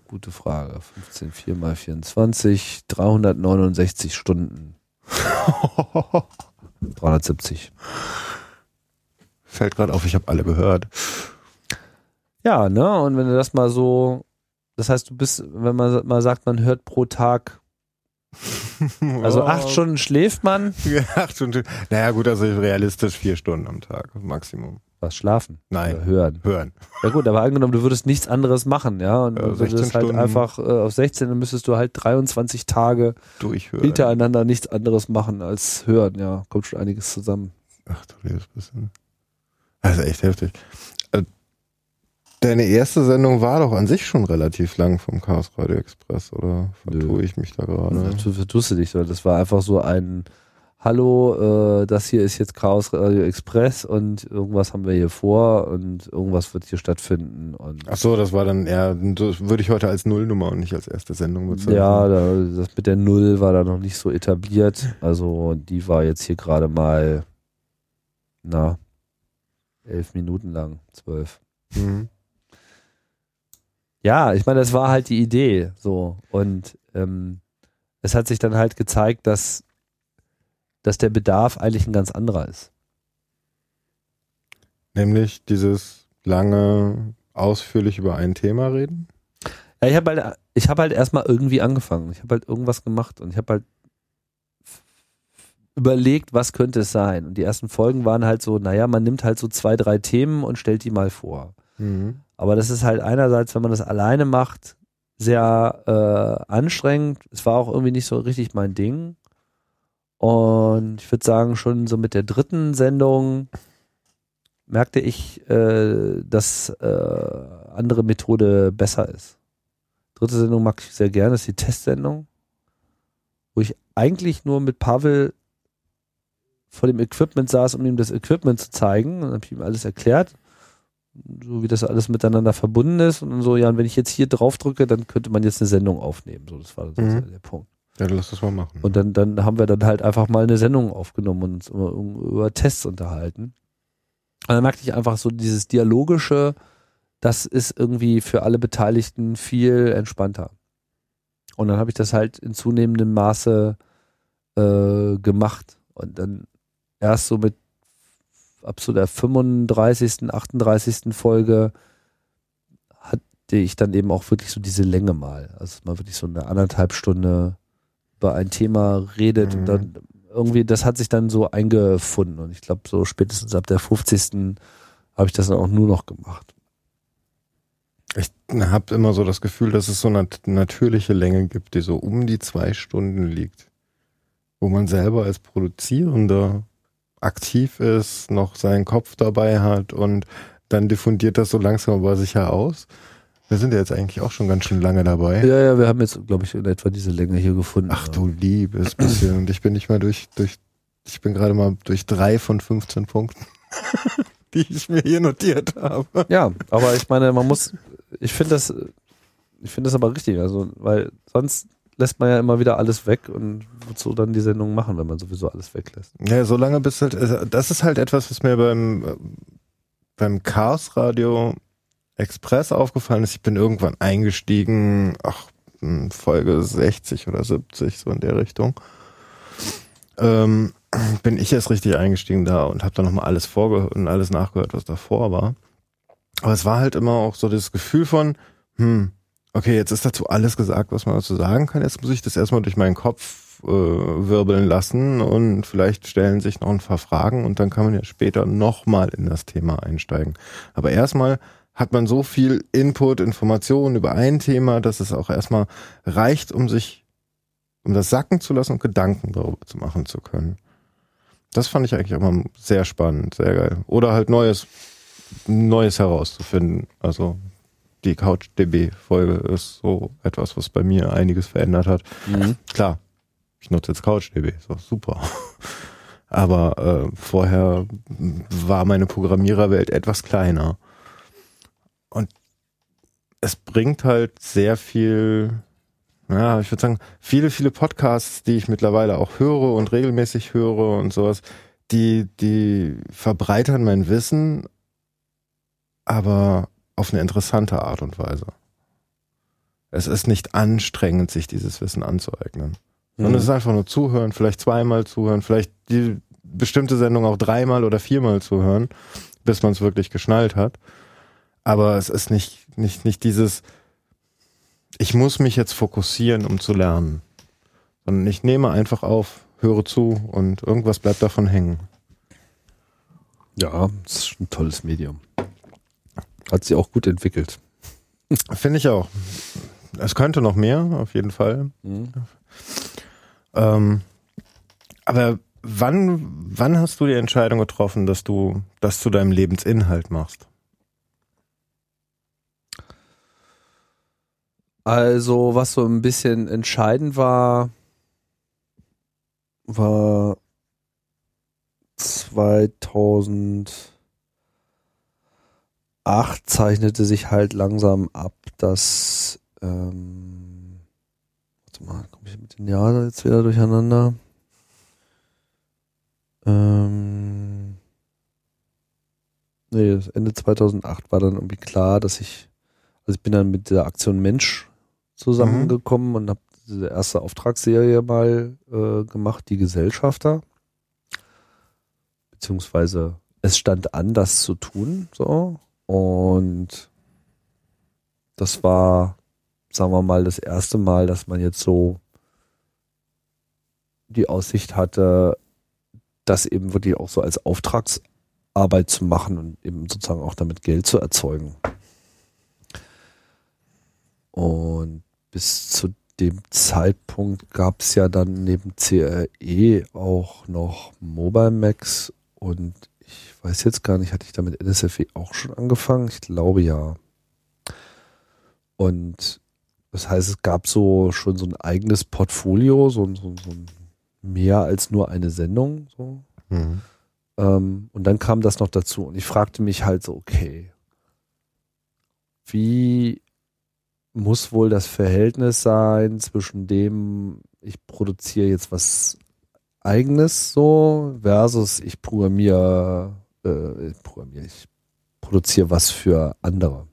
gute Frage. 15, 4 mal 24, 369 Stunden. 370. Fällt gerade auf, ich habe alle gehört. Ja, ne? Und wenn du das mal so, das heißt, du bist, wenn man mal sagt, man hört pro Tag, also acht Stunden schläft man, Ja, acht Stunden. Naja, gut, also realistisch vier Stunden am Tag, Maximum. Was schlafen? Nein. Oder hören. Hören. Ja gut, aber angenommen, du würdest nichts anderes machen, ja, und Ja, du würdest 16 halt Stunden. einfach äh, auf 16, dann müsstest du halt 23 Tage Durchhören. hintereinander nichts anderes machen als hören, ja, kommt schon einiges zusammen. Ach du liebes bisschen. Das ist echt heftig. Äh, Deine erste Sendung war doch an sich schon relativ lang vom Chaos Radio Express, oder vertue ich mich da gerade? Du vertust du dich so. Das war einfach so ein Hallo, äh, das hier ist jetzt Chaos Radio Express und irgendwas haben wir hier vor und irgendwas wird hier stattfinden. Und Ach so, das war dann eher, das würde ich heute als Nullnummer und nicht als erste Sendung bezeichnen. ja, da, das mit der Null war da noch nicht so etabliert. Also die war jetzt hier gerade mal, na, elf Minuten lang, zwölf. Mhm. Ja, ich meine, das war halt die Idee so. Und ähm, es hat sich dann halt gezeigt, dass, dass der Bedarf eigentlich ein ganz anderer ist. Nämlich dieses lange, ausführlich über ein Thema reden. Ja, ich habe halt, ich habe halt erstmal irgendwie angefangen. Ich habe halt irgendwas gemacht und ich habe halt überlegt, was könnte es sein. Und die ersten Folgen waren halt so, naja, man nimmt halt so zwei, drei Themen und stellt die mal vor. Mhm. Aber das ist halt einerseits, wenn man das alleine macht, sehr äh, anstrengend. Es war auch irgendwie nicht so richtig mein Ding. Und ich würde sagen, schon so mit der dritten Sendung merkte ich, äh, dass äh, andere Methode besser ist. Dritte Sendung mag ich sehr gerne, das ist die Testsendung, wo ich eigentlich nur mit Pavel vor dem Equipment saß, um ihm das Equipment zu zeigen. Dann habe ich ihm alles erklärt so wie das alles miteinander verbunden ist und so, ja, und wenn ich jetzt hier drauf drücke, dann könnte man jetzt eine Sendung aufnehmen. So, das war Mhm. der Punkt. Ja, lass das mal machen. Und dann, dann haben wir dann halt einfach mal eine Sendung aufgenommen und uns über, Tests unterhalten. Und dann merkte ich einfach so dieses Dialogische, das ist irgendwie für alle Beteiligten viel entspannter. Und dann habe ich das halt in zunehmendem Maße äh, gemacht. Und dann erst so mit ab so der 35., 38. Folge hatte ich dann eben auch wirklich so diese Länge mal. Also man wirklich so eine anderthalb Stunde über ein Thema redet Mhm. und dann irgendwie, das hat sich dann so eingefunden und ich glaube so spätestens ab der 50. habe ich das dann auch nur noch gemacht. Ich habe immer so das Gefühl, dass es so eine natürliche Länge gibt, die so um die zwei Stunden liegt. Wo man selber als Produzierender aktiv ist, noch seinen Kopf dabei hat und dann diffundiert das so langsam aber sicher aus. Wir sind ja jetzt eigentlich auch schon ganz schön lange dabei. Ja, ja, wir haben jetzt, glaube ich, in etwa diese Länge hier gefunden. Ach du liebes bisschen. Und ich bin nicht mal durch, durch, ich bin gerade mal durch drei von 15 Punkten, die ich mir hier notiert habe. Ja, aber ich meine, man muss, ich finde das, ich finde das aber richtig, also, weil sonst lässt man ja immer wieder alles weg und wozu dann die Sendung machen, wenn man sowieso alles weglässt. Ja, so lange bis halt, also das ist halt etwas, was mir beim, äh, beim Chaos Radio Express aufgefallen ist. Ich bin irgendwann eingestiegen, ach, in Folge 60 oder 70, so in der Richtung. Ähm, bin ich erst richtig eingestiegen da und habe dann nochmal alles vorgehört und alles nachgehört, was davor war. Aber es war halt immer auch so das Gefühl von, hm, okay, jetzt ist dazu alles gesagt, was man dazu sagen kann. Jetzt muss ich das erstmal durch meinen Kopf äh, wirbeln lassen und vielleicht stellen sich noch ein paar Fragen und dann kann man ja später nochmal in das Thema einsteigen. Aber erstmal hat man so viel Input, Informationen über ein Thema, dass es auch erstmal reicht, um sich, um das sacken zu lassen und Gedanken darüber zu machen zu können. Das fand ich eigentlich immer sehr spannend, sehr geil. Oder halt Neues, Neues herauszufinden. Also die CouchDB-Folge ist so etwas, was bei mir einiges verändert hat. Klar, ich nutze jetzt CouchDB, ist auch super. Aber äh, vorher war meine Programmiererwelt etwas kleiner. Und es bringt halt sehr viel, ja, ich würde sagen, viele, viele Podcasts, die ich mittlerweile auch höre und regelmäßig höre und sowas, die, die verbreitern mein Wissen, aber auf eine interessante Art und Weise. Es ist nicht anstrengend, sich dieses Wissen anzueignen. Sondern es ist einfach nur zuhören, vielleicht zweimal zuhören, vielleicht die bestimmte Sendung auch dreimal oder viermal zuhören, bis man es wirklich geschnallt hat. Aber es ist nicht, nicht, nicht dieses, ich muss mich jetzt fokussieren, um zu lernen. Sondern ich nehme einfach auf, höre zu und irgendwas bleibt davon hängen. Ja, das ist ein tolles Medium. Hat sich auch gut entwickelt. Finde ich auch. Es könnte noch mehr, auf jeden Fall. Ähm, aber wann, wann hast du die Entscheidung getroffen, dass du das zu deinem Lebensinhalt machst? Also, was so ein bisschen entscheidend war, war 2008 zeichnete sich halt langsam ab, dass, ähm, warte mal, komme ich mit den Jahren jetzt wieder durcheinander? Ähm, nee, Ende 2008 war dann irgendwie klar, dass ich, also ich bin dann mit der Aktion Mensch zusammengekommen und habe diese erste Auftragsserie mal äh, gemacht, die Gesellschafter. Beziehungsweise es stand an, das zu tun, so. Und das war, sagen wir mal, das erste Mal, dass man jetzt so die Aussicht hatte, das eben wirklich auch so als Auftragsarbeit zu machen und eben sozusagen auch damit Geld zu erzeugen. Und bis zu dem Zeitpunkt gab es ja dann neben CRE auch noch Mobile Max und ich weiß jetzt gar nicht, hatte ich damit NSFE auch schon angefangen? Ich glaube ja. Und das heißt, es gab so schon so ein eigenes Portfolio, so, so, so mehr als nur eine Sendung. So. Mhm. Ähm, und dann kam das noch dazu. Und ich fragte mich halt so, okay, wie muss wohl das Verhältnis sein zwischen dem, ich produziere jetzt was eigenes so, versus ich programmiere, äh, ich programmiere, ich produziere was für andere.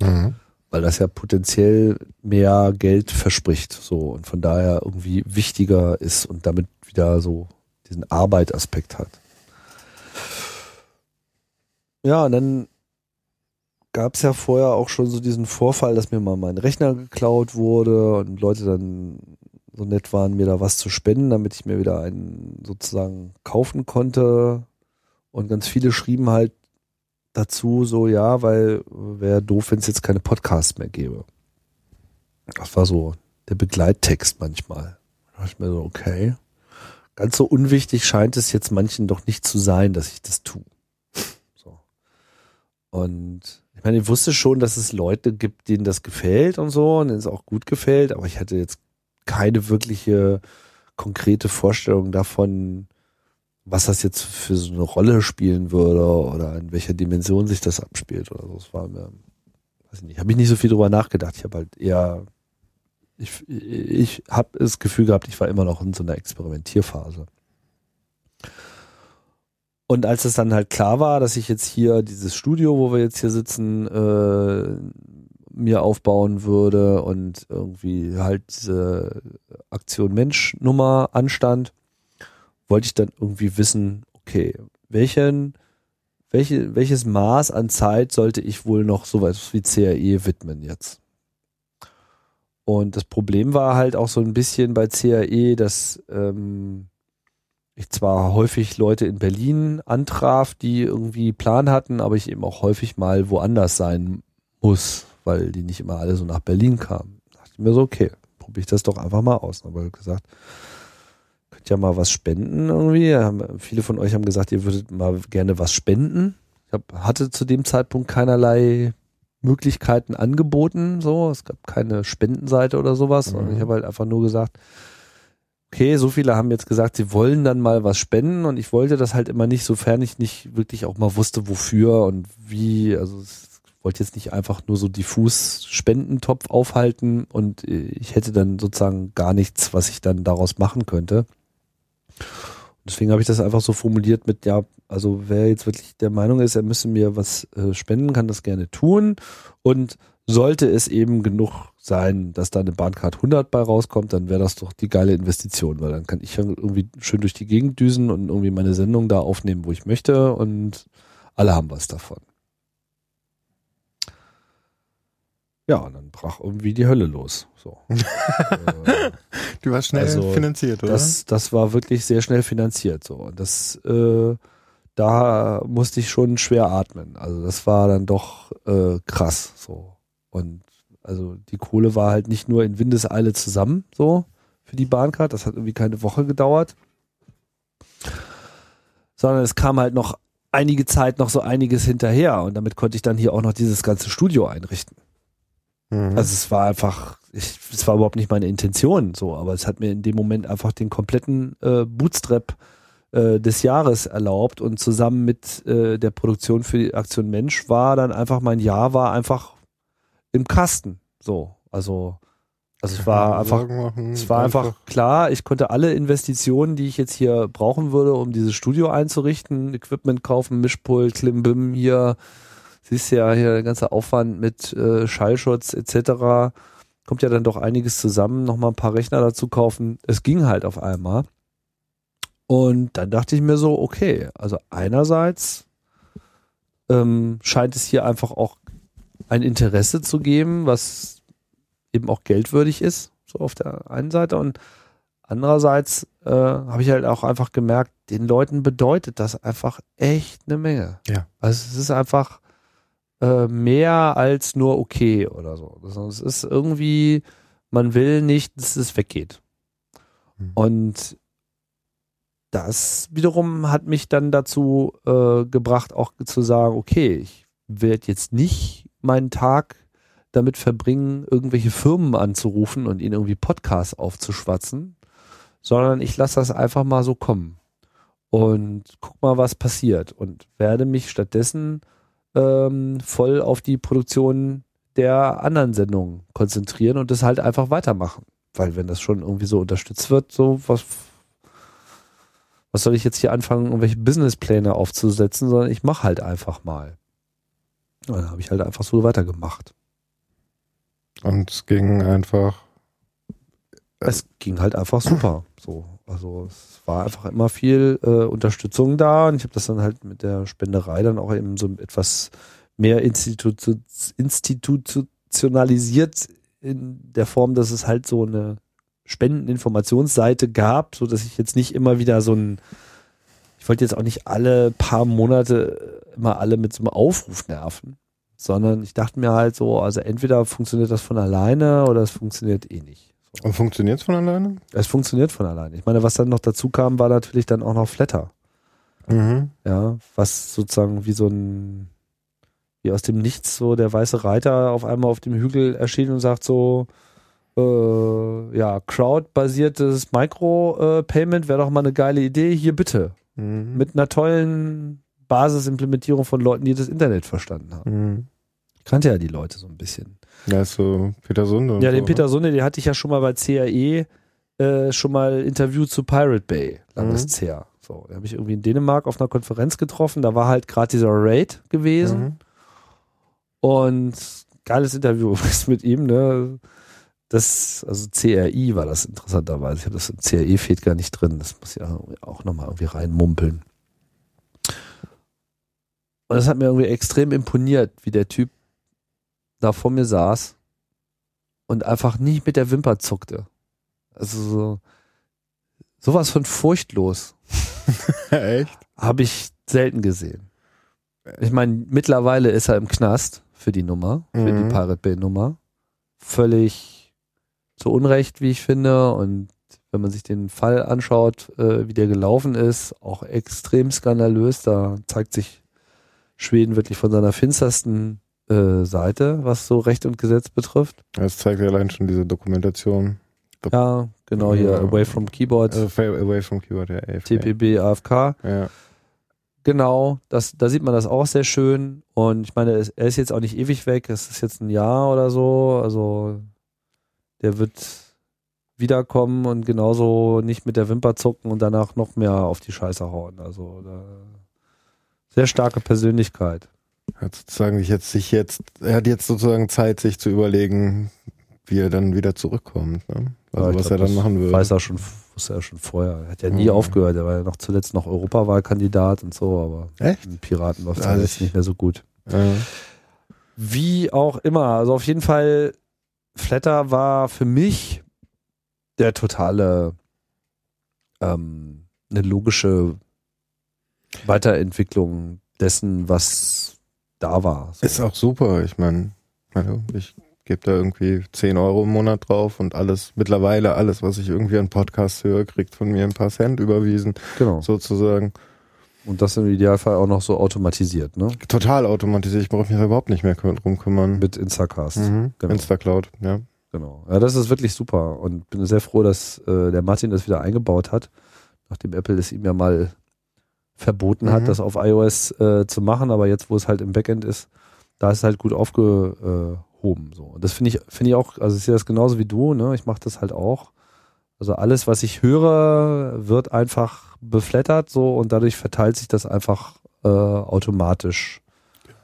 Mhm. Weil das ja potenziell mehr Geld verspricht, so und von daher irgendwie wichtiger ist und damit wieder so diesen Arbeitaspekt hat. Ja, und dann gab es ja vorher auch schon so diesen Vorfall, dass mir mal mein Rechner geklaut wurde und Leute dann so nett waren, mir da was zu spenden, damit ich mir wieder einen sozusagen kaufen konnte. Und ganz viele schrieben halt dazu so, ja, weil wäre doof, wenn es jetzt keine Podcasts mehr gäbe. Das war so der Begleittext manchmal. Da dachte ich mir so, okay. Ganz so unwichtig scheint es jetzt manchen doch nicht zu sein, dass ich das tue. So. Und ich meine, ich wusste schon, dass es Leute gibt, denen das gefällt und so, und denen es auch gut gefällt, aber ich hatte jetzt keine wirkliche konkrete Vorstellung davon, was das jetzt für so eine Rolle spielen würde oder in welcher Dimension sich das abspielt oder so. Das war mir, weiß ich nicht, habe ich nicht so viel drüber nachgedacht. Ich habe halt eher, ich, ich habe das Gefühl gehabt, ich war immer noch in so einer Experimentierphase. Und als es dann halt klar war, dass ich jetzt hier dieses Studio, wo wir jetzt hier sitzen, äh, mir aufbauen würde und irgendwie halt diese Aktion Mensch Nummer anstand, wollte ich dann irgendwie wissen, okay, welchen, welche, welches Maß an Zeit sollte ich wohl noch sowas wie CAE widmen jetzt? Und das Problem war halt auch so ein bisschen bei CAE, dass ähm, ich zwar häufig Leute in Berlin antraf, die irgendwie Plan hatten, aber ich eben auch häufig mal woanders sein muss, weil die nicht immer alle so nach Berlin kamen. Da dachte ich mir so, okay, probiere ich das doch einfach mal aus. Aber gesagt, könnt ja mal was spenden irgendwie. Viele von euch haben gesagt, ihr würdet mal gerne was spenden. Ich hab, hatte zu dem Zeitpunkt keinerlei Möglichkeiten angeboten, so. Es gab keine Spendenseite oder sowas. Mhm. Und ich habe halt einfach nur gesagt, okay, so viele haben jetzt gesagt, sie wollen dann mal was spenden und ich wollte das halt immer nicht, sofern ich nicht wirklich auch mal wusste, wofür und wie. Also ich wollte jetzt nicht einfach nur so diffus Spendentopf aufhalten und ich hätte dann sozusagen gar nichts, was ich dann daraus machen könnte. Deswegen habe ich das einfach so formuliert mit, ja, also wer jetzt wirklich der Meinung ist, er müsse mir was äh, spenden, kann das gerne tun. Und sollte es eben genug sein, dass da eine Bahncard 100 bei rauskommt, dann wäre das doch die geile Investition, weil dann kann ich irgendwie schön durch die Gegend düsen und irgendwie meine Sendung da aufnehmen, wo ich möchte und alle haben was davon. Ja, und dann brach irgendwie die Hölle los. So. äh, du warst schnell also finanziert, oder? Das, das war wirklich sehr schnell finanziert. So. Und das, äh, da musste ich schon schwer atmen. Also das war dann doch äh, krass. So. Und also die Kohle war halt nicht nur in Windeseile zusammen, so für die Bahncard. Das hat irgendwie keine Woche gedauert. Sondern es kam halt noch einige Zeit noch so einiges hinterher. Und damit konnte ich dann hier auch noch dieses ganze Studio einrichten. Mhm. Also es war einfach, ich, es war überhaupt nicht meine Intention so, aber es hat mir in dem Moment einfach den kompletten äh, Bootstrap äh, des Jahres erlaubt und zusammen mit äh, der Produktion für die Aktion Mensch war dann einfach mein Jahr war einfach im Kasten. So, also also es war einfach, es war einfach klar, ich konnte alle Investitionen, die ich jetzt hier brauchen würde, um dieses Studio einzurichten, Equipment kaufen, Mischpult, Klimbim hier, siehst ja hier der ganze Aufwand mit äh, Schallschutz etc. Kommt ja dann doch einiges zusammen, nochmal ein paar Rechner dazu kaufen. Es ging halt auf einmal. Und dann dachte ich mir so, okay, also einerseits ähm, scheint es hier einfach auch ein Interesse zu geben, was eben auch geldwürdig ist, so auf der einen Seite. Und andererseits äh, habe ich halt auch einfach gemerkt, den Leuten bedeutet das einfach echt eine Menge. Ja. Also es ist einfach, äh, mehr als nur okay oder so. Es ist irgendwie, man will nicht, dass es weggeht. Mhm. Und das wiederum hat mich dann dazu äh, gebracht, auch zu sagen, okay, ich werde jetzt nicht meinen Tag damit verbringen, irgendwelche Firmen anzurufen und ihnen irgendwie Podcasts aufzuschwatzen, sondern ich lasse das einfach mal so kommen und guck mal, was passiert und werde mich stattdessen ähm, voll auf die Produktion der anderen Sendungen konzentrieren und das halt einfach weitermachen. Weil wenn das schon irgendwie so unterstützt wird, so was, was soll ich jetzt hier anfangen, irgendwelche Businesspläne aufzusetzen, sondern ich mache halt einfach mal. Dann habe ich halt einfach so weitergemacht. Und es ging einfach es ging halt einfach super. So, also es war einfach immer viel äh, Unterstützung da und ich habe das dann halt mit der Spenderei dann auch eben so etwas mehr institu institutionalisiert in der Form, dass es halt so eine Spendeninformationsseite gab, so dass ich jetzt nicht immer wieder so ein ich wollte jetzt auch nicht alle paar Monate immer alle mit so einem Aufruf nerven, sondern ich dachte mir halt so, also entweder funktioniert das von alleine oder es funktioniert eh nicht. Und funktioniert es von alleine? Es funktioniert von alleine. Ich meine, was dann noch dazu kam, war natürlich dann auch noch Flatter. Mhm. Ja, was sozusagen wie so ein, wie aus dem Nichts so der weiße Reiter auf einmal auf dem Hügel erschien und sagt so, äh, ja, Crowd-basiertes Micro-Payment wäre doch mal eine geile Idee, hier bitte. Mhm. Mit einer tollen Basisimplementierung von Leuten, die das Internet verstanden haben. Mhm. Ich kannte ja die Leute so ein bisschen. Ja, so Peter Sunde. und Ja, so, den Peter ne? Sunde, den hatte ich ja schon mal bei CAE äh, schon mal interviewt zu Pirate Bay, lang Mhm. ist's her. So, den habe ich irgendwie in Dänemark auf einer Konferenz getroffen, da war halt gerade dieser Raid gewesen Mhm. und geiles Interview mit ihm, ne? Das, also CRI war das interessanterweise. Ich habe das im CRE fehlt gar nicht drin. Das muss ja auch nochmal irgendwie reinmumpeln. Und das hat mir irgendwie extrem imponiert, wie der Typ da vor mir saß und einfach nicht mit der Wimper zuckte. Also so, sowas von furchtlos Echt? habe ich selten gesehen. Ich meine, mittlerweile ist er im Knast für die Nummer, für Mhm. die Pirate Bay Nummer. Völlig zu Unrecht, wie ich finde. Und wenn man sich den Fall anschaut, äh, wie der gelaufen ist, auch extrem skandalös. Da zeigt sich Schweden wirklich von seiner finstersten äh, Seite, was so Recht und Gesetz betrifft. Das zeigt ja allein schon diese Dokumentation. Ja, genau hier, Ja. Away from Keyboard, Also Fa- Away from Keyword, ja, AFK. TPB, AFK. Ja. Genau, das, da sieht man das auch sehr schön. Und ich meine, er ist- er ist jetzt auch nicht ewig weg. Es ist jetzt ein Jahr oder so. Also der wird wiederkommen und genauso nicht mit der Wimper zucken und danach noch mehr auf die Scheiße hauen. Also da, sehr starke Persönlichkeit. Hat sozusagen sich jetzt, sich jetzt, er hat jetzt sozusagen Zeit, sich zu überlegen, wie er dann wieder zurückkommt, ne? Also Ja, was glaub, er dann machen würde. Weiß er schon, wusste er schon vorher. Er hat ja nie Mhm. aufgehört. Er war ja noch zuletzt noch Europawahlkandidat und so, aber Echt? Piraten läuft es Also jetzt ich- nicht mehr so gut. Ja. Wie auch immer. Also auf jeden Fall, Flatter war für mich der totale, ähm, eine logische Weiterentwicklung dessen, was da war. So. Ist auch super. Ich meine, also ich gebe da irgendwie 10 Euro im Monat drauf und alles, mittlerweile alles, was ich irgendwie an Podcasts höre, kriegt von mir ein paar Cent überwiesen, genau. sozusagen. Und das im Idealfall auch noch so automatisiert, ne? Total automatisiert. Ich brauche mich da überhaupt nicht mehr drum kümmern. Mit Instacast. mhm. genau. Instacloud, ja. Genau. Ja, das ist wirklich super und bin sehr froh, dass äh, der Martin das wieder eingebaut hat, nachdem Apple es ihm ja mal verboten hat, Mhm. das auf iOS äh, zu machen, aber jetzt, wo es halt im Backend ist, da ist es halt gut aufgehoben. So. Und das finde ich, finde ich auch, also ich sehe das genauso wie du, ne? Ich mache das halt auch. Also alles, was ich höre, wird einfach beflattert so und dadurch verteilt sich das einfach äh, automatisch.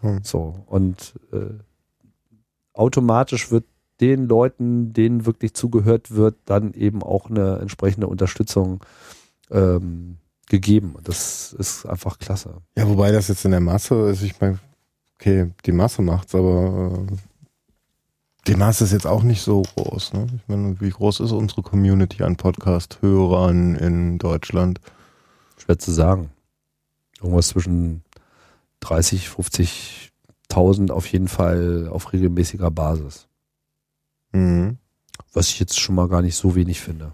Mhm. So. Und äh, automatisch wird den Leuten, denen wirklich zugehört wird, dann eben auch eine entsprechende Unterstützung ähm, gegeben. Und das ist einfach klasse. Ja, wobei das jetzt in der Masse ist, ich meine, okay, die Masse macht's, aber äh, die Masse ist jetzt auch nicht so groß. Ne? Ich meine, wie groß ist unsere Community an Podcast-Hörern in Deutschland? Schwer zu sagen. Irgendwas zwischen 30, 50.000 auf jeden Fall auf regelmäßiger Basis. Mhm. Was ich jetzt schon mal gar nicht so wenig finde.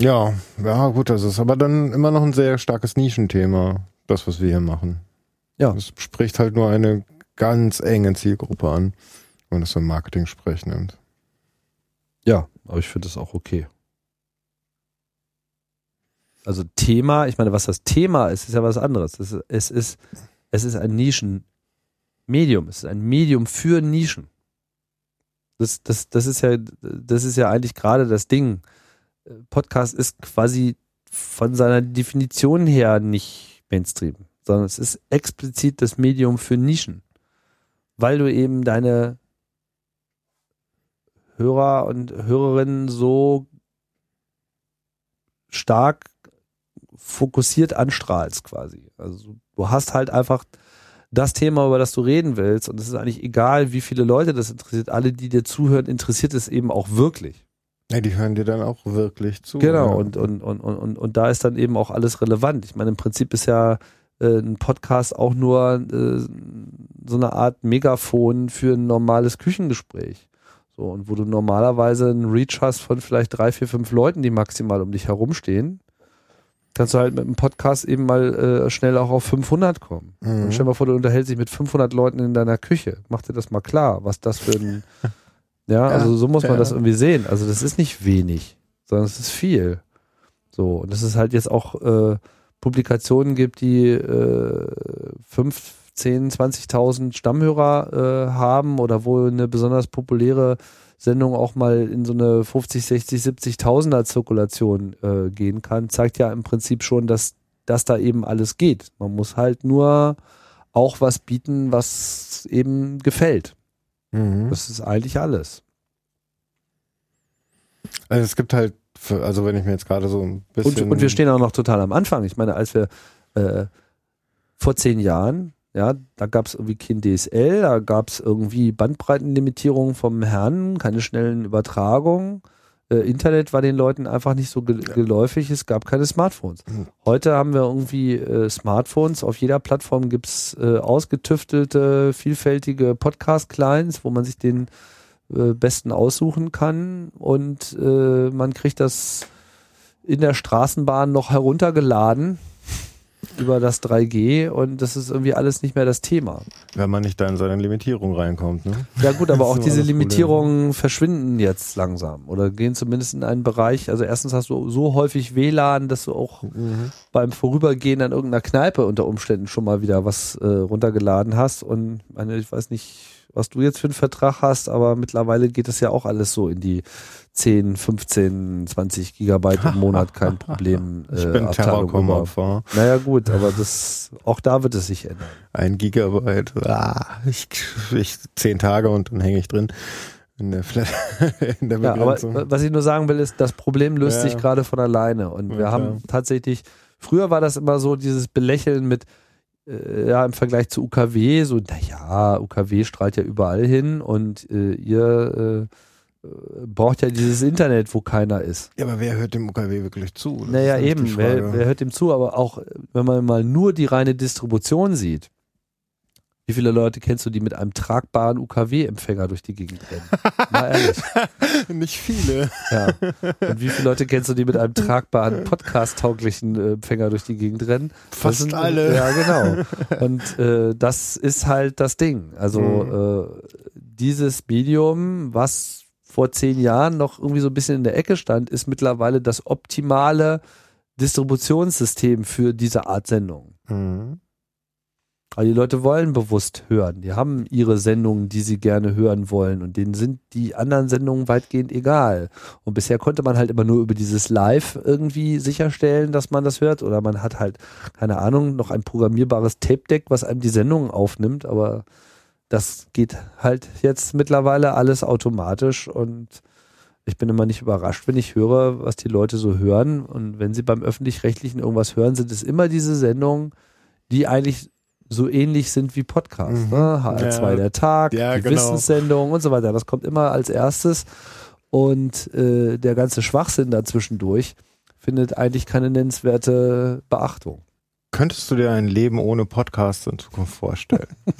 Ja, ja, gut, das ist aber dann immer noch ein sehr starkes Nischenthema, das, was wir hier machen. Ja. Es spricht halt nur eine ganz enge Zielgruppe an, wenn man das so im Marketing-Sprech nimmt. Ja, aber ich finde das auch okay. Also Thema, ich meine, was das Thema ist, ist ja was anderes. Es ist, es ist, es ist ein Nischenmedium. Es ist ein Medium für Nischen. Das, das, das ist ja, das ist ja eigentlich gerade das Ding. Podcast ist quasi von seiner Definition her nicht Mainstream, sondern es ist explizit das Medium für Nischen. Weil du eben deine Hörer und Hörerinnen so stark fokussiert anstrahlst quasi. Also du hast halt einfach das Thema, über das du reden willst und es ist eigentlich egal, wie viele Leute das interessiert. Alle, die dir zuhören, interessiert es eben auch wirklich. Ja, die hören dir dann auch wirklich zu. Genau, ja. und, und, und, und, und, da ist dann eben auch alles relevant. Ich meine, im Prinzip ist ja äh, ein Podcast auch nur äh, so eine Art Megafon für ein normales Küchengespräch. So, und wo du normalerweise einen Reach hast von vielleicht drei, vier, fünf Leuten, die maximal um dich herumstehen, kannst du halt mit einem Podcast eben mal äh, schnell auch auf 500 kommen. Mhm. Und stell dir mal vor, du unterhältst dich mit 500 Leuten in deiner Küche. Mach dir das mal klar, was das für ein, ja, also so muss man das irgendwie sehen. Also das ist nicht wenig, sondern es ist viel. So, und dass es halt jetzt auch äh, Publikationen gibt, die äh, 5, 10, 20.000 Stammhörer äh, haben oder wo eine besonders populäre Sendung auch mal in so eine 50, 60, 70.000er Zirkulation äh, gehen kann, zeigt ja im Prinzip schon, dass, dass da eben alles geht. Man muss halt nur auch was bieten, was eben gefällt. Mhm. Das ist eigentlich alles. Also es gibt halt, für, also wenn ich mir jetzt gerade so ein Und, bisschen. und wir stehen auch noch total am Anfang. Ich meine, als wir äh, vor zehn Jahren, ja, da gab es irgendwie kein DSL, da gab es irgendwie Bandbreitenlimitierungen vom Herrn, keine schnellen Übertragungen. Äh, Internet war den Leuten einfach nicht so ge geläufig, es gab keine Smartphones. Mhm. Heute haben wir irgendwie äh, Smartphones, auf jeder Plattform gibt's äh, ausgetüftelte, vielfältige Podcast-Clients, wo man sich den äh, besten aussuchen kann und äh, man kriegt das in der Straßenbahn noch heruntergeladen über das 3G und das ist irgendwie alles nicht mehr das Thema. wenn man nicht da in seine Limitierung reinkommt, ne? Ja gut, aber auch diese. Limitierungen verschwinden jetzt langsam oder gehen zumindest in einen Bereich. Also erstens hast du so häufig WLAN, dass du auch Mhm. beim Vorübergehen an irgendeiner Kneipe unter Umständen schon mal wieder was äh, runtergeladen hast. Und meine, ich weiß nicht, was du jetzt für einen Vertrag hast, aber mittlerweile geht das ja auch alles so in die 10, 15, 20 Gigabyte im Monat, kein Problem. Ich äh, bin. Terrorcom-Opfer. Naja gut, aber das auch da wird es sich ändern. Ein Gigabyte. Ah, ich, ich, zehn Tage und dann hänge ich drin. In der, Flat, in der Ja, aber was ich nur sagen will, ist, das Problem löst Ja. sich gerade von alleine. Und Ja, wir haben klar. tatsächlich, früher war das immer so dieses Belächeln mit, ja, im Vergleich zu UKW, so, naja, UKW strahlt ja überall hin und äh, ihr äh, äh, braucht ja dieses Internet, wo keiner ist. ja, aber wer hört dem UKW wirklich zu? Das naja, eben, wer, wer hört dem zu? Aber auch, äh, wenn man mal nur die reine Distribution sieht, wie viele Leute kennst du, die mit einem tragbaren UKW-Empfänger durch die Gegend rennen? Mal ehrlich. Nicht viele. Ja. Und wie viele Leute kennst du, die mit einem tragbaren, podcast-tauglichen äh, Empfänger durch die Gegend rennen? Fast sind, alle. Ja, genau. Und äh, das ist halt das Ding. Also äh, dieses Medium, was vor zehn Jahren noch irgendwie so ein bisschen in der Ecke stand, ist mittlerweile das optimale Distributionssystem für diese Art Sendung. Mhm. Aber die Leute wollen bewusst hören. Die haben ihre Sendungen, die sie gerne hören wollen. Und denen sind die anderen Sendungen weitgehend egal. Und bisher konnte man halt immer nur über dieses Live irgendwie sicherstellen, dass man das hört. Oder man hat halt, keine Ahnung, noch ein programmierbares Tape-Deck, was einem die Sendungen aufnimmt. Aber das geht halt jetzt mittlerweile alles automatisch. Und ich bin immer nicht überrascht, wenn ich höre, was die Leute so hören. Und wenn sie beim Öffentlich-Rechtlichen irgendwas hören, sind es immer diese Sendungen, die eigentlich so ähnlich sind wie Podcasts. Mhm. Ne? HR2 Ja. der Tag, Ja, die genau. Wissenssendung und so weiter. Das kommt immer als erstes. Und äh, der ganze Schwachsinn dazwischendurch findet eigentlich keine nennenswerte Beachtung. Könntest du dir ein Leben ohne Podcast in Zukunft vorstellen?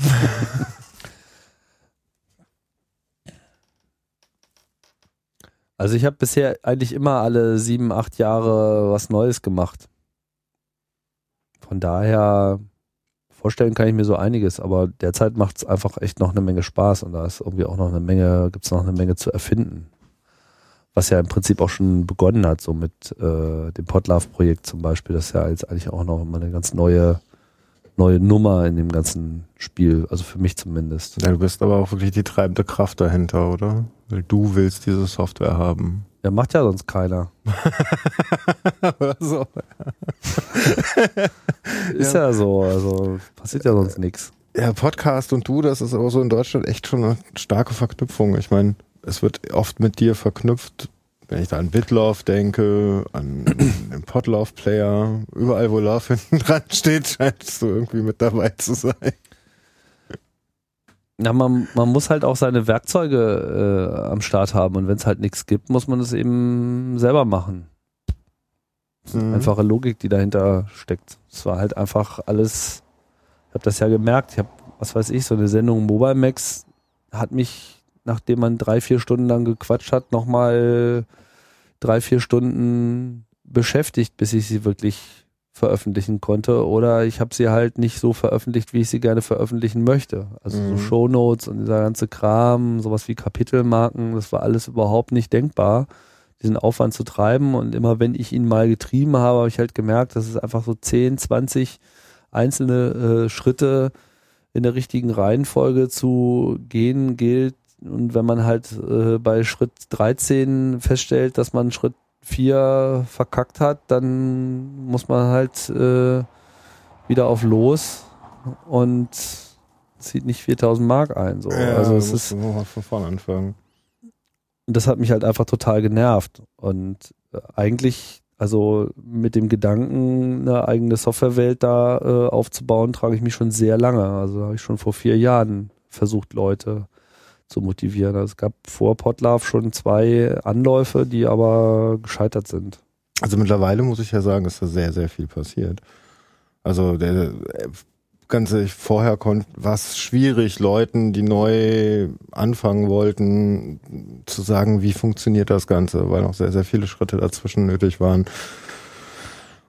Also ich habe bisher eigentlich immer alle sieben, acht Jahre was Neues gemacht. Von daher vorstellen kann ich mir so einiges, aber derzeit macht es einfach echt noch eine Menge Spaß und da ist irgendwie auch noch eine Menge, gibt es noch eine Menge zu erfinden. Was ja im Prinzip auch schon begonnen hat, so mit äh, dem Podlove-Projekt zum Beispiel, das ist ja jetzt eigentlich auch noch mal eine ganz neue, neue Nummer in dem ganzen Spiel, also für mich zumindest. ja, du bist aber auch wirklich die treibende Kraft dahinter, oder? Weil du willst diese Software haben. Ja, macht ja sonst keiner. Oder so. Ist ja, so, also passiert ja sonst nichts. Ja, Podcast und du, das ist aber so in Deutschland echt schon eine starke Verknüpfung. Ich meine, es wird oft mit dir verknüpft, wenn ich da an Bitlove denke, an den Podlove-Player, überall wo Love hinten dran steht, scheinst du irgendwie mit dabei zu sein. Ja, man, man muss halt auch seine Werkzeuge äh, am Start haben und wenn es halt nichts gibt, muss man es eben selber machen. Mhm. Einfache Logik, die dahinter steckt. Es war halt einfach alles, ich habe das ja gemerkt, ich habe, was weiß ich, so eine Sendung Mobile Max hat mich, nachdem man drei, vier Stunden lang gequatscht hat, nochmal drei, vier Stunden beschäftigt, bis ich sie wirklich veröffentlichen konnte oder ich habe sie halt nicht so veröffentlicht, wie ich sie gerne veröffentlichen möchte. Also Mhm. so Shownotes und dieser ganze Kram, sowas wie Kapitelmarken, das war alles überhaupt nicht denkbar, diesen Aufwand zu treiben und immer wenn ich ihn mal getrieben habe, habe ich halt gemerkt, dass es einfach so 10, 20 einzelne äh, Schritte in der richtigen Reihenfolge zu gehen gilt und wenn man halt äh, bei Schritt 13 feststellt, dass man Schritt 4 verkackt hat, dann muss man halt äh, wieder auf los und zieht nicht 4000 Mark ein. So. also es ist, musst du mal von vorne anfangen. und das hat mich halt einfach total genervt. Und äh, eigentlich, also mit dem Gedanken, eine eigene Softwarewelt da äh, aufzubauen, trage ich mich schon sehr lange. Also habe ich schon vor vier Jahren versucht, Leute zu motivieren. Also es gab vor Podlove schon zwei Anläufe, die aber gescheitert sind. Also mittlerweile muss ich ja sagen, ist da sehr, sehr viel passiert. Also der ganze, vorher konnte, war es schwierig, Leuten, die neu anfangen wollten, zu sagen, wie funktioniert das Ganze, weil noch sehr, sehr viele Schritte dazwischen nötig waren.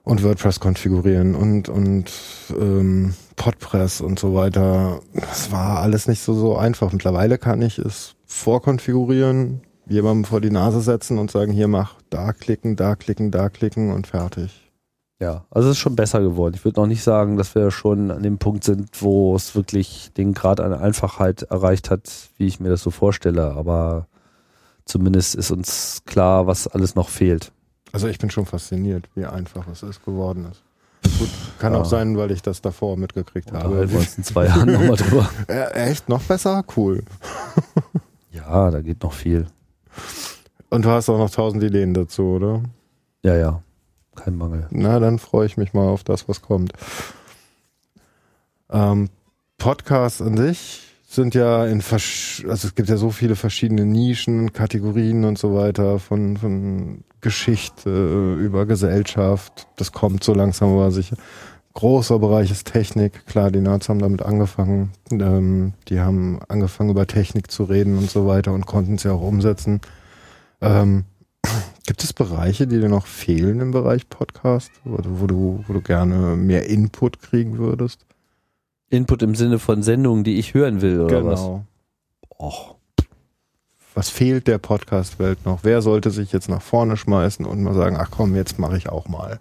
Und WordPress konfigurieren und, und ähm, Podpress und so weiter. Das war alles nicht so, so einfach. Mittlerweile kann ich es vorkonfigurieren, jemandem vor die Nase setzen und sagen, hier mach da klicken, da klicken, da klicken und fertig. Ja, also es ist schon besser geworden. Ich würde noch nicht sagen, dass wir schon an dem Punkt sind, wo es wirklich den Grad an Einfachheit erreicht hat, wie ich mir das so vorstelle. Aber zumindest ist uns klar, was alles noch fehlt. Also ich bin schon fasziniert, wie einfach es ist geworden ist. Gut, kann Ja. auch sein, weil ich das davor mitgekriegt Da habe. halten wir uns in zwei Jahren nochmal drüber. Äh, echt? Noch besser? Cool. Ja, da geht noch viel. Und du hast auch noch tausend Ideen dazu, oder? Ja, ja. Kein Mangel. Na, dann freue ich mich mal auf das, was kommt. Ähm, Podcasts an sich sind ja in versch also es gibt ja so viele verschiedene Nischen, Kategorien und so weiter, von, von Geschichte äh, über Gesellschaft. Das kommt so langsam aber sicher. Großer Bereich ist Technik. Klar, die Nerds haben damit angefangen. Ähm, die haben angefangen über Technik zu reden und so weiter und konnten es ja auch umsetzen. Ähm, Gibt es Bereiche, die dir noch fehlen im Bereich Podcast, wo, du- wo, du, wo du gerne mehr Input kriegen würdest? Input im Sinne von Sendungen, die ich hören will, oder was? Genau. Och, Was fehlt der Podcast-Welt noch? Wer sollte sich jetzt nach vorne schmeißen und mal sagen, ach komm, jetzt mache ich auch mal.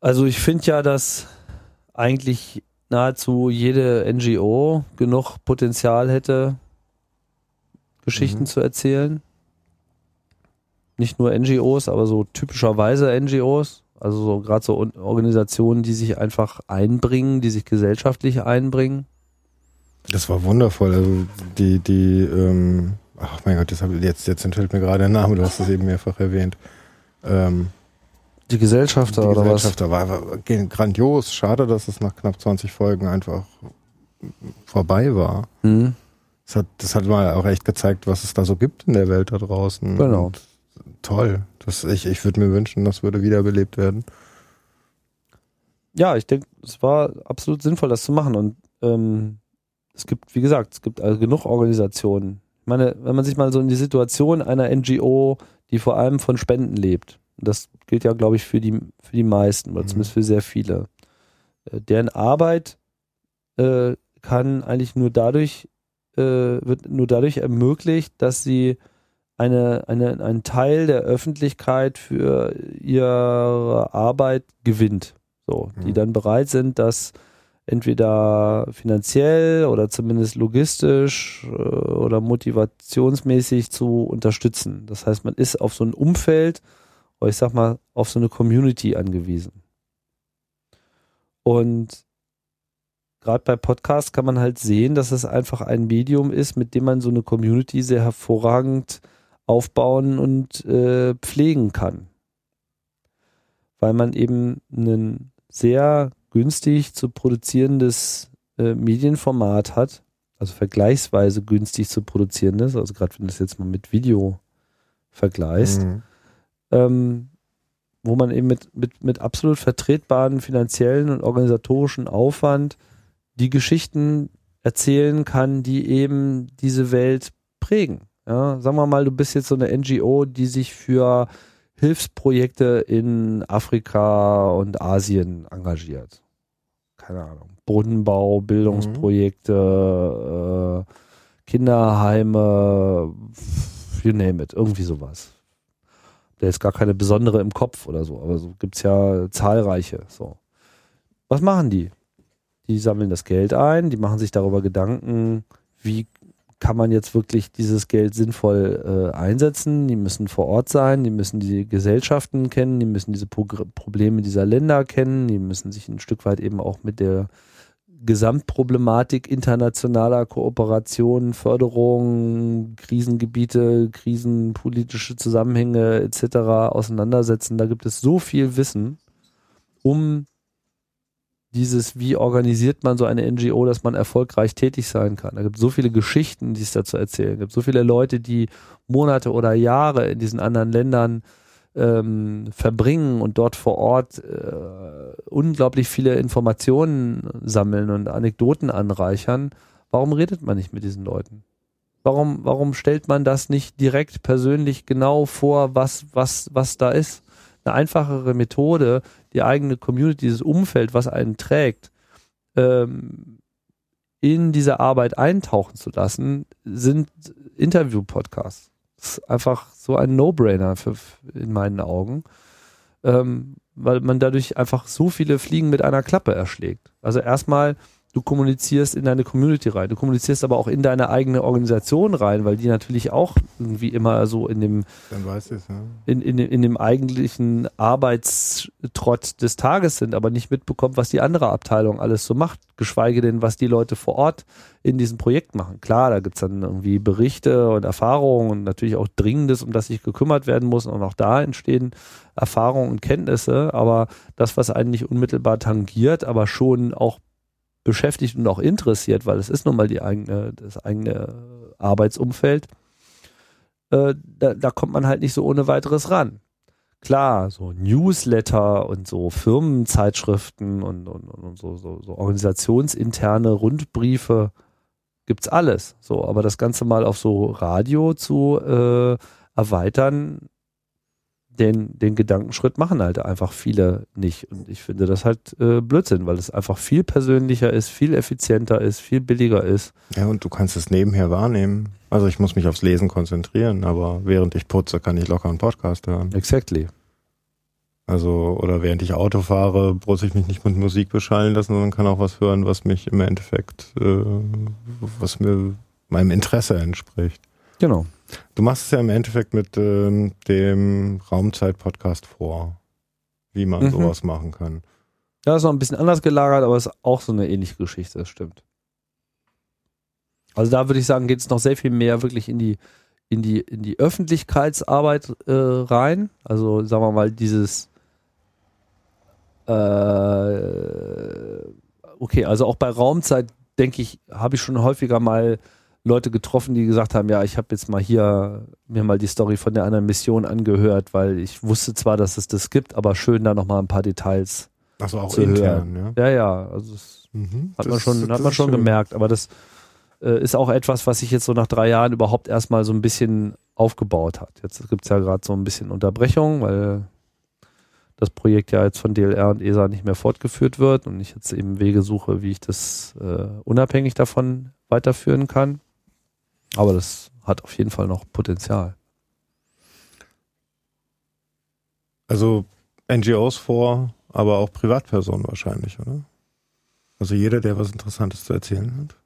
Also ich finde ja, dass eigentlich nahezu jede NGO genug Potenzial hätte, Geschichten Mhm. zu erzählen. Nicht nur NGOs, aber so typischerweise NGOs. Also so gerade so Organisationen, die sich einfach einbringen, die sich gesellschaftlich einbringen. Das war wundervoll. Also die, die, ähm, ach mein Gott, jetzt, hab, jetzt, jetzt entfällt mir gerade der Name, du hast es eben mehrfach erwähnt. Ähm, Die Gesellschafter die oder was? Gesellschafter war, war grandios. Schade, dass es nach knapp 20 Folgen einfach vorbei war. Hm? Das hat, das hat mal auch echt gezeigt, was es da so gibt in der Welt da draußen. Genau. Und toll. Das, ich ich würde mir wünschen, das würde wiederbelebt werden. ja, ich denke, es war absolut sinnvoll, das zu machen. Und ähm, es gibt, wie gesagt, es gibt also genug Organisationen. Ich meine, wenn man sich mal so in die Situation einer NGO, die vor allem von Spenden lebt, das gilt ja, glaube ich, für die, für die meisten, oder Mhm. zumindest für sehr viele, äh, deren Arbeit äh, kann eigentlich nur dadurch, äh, wird nur dadurch ermöglicht, dass sie eine, eine, einen Teil der Öffentlichkeit für ihre Arbeit gewinnt. So, die Mhm. dann bereit sind, das entweder finanziell oder zumindest logistisch äh, oder motivationsmäßig zu unterstützen. Das heißt, man ist auf so ein Umfeld, oder ich sag mal, auf so eine Community angewiesen. Und gerade bei Podcasts kann man halt sehen, dass es einfach ein Medium ist, mit dem man so eine Community sehr hervorragend aufbauen und äh, pflegen kann. Weil man eben ein sehr günstig zu produzierendes äh, Medienformat hat, also vergleichsweise günstig zu produzierendes, also gerade wenn du das jetzt mal mit Video vergleichst, Mhm. ähm, wo man eben mit, mit, mit absolut vertretbaren finanziellen und organisatorischen Aufwand die Geschichten erzählen kann, die eben diese Welt prägen. Ja, sagen wir mal, du bist jetzt so eine NGO, die sich für Hilfsprojekte in Afrika und Asien engagiert. Keine Ahnung. Brunnenbau, Bildungsprojekte, äh, Kinderheime, you name it, irgendwie sowas. Der ist gar keine besondere im Kopf oder so, aber so gibt's ja zahlreiche. So. Was machen die? Die sammeln das Geld ein, die machen sich darüber Gedanken, wie kann man jetzt wirklich dieses Geld sinnvoll äh, einsetzen. Die müssen vor Ort sein, die müssen die Gesellschaften kennen, die müssen diese Progr Probleme dieser Länder kennen, die müssen sich ein Stück weit eben auch mit der Gesamtproblematik internationaler Kooperation, Förderung, Krisengebiete, krisenpolitische Zusammenhänge etc. auseinandersetzen. Da gibt es so viel Wissen, um dieses, wie organisiert man so eine NGO, dass man erfolgreich tätig sein kann. Da gibt es so viele Geschichten, die es da zu erzählen gibt. So viele Leute, die Monate oder Jahre in diesen anderen Ländern ähm, verbringen und dort vor Ort äh, unglaublich viele Informationen sammeln und Anekdoten anreichern. Warum redet man nicht mit diesen Leuten? Warum, warum stellt man das nicht direkt persönlich genau vor, was, was, was da ist? Eine einfachere Methode, die eigene Community, dieses Umfeld, was einen trägt, ähm, in diese Arbeit eintauchen zu lassen, sind Interview-Podcasts. Das ist einfach so ein No-Brainer in meinen Augen, ähm, weil man dadurch einfach so viele Fliegen mit einer Klappe erschlägt. Also erstmal, du kommunizierst in deine Community rein, du kommunizierst aber auch in deine eigene Organisation rein, weil die natürlich auch irgendwie immer so in dem es, ja. in, in, in dem eigentlichen Arbeitstrott des Tages sind, aber nicht mitbekommt, was die andere Abteilung alles so macht, geschweige denn, was die Leute vor Ort in diesem Projekt machen. Klar, da gibt's dann irgendwie Berichte und Erfahrungen und natürlich auch Dringendes, um das sich gekümmert werden muss und auch da entstehen Erfahrungen und Kenntnisse, aber das, was einen nicht unmittelbar tangiert, aber schon auch beschäftigt und auch interessiert, weil es ist nun mal die eigene, das eigene Arbeitsumfeld, äh, da, da kommt man halt nicht so ohne weiteres ran. Klar, so Newsletter und so Firmenzeitschriften und, und, und so, so, so organisationsinterne Rundbriefe gibt's alles. So, aber das Ganze mal auf so Radio zu äh, erweitern, den, den Gedankenschritt machen halt einfach viele nicht. Und ich finde das halt äh, Blödsinn, weil es einfach viel persönlicher ist, viel effizienter ist, viel billiger ist. Ja, und du kannst es nebenher wahrnehmen. Also ich muss mich aufs Lesen konzentrieren, aber während ich putze, kann ich locker einen Podcast hören. Exactly. Also, oder während ich Auto fahre, muss ich mich nicht mit Musik beschallen lassen, sondern kann auch was hören, was mich im Endeffekt, äh, was mir meinem Interesse entspricht. Genau. Du machst es ja im Endeffekt mit ähm, dem Raumzeit-Podcast vor, wie man Mhm. sowas machen kann. Ja, ist noch ein bisschen anders gelagert, aber ist auch so eine ähnliche Geschichte, das stimmt. Also da würde ich sagen, geht es noch sehr viel mehr wirklich in die, in die, in die Öffentlichkeitsarbeit äh, rein. Also sagen wir mal, dieses äh, okay, also auch bei Raumzeit, denke ich, habe ich schon häufiger mal Leute getroffen, die gesagt haben, ja, ich habe jetzt mal hier mir mal die Story von der anderen Mission angehört, weil ich wusste zwar, dass es das gibt, aber schön da nochmal ein paar Details Achso, auch zu intern, hören. ja. Ja, ja, also das Mhm. hat man Das- schon, das hat man schon schön. gemerkt, aber das äh, ist auch etwas, was sich jetzt so nach drei Jahren überhaupt erstmal so ein bisschen aufgebaut hat. Jetzt gibt's ja gerade so ein bisschen Unterbrechung, weil das Projekt ja jetzt von DLR und ESA nicht mehr fortgeführt wird und ich jetzt eben Wege suche, wie ich das äh, unabhängig davon weiterführen kann. Aber das hat auf jeden Fall noch Potenzial. Also NGOs vor, aber auch Privatpersonen wahrscheinlich, oder? Also jeder, der was Interessantes zu erzählen hat.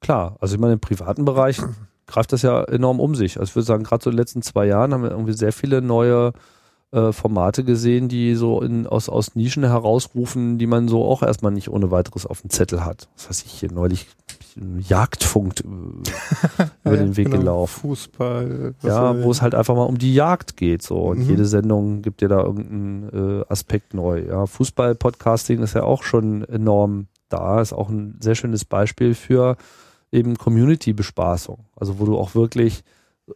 Klar, also ich meine, im privaten Bereich greift das ja enorm um sich. Also ich würde sagen, gerade so in den letzten zwei Jahren haben wir irgendwie sehr viele neue äh, Formate gesehen, die so in, aus, aus Nischen herausrufen, die man so auch erstmal nicht ohne weiteres auf dem Zettel hat. Was weiß ich hier neulich Jagdfunk äh, über den Weg Genau, gelaufen. Fußball. Ja, wo es halt einfach mal um die Jagd geht. So. Und Mhm. jede Sendung gibt dir da irgendeinen äh, Aspekt neu. Ja, Fußball-Podcasting ist ja auch schon enorm da. Ist auch ein sehr schönes Beispiel für eben Community-Bespaßung. Also wo du auch wirklich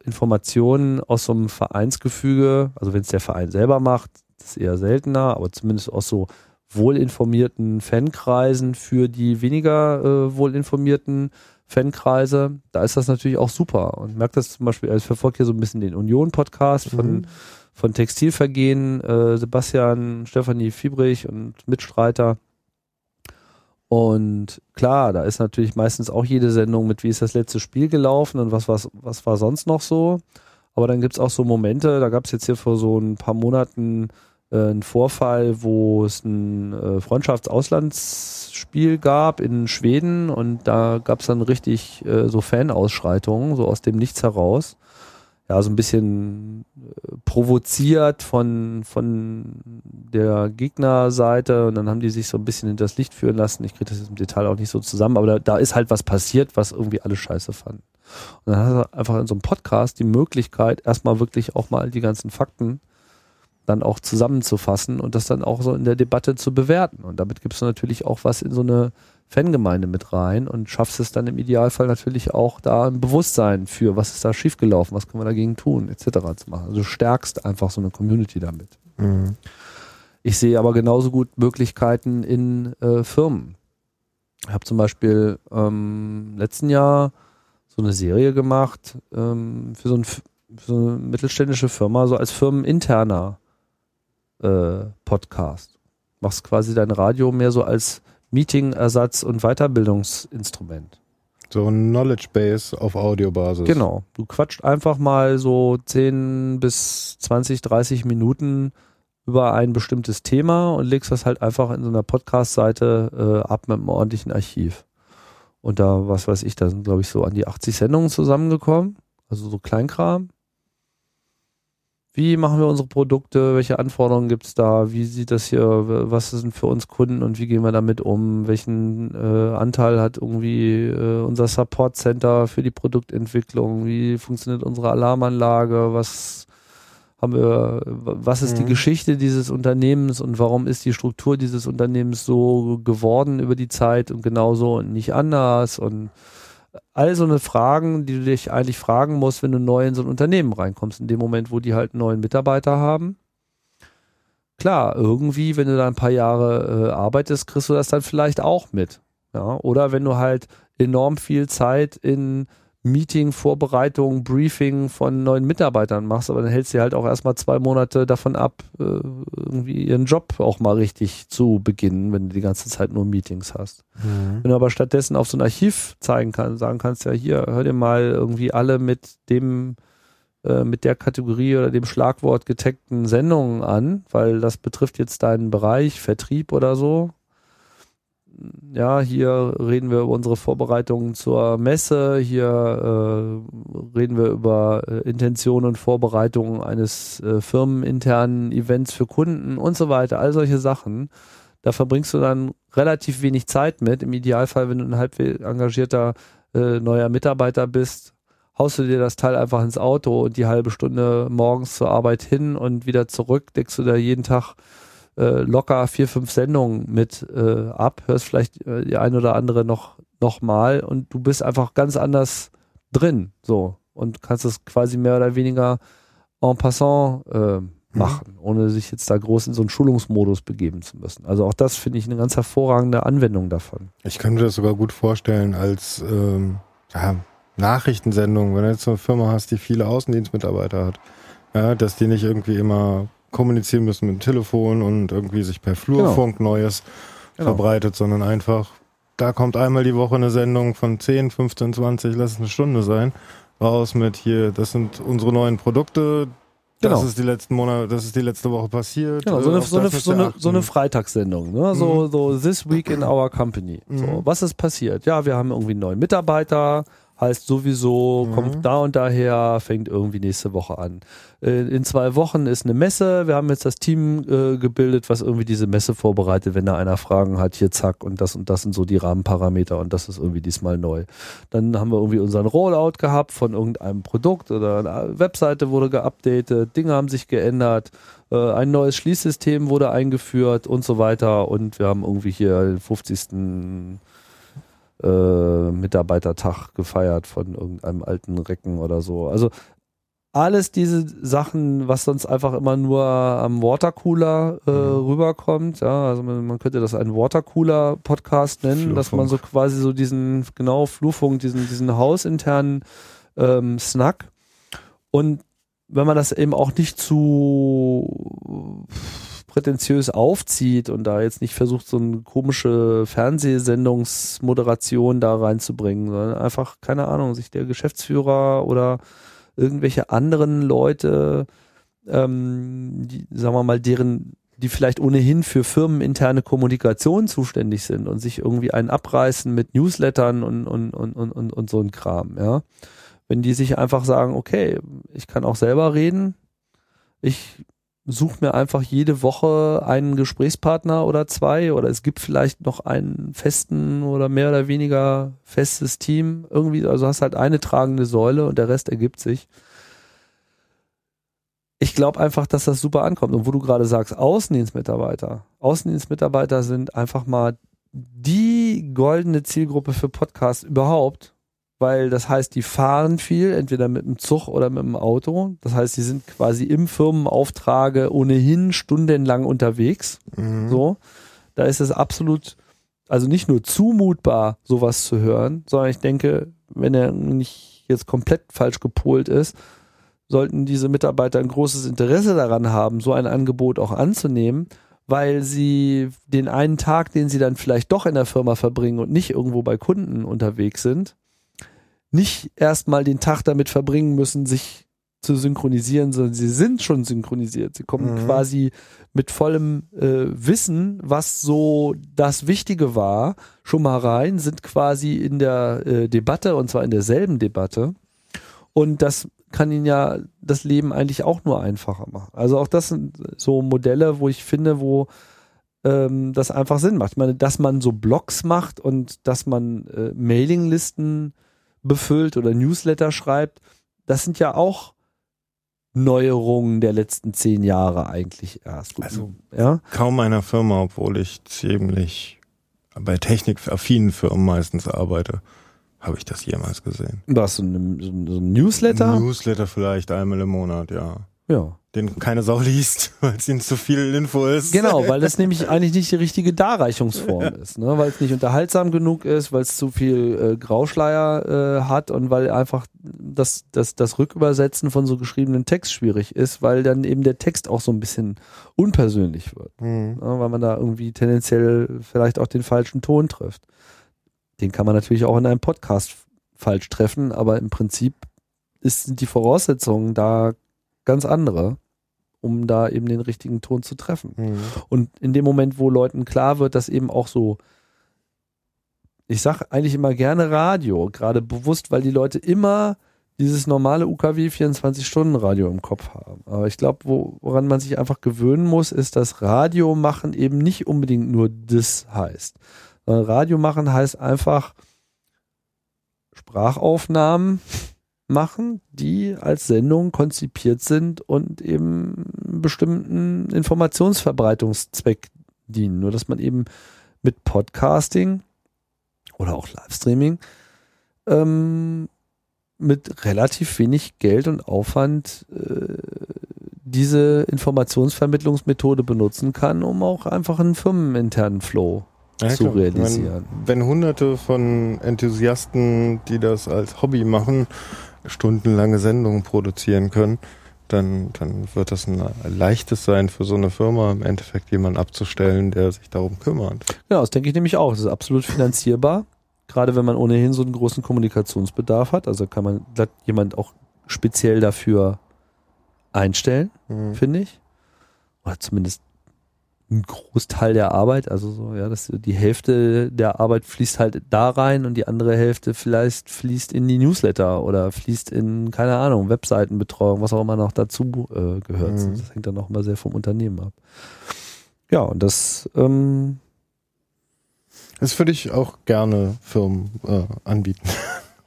Informationen aus so einem Vereinsgefüge, also wenn es der Verein selber macht, das ist eher seltener, aber zumindest aus so wohlinformierten Fankreisen für die weniger äh, wohlinformierten Fankreise, da ist das natürlich auch super. Und merkt das zum Beispiel, also ich verfolge hier so ein bisschen den Union-Podcast von, von Textilvergehen, äh, Sebastian, Stefanie Fiebrich und Mitstreiter. Und klar, da ist natürlich meistens auch jede Sendung mit, wie ist das letzte Spiel gelaufen und was, was, was war sonst noch so. Aber dann gibt's auch so Momente, da gab's jetzt hier vor so ein paar Monaten äh, einen Vorfall, wo es ein äh, Freundschaftsauslandsspiel gab in Schweden und da gab's dann richtig äh, so Fanausschreitungen, so aus dem Nichts heraus. Ja, so ein bisschen äh, provoziert von, von der Gegnerseite und dann haben die sich so ein bisschen hinters Licht führen lassen. Ich kriege das jetzt im Detail auch nicht so zusammen, aber da, da ist halt was passiert, was irgendwie alle scheiße fanden. Und dann hast du einfach in so einem Podcast die Möglichkeit, erstmal wirklich auch mal die ganzen Fakten dann auch zusammenzufassen und das dann auch so in der Debatte zu bewerten. Und damit gibst du natürlich auch was in so eine Fangemeinde mit rein und schaffst es dann im Idealfall natürlich auch da ein Bewusstsein für, was ist da schiefgelaufen, was können wir dagegen tun, etc. zu machen. Also du stärkst einfach so eine Community damit. Mhm. Ich sehe aber genauso gut Möglichkeiten in äh, Firmen. Ich habe zum Beispiel ähm, letzten Jahr so eine Serie gemacht ähm, für, so ein, für so eine mittelständische Firma, so als firmeninterner äh, Podcast. Machst quasi dein Radio mehr so als Meeting-Ersatz und Weiterbildungsinstrument. So ein Knowledge Base auf Audiobasis. Genau. Du quatscht einfach mal so 10 bis 20, 30 Minuten über ein bestimmtes Thema und legst das halt einfach in so einer Podcast-Seite äh, ab mit einem ordentlichen Archiv. Und da, was weiß ich, da sind, glaube ich, so an die 80 Sendungen zusammengekommen. Also so Kleinkram. Wie machen wir unsere Produkte? Welche Anforderungen gibt's da? Wie sieht das hier? Was sind für uns Kunden und wie gehen wir damit um? Welchen äh, Anteil hat irgendwie äh, unser Support Center für die Produktentwicklung? Wie funktioniert unsere Alarmanlage? Was haben wir? Was ist die Mhm. Geschichte dieses Unternehmens und warum ist die Struktur dieses Unternehmens so geworden über die Zeit und genauso und nicht anders? Und all so eine Fragen, die du dich eigentlich fragen musst, wenn du neu in so ein Unternehmen reinkommst, in dem Moment, wo die halt einen neuen Mitarbeiter haben. Klar, irgendwie, wenn du da ein paar Jahre äh, arbeitest, kriegst du das dann vielleicht auch mit. Ja, oder wenn du halt enorm viel Zeit in Meeting, Vorbereitung, Briefing von neuen Mitarbeitern machst, aber dann hältst du halt auch erstmal zwei Monate davon ab, äh, irgendwie ihren Job auch mal richtig zu beginnen, wenn du die ganze Zeit nur Meetings hast. Mhm. Wenn du aber stattdessen auf so ein Archiv zeigen kannst, sagen kannst, ja hier, hör dir mal irgendwie alle mit dem, äh, mit der Kategorie oder dem Schlagwort getagten Sendungen an, weil das betrifft jetzt deinen Bereich, Vertrieb oder so. Ja, hier reden wir über unsere Vorbereitungen zur Messe, hier äh, reden wir über äh, Intention und Vorbereitungen eines äh, firmeninternen Events für Kunden und so weiter, all solche Sachen. Da verbringst du dann relativ wenig Zeit mit. Im Idealfall, wenn du ein halb engagierter äh, neuer Mitarbeiter bist, haust du dir das Teil einfach ins Auto und die halbe Stunde morgens zur Arbeit hin und wieder zurück, deckst du da jeden Tag äh, locker vier, fünf Sendungen mit äh, ab, hörst vielleicht äh, die ein oder andere noch, noch mal und du bist einfach ganz anders drin, so. Und kannst es quasi mehr oder weniger en passant äh, machen, ohne sich jetzt da groß in so einen Schulungsmodus begeben zu müssen. Also auch das finde ich eine ganz hervorragende Anwendung davon. Ich könnte das sogar gut vorstellen als ähm, ja, Nachrichtensendung, wenn du jetzt so eine Firma hast, die viele Außendienstmitarbeiter hat, ja, dass die nicht irgendwie immer kommunizieren müssen mit dem Telefon und irgendwie sich per Flurfunk Neues Genau. verbreitet, sondern einfach, da kommt einmal die Woche eine Sendung von 10, 15, 20, lass es eine Stunde sein, raus mit hier, das sind unsere neuen Produkte, das Genau. ist die letzten Monate, das ist die letzte Woche passiert. Genau, so eine, so eine, das so eine, so eine Freitagssendung, ne? So, so This Week in Our Company. So, Mhm. was ist passiert? Ja, wir haben irgendwie einen neuen Mitarbeiter, heißt sowieso, Mhm. kommt da und daher, fängt irgendwie nächste Woche an. Äh, in zwei Wochen ist eine Messe. Wir haben jetzt das Team äh, gebildet, was irgendwie diese Messe vorbereitet, wenn da einer Fragen hat, hier zack und das und das sind so die Rahmenparameter und das ist irgendwie diesmal neu. Dann haben wir irgendwie unseren Rollout gehabt von irgendeinem Produkt oder eine Webseite wurde geupdatet, Dinge haben sich geändert, äh, ein neues Schließsystem wurde eingeführt und so weiter und wir haben irgendwie hier den 50. Äh, Mitarbeitertag gefeiert von irgendeinem alten Recken oder so. Also alles diese Sachen, was sonst einfach immer nur am Watercooler äh, rüberkommt. Ja, also man, man könnte das einen Watercooler-Podcast nennen, dass man so quasi so diesen, genau, Flurfunk, diesen, diesen hausinternen ähm, Snack. Und wenn man das eben auch nicht zu prätentiös aufzieht und da jetzt nicht versucht, so eine komische Fernsehsendungsmoderation da reinzubringen, sondern einfach, keine Ahnung, sich der Geschäftsführer oder irgendwelche anderen Leute, ähm, die, sagen wir mal, deren, die vielleicht ohnehin für firmeninterne Kommunikation zuständig sind und sich irgendwie einen abreißen mit Newslettern und, und, und, und, und, und so ein Kram, ja. Wenn die sich einfach sagen, okay, ich kann auch selber reden, ich suche mir einfach jede Woche einen Gesprächspartner oder zwei oder es gibt vielleicht noch einen festen oder mehr oder weniger festes Team irgendwie, also hast halt eine tragende Säule und der Rest ergibt sich. Ich glaube einfach, dass das super ankommt. Und wo du gerade sagst, Außendienstmitarbeiter. Außendienstmitarbeiter sind einfach mal die goldene Zielgruppe für Podcasts überhaupt, weil das heißt, die fahren viel, entweder mit dem Zug oder mit dem Auto. Das heißt, sie sind quasi im Firmenauftrage ohnehin stundenlang unterwegs. Mhm. So, da ist es absolut, also nicht nur zumutbar, sowas zu hören, sondern ich denke, wenn er nicht jetzt komplett falsch gepolt ist, sollten diese Mitarbeiter ein großes Interesse daran haben, so ein Angebot auch anzunehmen, weil sie den einen Tag, den sie dann vielleicht doch in der Firma verbringen und nicht irgendwo bei Kunden unterwegs sind, nicht erstmal den Tag damit verbringen müssen, sich zu synchronisieren, sondern sie sind schon synchronisiert. Sie kommen Mhm. quasi mit vollem äh, Wissen, was so das Wichtige war, schon mal rein, sind quasi in der äh, Debatte und zwar in derselben Debatte. Und das kann ihnen ja das Leben eigentlich auch nur einfacher machen. Also auch das sind so Modelle, wo ich finde, wo ähm, das einfach Sinn macht. Ich meine, dass man so Blogs macht und dass man äh, Mailinglisten befüllt oder Newsletter schreibt, das sind ja auch Neuerungen der letzten zehn Jahre eigentlich erst. Also- ja, Kaum einer Firma, obwohl ich ziemlich bei technikaffinen Firmen meistens arbeite, habe ich das jemals gesehen. was so ein, so ein, Newsletter? Newsletter vielleicht einmal im Monat, ja. Ja. Den keine Sau liest, weil es ihnen zu viel Info ist. Genau, weil das nämlich eigentlich nicht die richtige Darreichungsform ist, ne? weil es nicht unterhaltsam genug ist, weil es zu viel äh, Grauschleier äh, hat und weil einfach das, das, das Rückübersetzen von so geschriebenen Text schwierig ist, weil dann eben der Text auch so ein bisschen unpersönlich wird, Mhm. ne? weil man da irgendwie tendenziell vielleicht auch den falschen Ton trifft. Den kann man natürlich auch in einem Podcast falsch treffen, aber im Prinzip ist, sind die Voraussetzungen da ganz andere, um da eben den richtigen Ton zu treffen. Mhm. Und in dem Moment, wo Leuten klar wird, dass eben auch so, ich sag eigentlich immer gerne Radio, gerade bewusst, weil die Leute immer dieses normale UKW 24-Stunden-Radio im Kopf haben. Aber ich glaube, wo, woran man sich einfach gewöhnen muss, ist, dass Radio machen eben nicht unbedingt nur das heißt. Sondern Radio machen heißt einfach Sprachaufnahmen machen, die als Sendung konzipiert sind und eben einen bestimmten Informationsverbreitungszweck dienen. Nur dass man eben mit Podcasting oder auch Livestreaming ähm, mit relativ wenig Geld und Aufwand äh, diese Informationsvermittlungsmethode benutzen kann, um auch einfach einen firmeninternen Flow Ja, zu klar. realisieren. Wenn, wenn hunderte von Enthusiasten, die das als Hobby machen, stundenlange Sendungen produzieren können, dann, dann wird das ein leichtes sein für so eine Firma, im Endeffekt jemanden abzustellen, der sich darum kümmert. Genau, das denke ich nämlich auch. Das ist absolut finanzierbar. Gerade wenn man ohnehin so einen großen Kommunikationsbedarf hat. Also kann man jemand auch speziell dafür einstellen, Mhm. finde ich. Oder zumindest ein Großteil der Arbeit, also so, ja, das, die Hälfte der Arbeit fließt halt da rein und die andere Hälfte vielleicht fließt in die Newsletter oder fließt in, keine Ahnung, Webseitenbetreuung, was auch immer noch dazu äh, gehört. Mhm. Das hängt dann auch immer sehr vom Unternehmen ab. Ja, und das, ähm, Das würde ich auch gerne Firmen äh, anbieten.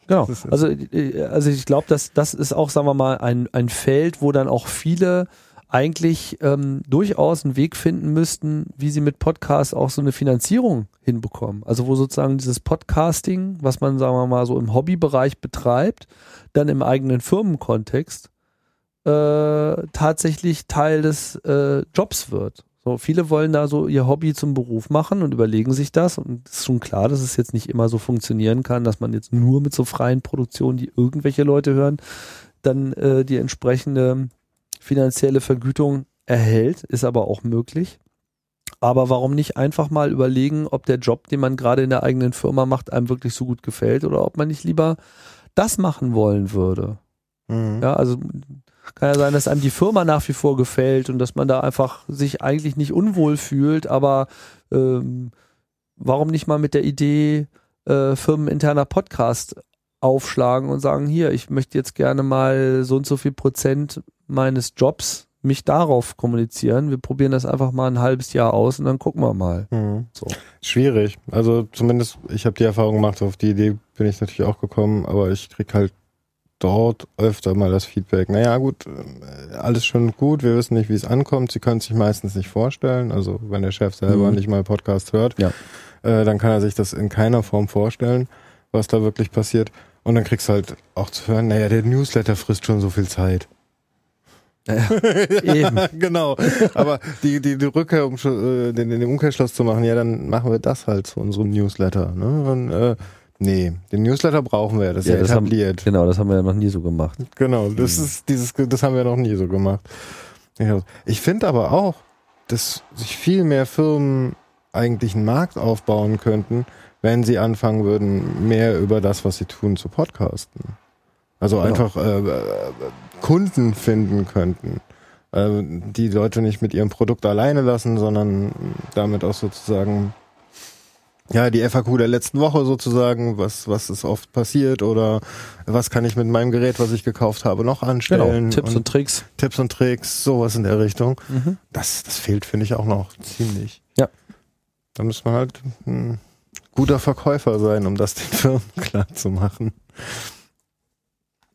Genau. Also, äh, also ich glaube, dass das ist auch, sagen wir mal, ein, ein Feld, wo dann auch viele eigentlich ähm, durchaus einen Weg finden müssten, wie sie mit Podcasts auch so eine Finanzierung hinbekommen. Also wo sozusagen dieses Podcasting, was man, sagen wir mal, so im Hobbybereich betreibt, dann im eigenen Firmenkontext äh, tatsächlich Teil des äh, Jobs wird. So, viele wollen da so ihr Hobby zum Beruf machen und überlegen sich das. Und es ist schon klar, dass es jetzt nicht immer so funktionieren kann, dass man jetzt nur mit so freien Produktionen, die irgendwelche Leute hören, dann äh, die entsprechende finanzielle Vergütung erhält. Ist aber auch möglich. Aber warum nicht einfach mal überlegen, ob der Job, den man gerade in der eigenen Firma macht, einem wirklich so gut gefällt oder ob man nicht lieber das machen wollen würde. Mhm. Ja, also kann ja sein, dass einem die Firma nach wie vor gefällt und dass man da einfach sich eigentlich nicht unwohl fühlt, aber ähm, warum nicht mal mit der Idee äh, firmeninterner Podcast aufschlagen und sagen, hier, ich möchte jetzt gerne mal so und so viel Prozent meines Jobs mich darauf kommunizieren. Wir probieren das einfach mal ein halbes Jahr aus und dann gucken wir mal. Mhm. So. Schwierig. Also zumindest, ich habe die Erfahrung gemacht, auf die Idee bin ich natürlich auch gekommen, aber ich krieg halt dort öfter mal das Feedback. Naja, gut, äh, alles schon gut, wir wissen nicht, wie es ankommt. Sie können sich meistens nicht vorstellen. Also wenn der Chef selber Mhm. nicht mal Podcast hört, Ja. äh, dann kann er sich das in keiner Form vorstellen, was da wirklich passiert. Und dann kriegst du halt auch zu hören, naja, der Newsletter frisst schon so viel Zeit. Eben. genau. Aber die, die, die Rückkehr, um äh, den, den Umkehrschluss zu machen, ja, dann machen wir das halt zu unserem Newsletter. Ne? Und, äh, nee, den Newsletter brauchen wir, das ist Ja, ja, das haben- etabliert. Genau, das haben wir ja noch nie so gemacht. Genau, das ist dieses, das haben wir noch nie so gemacht. Ja. Ich finde aber auch, dass sich viel mehr Firmen eigentlich einen Markt aufbauen könnten, wenn sie anfangen würden, mehr über das, was sie tun, zu podcasten. Also Genau. einfach äh, äh, Kunden finden könnten, äh, die Leute nicht mit ihrem Produkt alleine lassen, sondern damit auch sozusagen ja, die FAQ der letzten Woche sozusagen, was, was ist oft passiert oder was kann ich mit meinem Gerät, was ich gekauft habe, noch anstellen. Genau, Tipps und, Tricks. Tipps und Tricks, sowas in der Richtung. Mhm. Das, das fehlt, finde ich, auch noch ziemlich. Ja. Da muss man halt ein guter Verkäufer sein, um das den Firmen klar zu machen.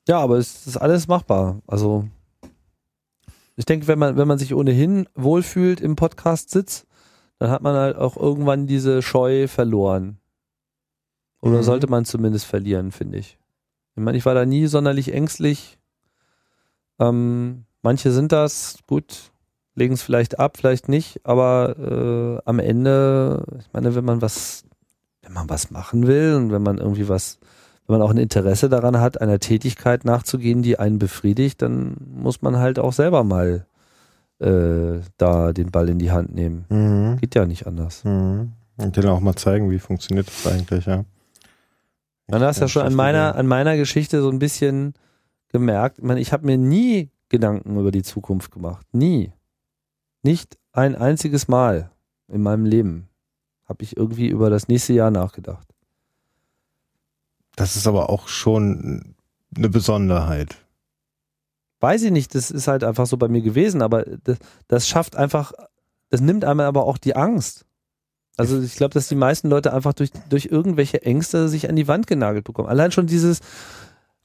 Ja, aber es ist alles machbar. Also ich denke, wenn man, wenn man sich ohnehin wohlfühlt im Podcast-Sitz, dann hat man halt auch irgendwann diese Scheu verloren. Oder Mhm. sollte man zumindest verlieren, finde ich. Ich meine, ich war da nie sonderlich ängstlich. Ähm, manche sind das, gut, legen es vielleicht ab, vielleicht nicht, aber äh, am Ende, ich meine, wenn man was, wenn man was machen will und wenn man irgendwie was wenn man auch ein Interesse daran hat, einer Tätigkeit nachzugehen, die einen befriedigt, dann muss man halt auch selber mal äh, da den Ball in die Hand nehmen. Mhm. Geht ja nicht anders. Mhm. Und denen auch mal zeigen, wie funktioniert das eigentlich, ja. Man hast ja schon an meiner, an meiner Geschichte so ein bisschen gemerkt, ich, meine, ich habe mir nie Gedanken über die Zukunft gemacht. Nie. Nicht ein einziges Mal in meinem Leben habe ich irgendwie über das nächste Jahr nachgedacht. Das ist aber auch schon eine Besonderheit. weiß ich nicht, das ist halt einfach so bei mir gewesen, aber das, das schafft einfach, das nimmt einem aber auch die Angst. Also ich glaube, dass die meisten Leute einfach durch, durch irgendwelche Ängste sich an die Wand genagelt bekommen. Allein schon dieses,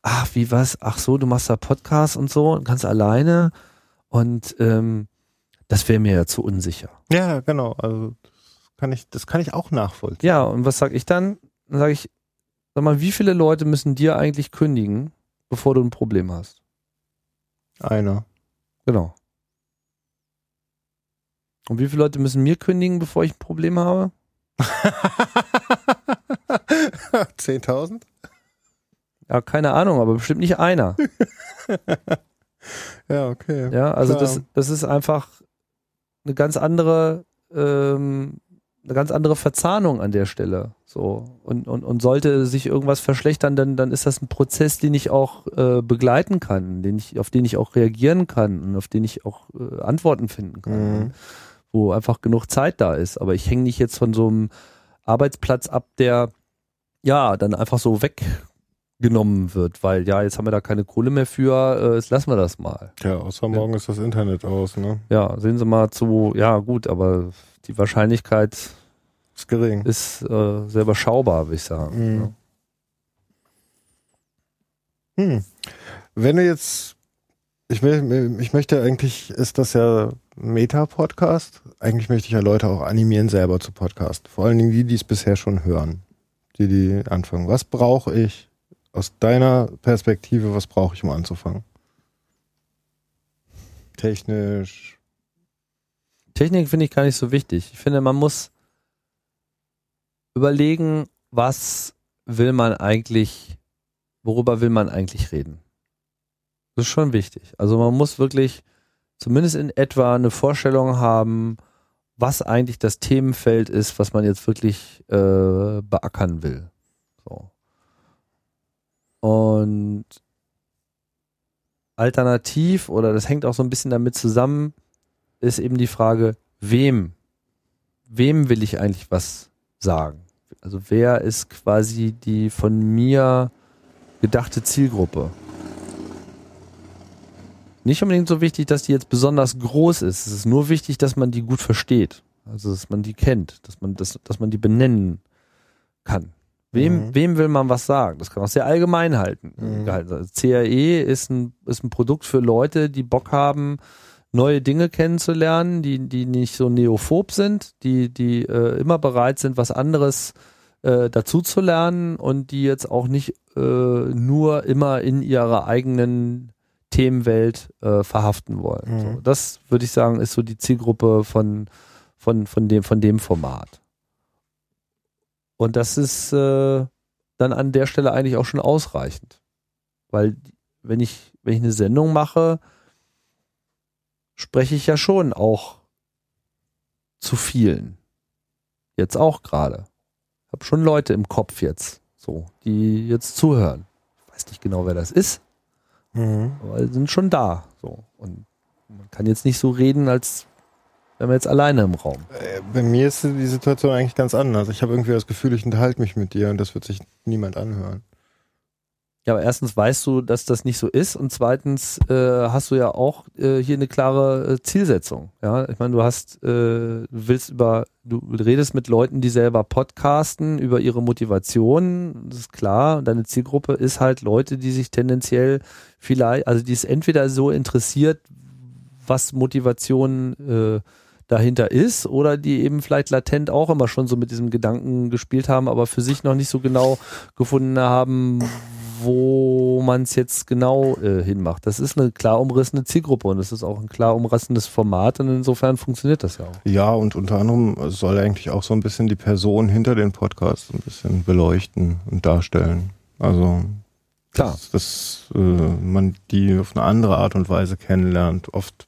ach, wie was, ach so, du machst da Podcast und so kannst alleine und ähm, das wäre mir ja zu unsicher. Ja, genau. Also kann ich, das kann ich auch nachvollziehen. Ja, und was sag ich dann? Dann sage ich, sag mal, wie viele Leute müssen dir eigentlich kündigen, bevor du ein Problem hast? Einer. Genau. Und wie viele Leute müssen mir kündigen, bevor ich ein Problem habe? 10.000? Ja, keine Ahnung, aber bestimmt nicht einer. Ja, okay. Ja, also Klar. das, das ist einfach eine ganz andere, ähm, eine ganz andere Verzahnung an der Stelle. So. Und, und, und sollte sich irgendwas verschlechtern, dann, dann ist das ein Prozess, den ich auch äh, begleiten kann, den ich, auf den ich auch reagieren kann und auf den ich auch äh, Antworten finden kann. Mhm. wo einfach genug Zeit da ist. Aber ich hänge nicht jetzt von so einem Arbeitsplatz ab, der ja dann einfach so weggenommen wird, weil ja, jetzt haben wir da keine Kohle mehr für, äh, jetzt lassen wir das mal. Ja, außer morgen ist das Internet aus, ne? Ja, sehen Sie mal zu, ja gut, aber die Wahrscheinlichkeit Ist gering. ist äh, sehr überschaubar, würde ich sagen. Mhm. Ja. Hm. Wenn du jetzt, ich, will, ich möchte eigentlich, ist das ja Meta-Podcast. Eigentlich möchte ich ja Leute auch animieren, selber zu Podcast. Vor allen Dingen die, die es bisher schon hören. Die, die anfangen. Was brauche ich aus deiner Perspektive, was brauche ich, um anzufangen? Technisch. Technik finde ich gar nicht so wichtig. Ich finde, man muss überlegen, was will man eigentlich, worüber will man eigentlich reden. Das ist schon wichtig. Also man muss wirklich zumindest in etwa eine Vorstellung haben, was eigentlich das Themenfeld ist, was man jetzt wirklich äh, beackern will. So. Und alternativ, oder das hängt auch so ein bisschen damit zusammen, ist eben die Frage, wem, wem will ich eigentlich was sagen? Also wer ist quasi die von mir gedachte Zielgruppe? Nicht unbedingt so wichtig, dass die jetzt besonders groß ist. Es ist nur wichtig, dass man die gut versteht. Also dass man die kennt, dass man, das, dass man die benennen kann. Wem, Mhm. wem will man was sagen? Das kann auch sehr allgemein halten. Mhm. sein. Also CAE ist ein, ist ein Produkt für Leute, die Bock haben, neue Dinge kennenzulernen, die, die nicht so neophob sind, die, die äh, immer bereit sind, was anderes äh, dazu zu lernen und die jetzt auch nicht äh, nur immer in ihrer eigenen Themenwelt äh, verhaften wollen. Mhm. So, das würde ich sagen, ist so die Zielgruppe von, von, von, dem, von dem Format. Und das ist äh, dann an der Stelle eigentlich auch schon ausreichend. Weil wenn ich, wenn ich eine Sendung mache, spreche ich ja schon auch zu vielen. Jetzt auch gerade. Habe schon Leute im Kopf jetzt, so, die jetzt zuhören. Ich weiß nicht genau, wer das ist, Mhm. aber sind schon da. So. Und man kann jetzt nicht so reden, als wären wir jetzt alleine im Raum. Äh, Bei mir ist die Situation eigentlich ganz anders. Ich habe irgendwie das Gefühl, ich unterhalte mich mit dir und das wird sich niemand anhören. Ja, aber erstens weißt du, dass das nicht so ist und zweitens äh, hast du ja auch äh, hier eine klare äh, Zielsetzung. Ja, ich meine, du hast, äh, du willst über, du redest mit Leuten, die selber podcasten über ihre Motivation, das ist klar. Und deine Zielgruppe ist halt Leute, die sich tendenziell vielleicht, also die es entweder so interessiert, was Motivation äh, dahinter ist oder die eben vielleicht latent auch immer schon so mit diesem Gedanken gespielt haben, aber für sich noch nicht so genau gefunden haben, wo man es jetzt genau äh, hinmacht. Das ist eine klar umrissene Zielgruppe und es ist auch ein klar umrissenes Format und insofern funktioniert das ja auch. Ja, und unter anderem soll eigentlich auch so ein bisschen die Person hinter den Podcasts ein bisschen beleuchten und darstellen. Also, Klar. dass, dass äh, man die auf eine andere Art und Weise kennenlernt. Oft,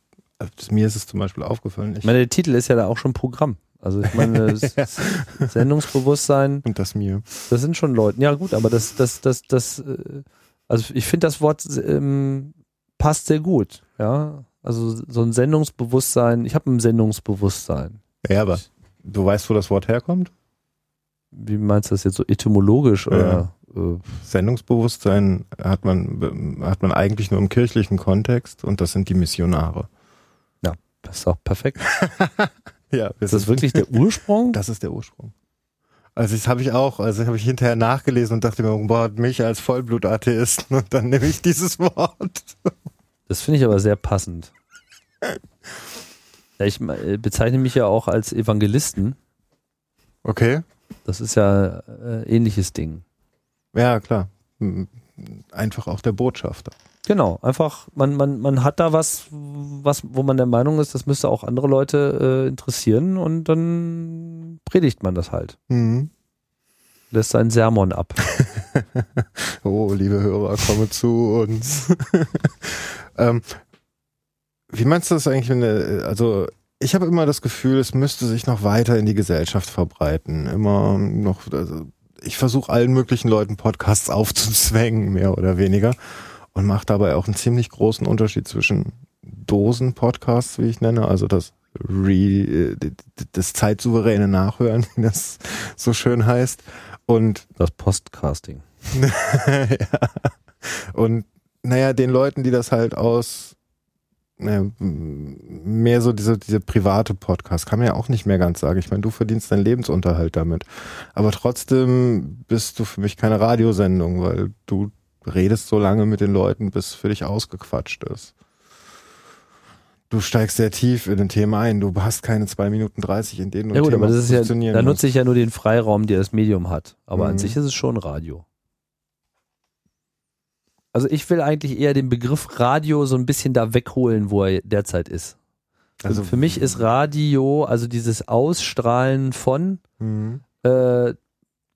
mir ist es zum Beispiel aufgefallen, ich, meine, der Titel ist ja da auch schon Programm. Also ich meine, Sendungsbewusstsein, und das mir. das sind schon Leute. Ja gut, aber das, das, das, das, äh, also ich finde das Wort ähm, passt sehr gut. Ja, also so ein Sendungsbewusstsein. Ich habe ein Sendungsbewusstsein. Ja, aber du weißt, wo das Wort herkommt? Wie meinst du das jetzt so etymologisch oder? Äh, Sendungsbewusstsein hat man, hat man eigentlich nur im kirchlichen Kontext und das sind die Missionare. Das ist doch perfekt. Ja, Ist das wirklich der Ursprung? Das ist der Ursprung. Also das habe ich auch, also habe ich hinterher nachgelesen und dachte mir, boah, mich als Vollblutatheisten und dann nehme ich dieses Wort. Das finde ich aber sehr passend. Ja, ich äh, bezeichne mich ja auch als Evangelisten. Okay. Das ist ja äh, ähnliches Ding. Ja, klar. Einfach auch der Botschafter. Genau, einfach, man, man, man hat da was, was, wo man der Meinung ist, das müsste auch andere Leute äh, interessieren und dann predigt man das halt. Mhm. Lässt seinen Sermon ab. Oh, liebe Hörer, komme zu uns. ähm, wie meinst du das eigentlich, wenn der, also ich habe immer das Gefühl, es müsste sich noch weiter in die Gesellschaft verbreiten. Immer noch, also ich versuche allen möglichen Leuten Podcasts aufzuzwängen, mehr oder weniger. Und mache dabei auch einen ziemlich großen Unterschied zwischen Dosen-Podcasts, wie ich nenne, also das Re, äh, das zeitsouveräne Nachhören, wie das so schön heißt. Und Das Postcasting. ja. Und naja, den Leuten, die das halt aus naja, mehr so diese, diese private Podcast, kann man ja auch nicht mehr ganz sagen. Ich meine, du verdienst deinen Lebensunterhalt damit. Aber trotzdem bist du für mich keine Radiosendung, weil du redest so lange mit den Leuten, bis für dich ausgequatscht ist. Du steigst sehr tief in ein Thema ein. Du hast keine zwei Minuten 30, in denen du Ja gut, Thema aber das ist ja, da nutze ich ja nur den Freiraum, der das Medium hat. Aber an Mhm. sich ist es schon Radio. Also ich will eigentlich eher den Begriff Radio so ein bisschen da wegholen, wo er derzeit ist. Also für mich ist Radio, also dieses Ausstrahlen von, Mhm. äh,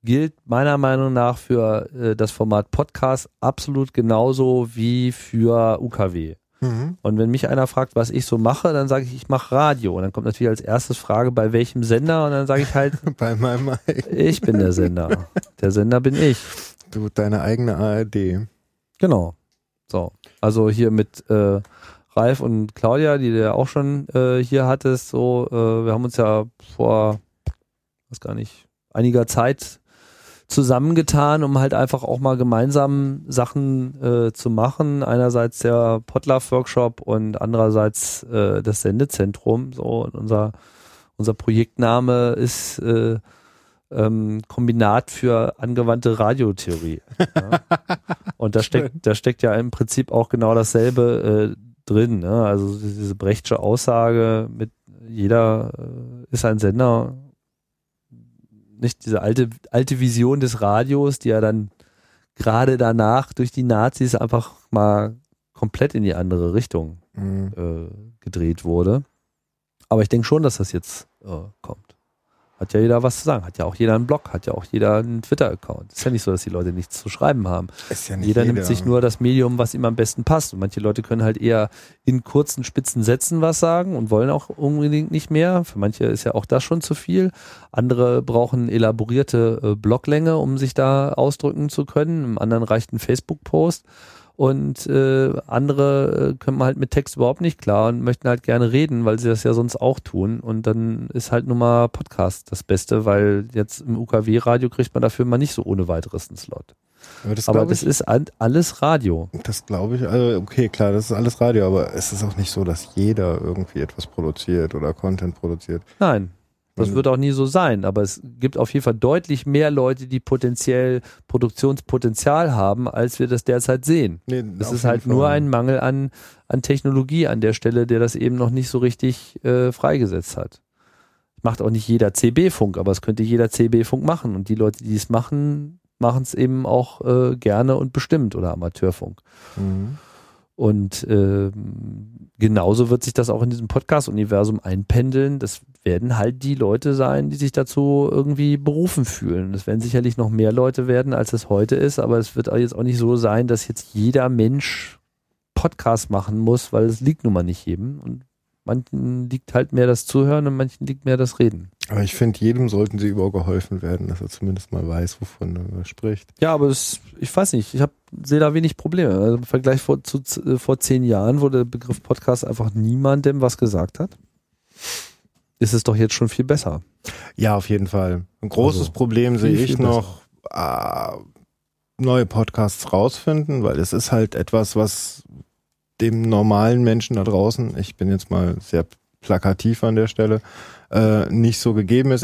gilt meiner Meinung nach für äh, das Format Podcast absolut genauso wie für UKW. Mhm. Und wenn mich einer fragt, was ich so mache, dann sage ich, ich mache Radio. Und dann kommt natürlich als erstes Frage, bei welchem Sender? Und dann sage ich halt, Bei meinem ich bin der Sender. Der Sender bin ich. Du, deine eigene ARD. Genau. So. Also hier mit äh, Ralf und Claudia, die du ja auch schon äh, hier hattest, so, äh, wir haben uns ja vor, weiß gar nicht, einiger Zeit zusammengetan, um halt einfach auch mal gemeinsam Sachen äh, zu machen. Einerseits der Potluck Workshop und andererseits äh, das Sendezentrum. So, und unser, unser Projektname ist äh, ähm, Kombinat für angewandte Radiotheorie. Ja. Und da steckt, da steckt ja im Prinzip auch genau dasselbe äh, drin. Ne? Also diese Brechtsche Aussage mit jeder äh, ist ein Sender, nicht diese alte, alte Vision des Radios, die ja dann gerade danach durch die Nazis einfach mal komplett in die andere Richtung Mhm. äh, gedreht wurde. Aber ich denke schon, dass das jetzt äh, kommt. Hat ja jeder was zu sagen. Hat ja auch jeder einen Blog, hat ja auch jeder einen Twitter-Account. Ist ja nicht so, dass die Leute nichts zu schreiben haben. Ist ja nicht Jeder, nimmt sich nur das Medium, was ihm am besten passt. Und manche Leute können halt eher in kurzen, spitzen Sätzen was sagen und wollen auch unbedingt nicht mehr. Für manche ist ja auch das schon zu viel. Andere brauchen elaborierte äh, Bloglänge, um sich da ausdrücken zu können. Im anderen reicht ein Facebook-Post. Und äh, andere äh, können halt mit Text überhaupt nicht klar und möchten halt gerne reden, weil sie das ja sonst auch tun. Und dann ist halt nur mal Podcast das Beste, weil jetzt im UKW-Radio kriegt man dafür mal nicht so ohne weiteres einen Slot. Aber das, Aber das ich, ist alles Radio. das glaube ich, also okay, klar, das ist alles Radio, aber es ist auch nicht so, dass jeder irgendwie etwas produziert oder Content produziert. Nein, das Also- wird auch nie so sein. Aber es gibt auf jeden Fall deutlich mehr Leute, die potenziell Produktionspotenzial haben, als wir das derzeit sehen. Nee, Es ist halt nur Fall. ein Mangel an, an Technologie an der Stelle, der das eben noch nicht so richtig äh, freigesetzt hat. Macht auch nicht jeder CB-Funk, aber es könnte jeder CB-Funk machen. Und die Leute, die es machen, machen es eben auch äh, gerne und bestimmt oder Amateurfunk. Mhm. Und ähm, genauso wird sich das auch in diesem Podcast-Universum einpendeln. Das werden halt die Leute sein, die sich dazu irgendwie berufen fühlen. Das werden sicherlich noch mehr Leute werden, als es heute ist, aber es wird jetzt auch nicht so sein, dass jetzt jeder Mensch Podcast machen muss, weil es liegt nun mal nicht jedem. Und manchen liegt halt mehr das Zuhören und manchen liegt mehr das Reden. Aber ich finde, jedem sollten sie übergeholfen werden, dass er zumindest mal weiß, wovon er spricht. Ja, aber es, ich weiß nicht, ich sehe da wenig Probleme. Also Im Vergleich vor, zu, zu, vor zehn Jahren, wo der Begriff Podcast einfach niemandem was gesagt hat, ist es doch jetzt schon viel besser. Ja, auf jeden Fall. Ein großes Also, Problem sehe ich noch, äh, neue Podcasts rausfinden, weil es ist halt etwas, was dem normalen Menschen da draußen, ich bin jetzt mal sehr plakativ an der Stelle, äh, nicht so gegeben ist.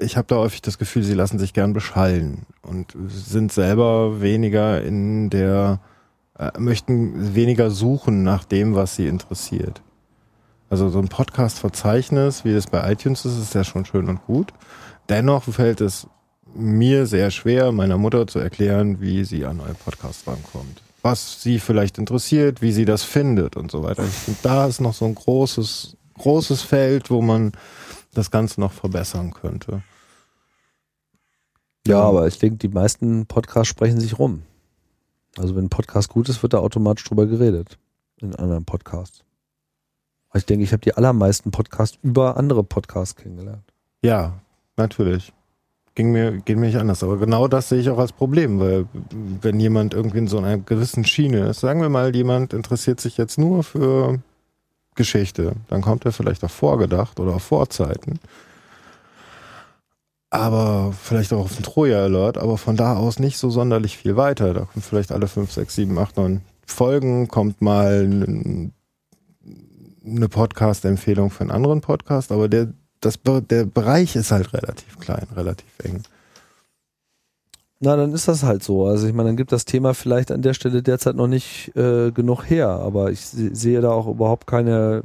Ich habe da häufig das Gefühl, sie lassen sich gern beschallen und sind selber weniger in der, äh, möchten weniger suchen nach dem, was sie interessiert. Also so ein Podcast-Verzeichnis, wie das bei iTunes ist, ist ja schon schön und gut. Dennoch fällt es mir sehr schwer, meiner Mutter zu erklären, wie sie an neue Podcasts rankommt. Was sie vielleicht interessiert, wie sie das findet und so weiter. Ich finde, da ist noch so ein großes, großes Feld, wo man das Ganze noch verbessern könnte. Ja, aber ich denke, die meisten Podcasts sprechen sich rum. Also wenn ein Podcast gut ist, wird da automatisch drüber geredet. In anderen Podcasts. Ich denke, ich habe die allermeisten Podcasts über andere Podcasts kennengelernt. Ja, natürlich. Ging mir, geht mir nicht anders. Aber genau das sehe ich auch als Problem, weil wenn jemand irgendwie in so einer gewissen Schiene ist, sagen wir mal, jemand interessiert sich jetzt nur für Geschichte. Dann kommt er vielleicht auch vorgedacht oder auf Vorzeiten. Aber vielleicht auch auf den Troja-Alert, aber von da aus nicht so sonderlich viel weiter. Da kommt vielleicht alle fünf, sechs, sieben, acht, neun Folgen, kommt mal n- eine Podcast-Empfehlung für einen anderen Podcast, aber der, das, der Bereich ist halt relativ klein, relativ eng. Na, dann ist das halt so. Also ich meine, dann gibt das Thema vielleicht an der Stelle derzeit noch nicht äh, genug her, aber ich se- sehe da auch überhaupt keine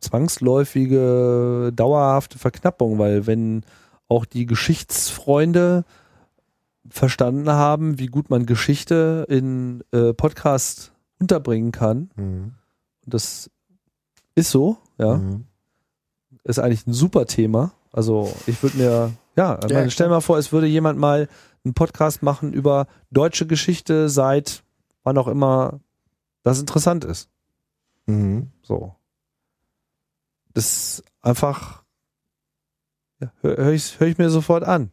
zwangsläufige, dauerhafte Verknappung, weil wenn auch die Geschichtsfreunde verstanden haben, wie gut man Geschichte in äh, Podcast unterbringen kann, Mhm. das ist so, ja, Mhm. ist eigentlich ein super Thema. Also ich würde mir, ja, ich Ja, meine, stell mal vor, es würde jemand mal einen Podcast machen über deutsche Geschichte seit wann auch immer das interessant ist. Mhm. So. Das ist einfach, ja, höre hör ich, hör ich mir sofort an.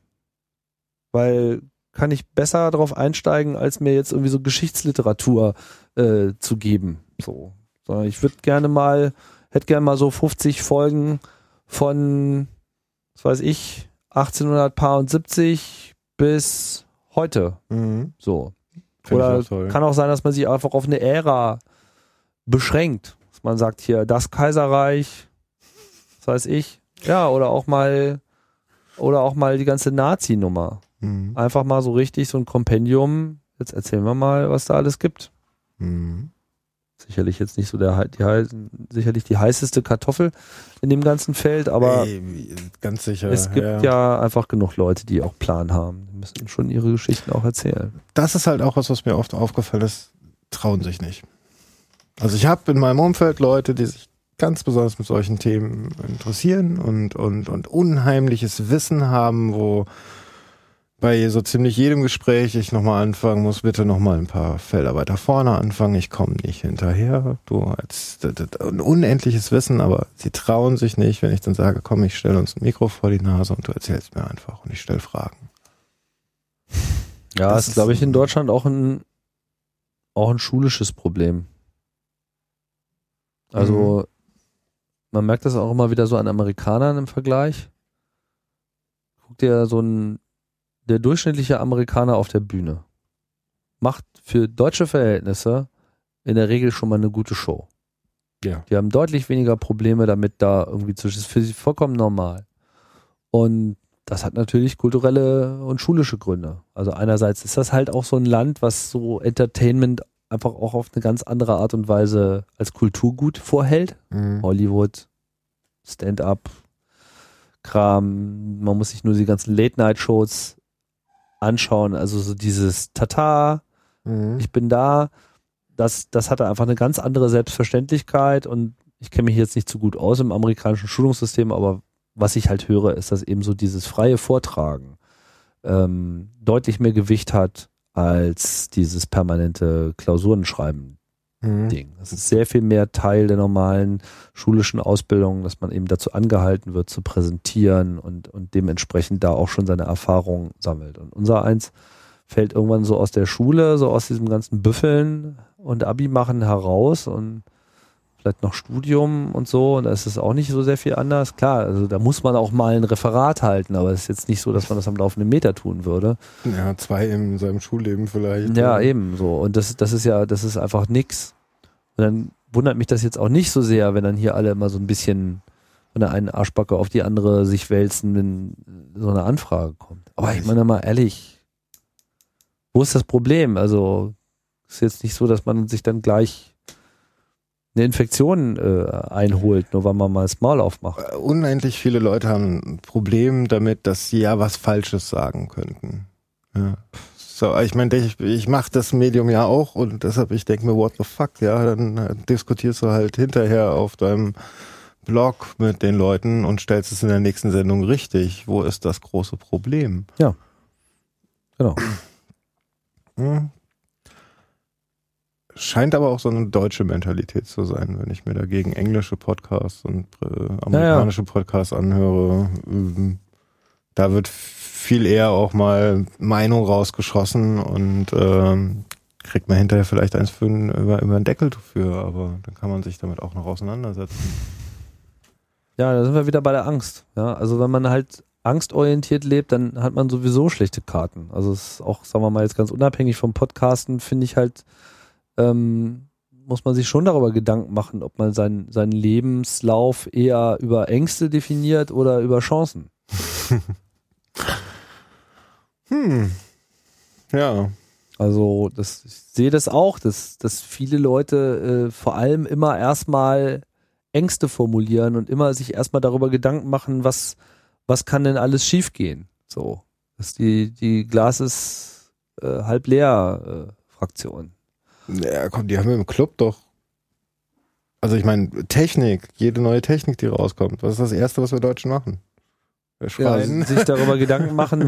Weil kann ich besser darauf einsteigen, als mir jetzt irgendwie so Geschichtsliteratur äh, zu geben. So. Sondern ich würde gerne mal, hätte gerne mal so 50 Folgen von, was weiß ich, 1870 bis heute. Mhm. So. Find ich Oder auch toll. kann auch sein, dass man sich einfach auf eine Ära beschränkt. Dass man sagt hier, das Kaiserreich, was weiß ich. Ja, oder auch mal, oder auch mal die ganze Nazi-Nummer. Mhm. Einfach mal so richtig so ein Kompendium. Jetzt erzählen wir mal, was da alles gibt. Mhm. Sicherlich jetzt nicht so der, die, sicherlich die heißeste Kartoffel in dem ganzen Feld, aber Ey, ganz sicher. es gibt ja. einfach genug Leute, die auch Plan haben. Die müssen schon ihre Geschichten auch erzählen. das ist halt auch was, was mir oft aufgefallen ist, trauen sich nicht. Also ich habe in meinem Umfeld Leute, die sich ganz besonders mit solchen Themen interessieren und, und, und unheimliches Wissen haben, wo bei so ziemlich jedem Gespräch ich nochmal anfangen muss, bitte nochmal ein paar Felder weiter vorne anfangen, ich komme nicht hinterher. Du als ein unendliches Wissen, aber sie trauen sich nicht, wenn ich dann sage, komm, ich stelle uns ein Mikro vor die Nase und du erzählst mir einfach und ich stelle Fragen. Ja, Das ist, glaube ich, in Deutschland auch ein, auch ein schulisches Problem. Also, man merkt das auch immer wieder so an Amerikanern im Vergleich. Guck dir so ein, der durchschnittliche Amerikaner auf der Bühne macht für deutsche Verhältnisse in der Regel schon mal eine gute Show. Ja. Die haben deutlich weniger Probleme damit, da irgendwie zu, das ist für sie vollkommen normal. Und das hat natürlich kulturelle und schulische Gründe. Also einerseits ist das halt auch so ein Land, was so Entertainment einfach auch auf eine ganz andere Art und Weise als Kulturgut vorhält. Mhm. Hollywood, Stand-up, Kram. Man muss sich nur die ganzen Late-Night-Shows anschauen. Also so dieses Tata, Mhm. ich bin da. Das, das hatte einfach eine ganz andere Selbstverständlichkeit und ich kenne mich jetzt nicht so gut aus im amerikanischen Schulungssystem, aber was ich halt höre, ist, dass eben so dieses freie Vortragen ähm, deutlich mehr Gewicht hat als dieses permanente Klausurenschreiben Mhm. Ding. Das ist sehr viel mehr Teil der normalen schulischen Ausbildung, dass man eben dazu angehalten wird, zu präsentieren und, und dementsprechend da auch schon seine Erfahrungen sammelt. Und unser eins fällt irgendwann so aus der Schule, so aus diesem ganzen Büffeln und Abi machen heraus und vielleicht noch Studium und so. Und da ist es auch nicht so sehr viel anders. Klar, also da muss man auch mal ein Referat halten, aber es ist jetzt nicht so, dass man das am laufenden Meter tun würde. Ja, zwei in seinem Schulleben vielleicht. Ja, eben so. Und das, das ist ja, das ist einfach nix. Und dann wundert mich das jetzt auch nicht so sehr, wenn dann hier alle immer so ein bisschen von der einen Arschbacke auf die andere sich wälzen, wenn so eine Anfrage kommt. Aber ich meine mal ehrlich, wo ist das Problem? Also ist jetzt nicht so, dass man sich dann gleich eine Infektion äh, einholt, nur weil man mal das Maul aufmacht. Äh, Unendlich viele Leute haben ein Problem damit, dass sie ja was Falsches sagen könnten. Ja. So, ich meine, ich, ich mache das Medium ja auch und deshalb, ich denke mir, what the fuck, ja, dann äh, diskutierst du halt hinterher auf deinem Blog mit den Leuten und stellst es in der nächsten Sendung richtig. Wo ist das große Problem? Genau. Hm. Scheint aber auch so eine deutsche Mentalität zu sein, wenn ich mir dagegen englische Podcasts und äh, amerikanische Podcasts anhöre. Ähm, da wird viel eher auch mal Meinung rausgeschossen und ähm, kriegt man hinterher vielleicht eins für einen, über, über einen Deckel für, aber dann kann man sich damit auch noch auseinandersetzen. Ja, da sind wir wieder bei der Angst. Ja, also wenn man halt angstorientiert lebt, dann hat man sowieso schlechte Karten. Also es ist auch, sagen wir mal, jetzt ganz unabhängig vom Podcasten, finde ich halt, ähm, muss man sich schon darüber Gedanken machen, ob man sein, seinen Lebenslauf eher über Ängste definiert oder über Chancen. Hm. Ja. Also das, ich sehe das auch, dass, dass viele Leute äh, vor allem immer erstmal Ängste formulieren und immer sich erstmal darüber Gedanken machen, was, was kann denn alles schiefgehen? So, dass die, die Glas ist äh, halb leer äh, Fraktion. Ja, komm, die haben wir im Club doch. Also ich meine, Technik, jede neue Technik, die rauskommt. Was ist das Erste, was wir Deutschen machen? Ja, schreien. sich darüber Gedanken machen,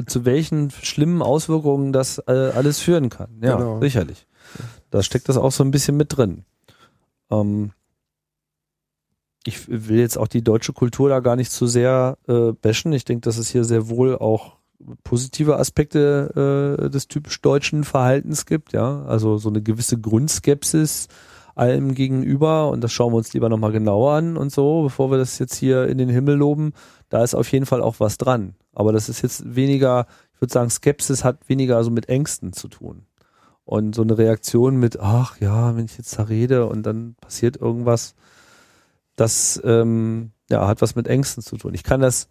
äh, zu welchen schlimmen Auswirkungen das äh, alles führen kann. Ja, Genau. sicherlich. Da steckt das auch so ein bisschen mit drin. Ähm, ich will jetzt auch die deutsche Kultur da gar nicht zu sehr äh, bashen. Ich denke, dass es hier sehr wohl auch positive Aspekte äh, des typisch deutschen Verhaltens gibt. Ja, also so eine gewisse Grundskepsis allem gegenüber und das schauen wir uns lieber nochmal genauer an und so, bevor wir das jetzt hier in den Himmel loben. Da ist auf jeden Fall auch was dran. Aber das ist jetzt weniger, ich würde sagen, Skepsis hat weniger so mit Ängsten zu tun. Und so eine Reaktion mit, ach ja, wenn ich jetzt da rede und dann passiert irgendwas, das ähm, ja, hat was mit Ängsten zu tun. Ich kann das,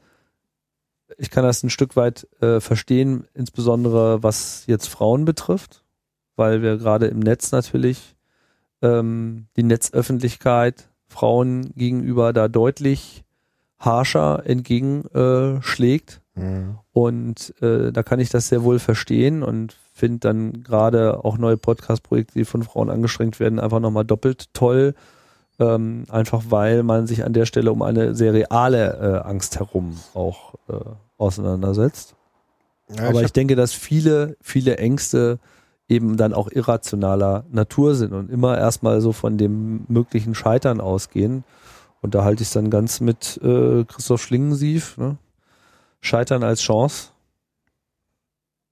ich kann das ein Stück weit äh, verstehen, insbesondere was jetzt Frauen betrifft, weil wir gerade im Netz natürlich ähm, die Netzöffentlichkeit Frauen gegenüber da deutlich harscher entgegenschlägt. Äh. Mhm. Und äh, da kann ich das sehr wohl verstehen und finde dann gerade auch neue Podcast-Projekte, die von Frauen angestrengt werden, einfach nochmal doppelt toll. Ähm, einfach weil man sich an der Stelle um eine sehr reale äh, Angst herum auch äh, auseinandersetzt. Ja, Aber ich ich denke, dass viele, viele Ängste eben dann auch irrationaler Natur sind und immer erstmal so von dem möglichen Scheitern ausgehen. Und da halte ich es dann ganz mit äh, Christoph Schlingensief. Ne? Scheitern als Chance.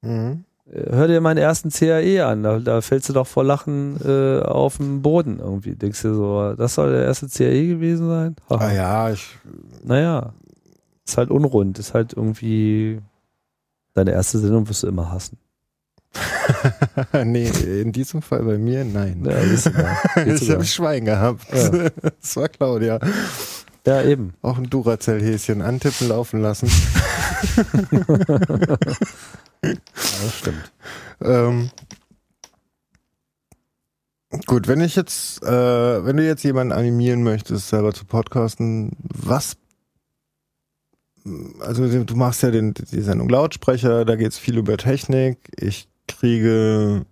mhm. Äh, Hör dir meinen ersten CAE an, da, da fällst du doch vor Lachen äh, auf den Boden irgendwie. Denkst du so, das soll der erste CAE gewesen sein? Haha. Ah ja, ich, Naja, ist halt unrund, ist halt irgendwie deine erste Sendung wirst du immer hassen. nee, in diesem Fall bei mir, nein. Ja, ich habe Schwein gehabt. Ja. Das war Claudia. ja, eben. Auch ein Duracell-Häschen antippen, laufen lassen. Ja, das stimmt. Ähm, gut, wenn ich jetzt, äh, wenn du jetzt jemanden animieren möchtest, selber zu podcasten, was, also du machst ja den, die Sendung Lautsprecher, da geht's viel über Technik. Ich kriege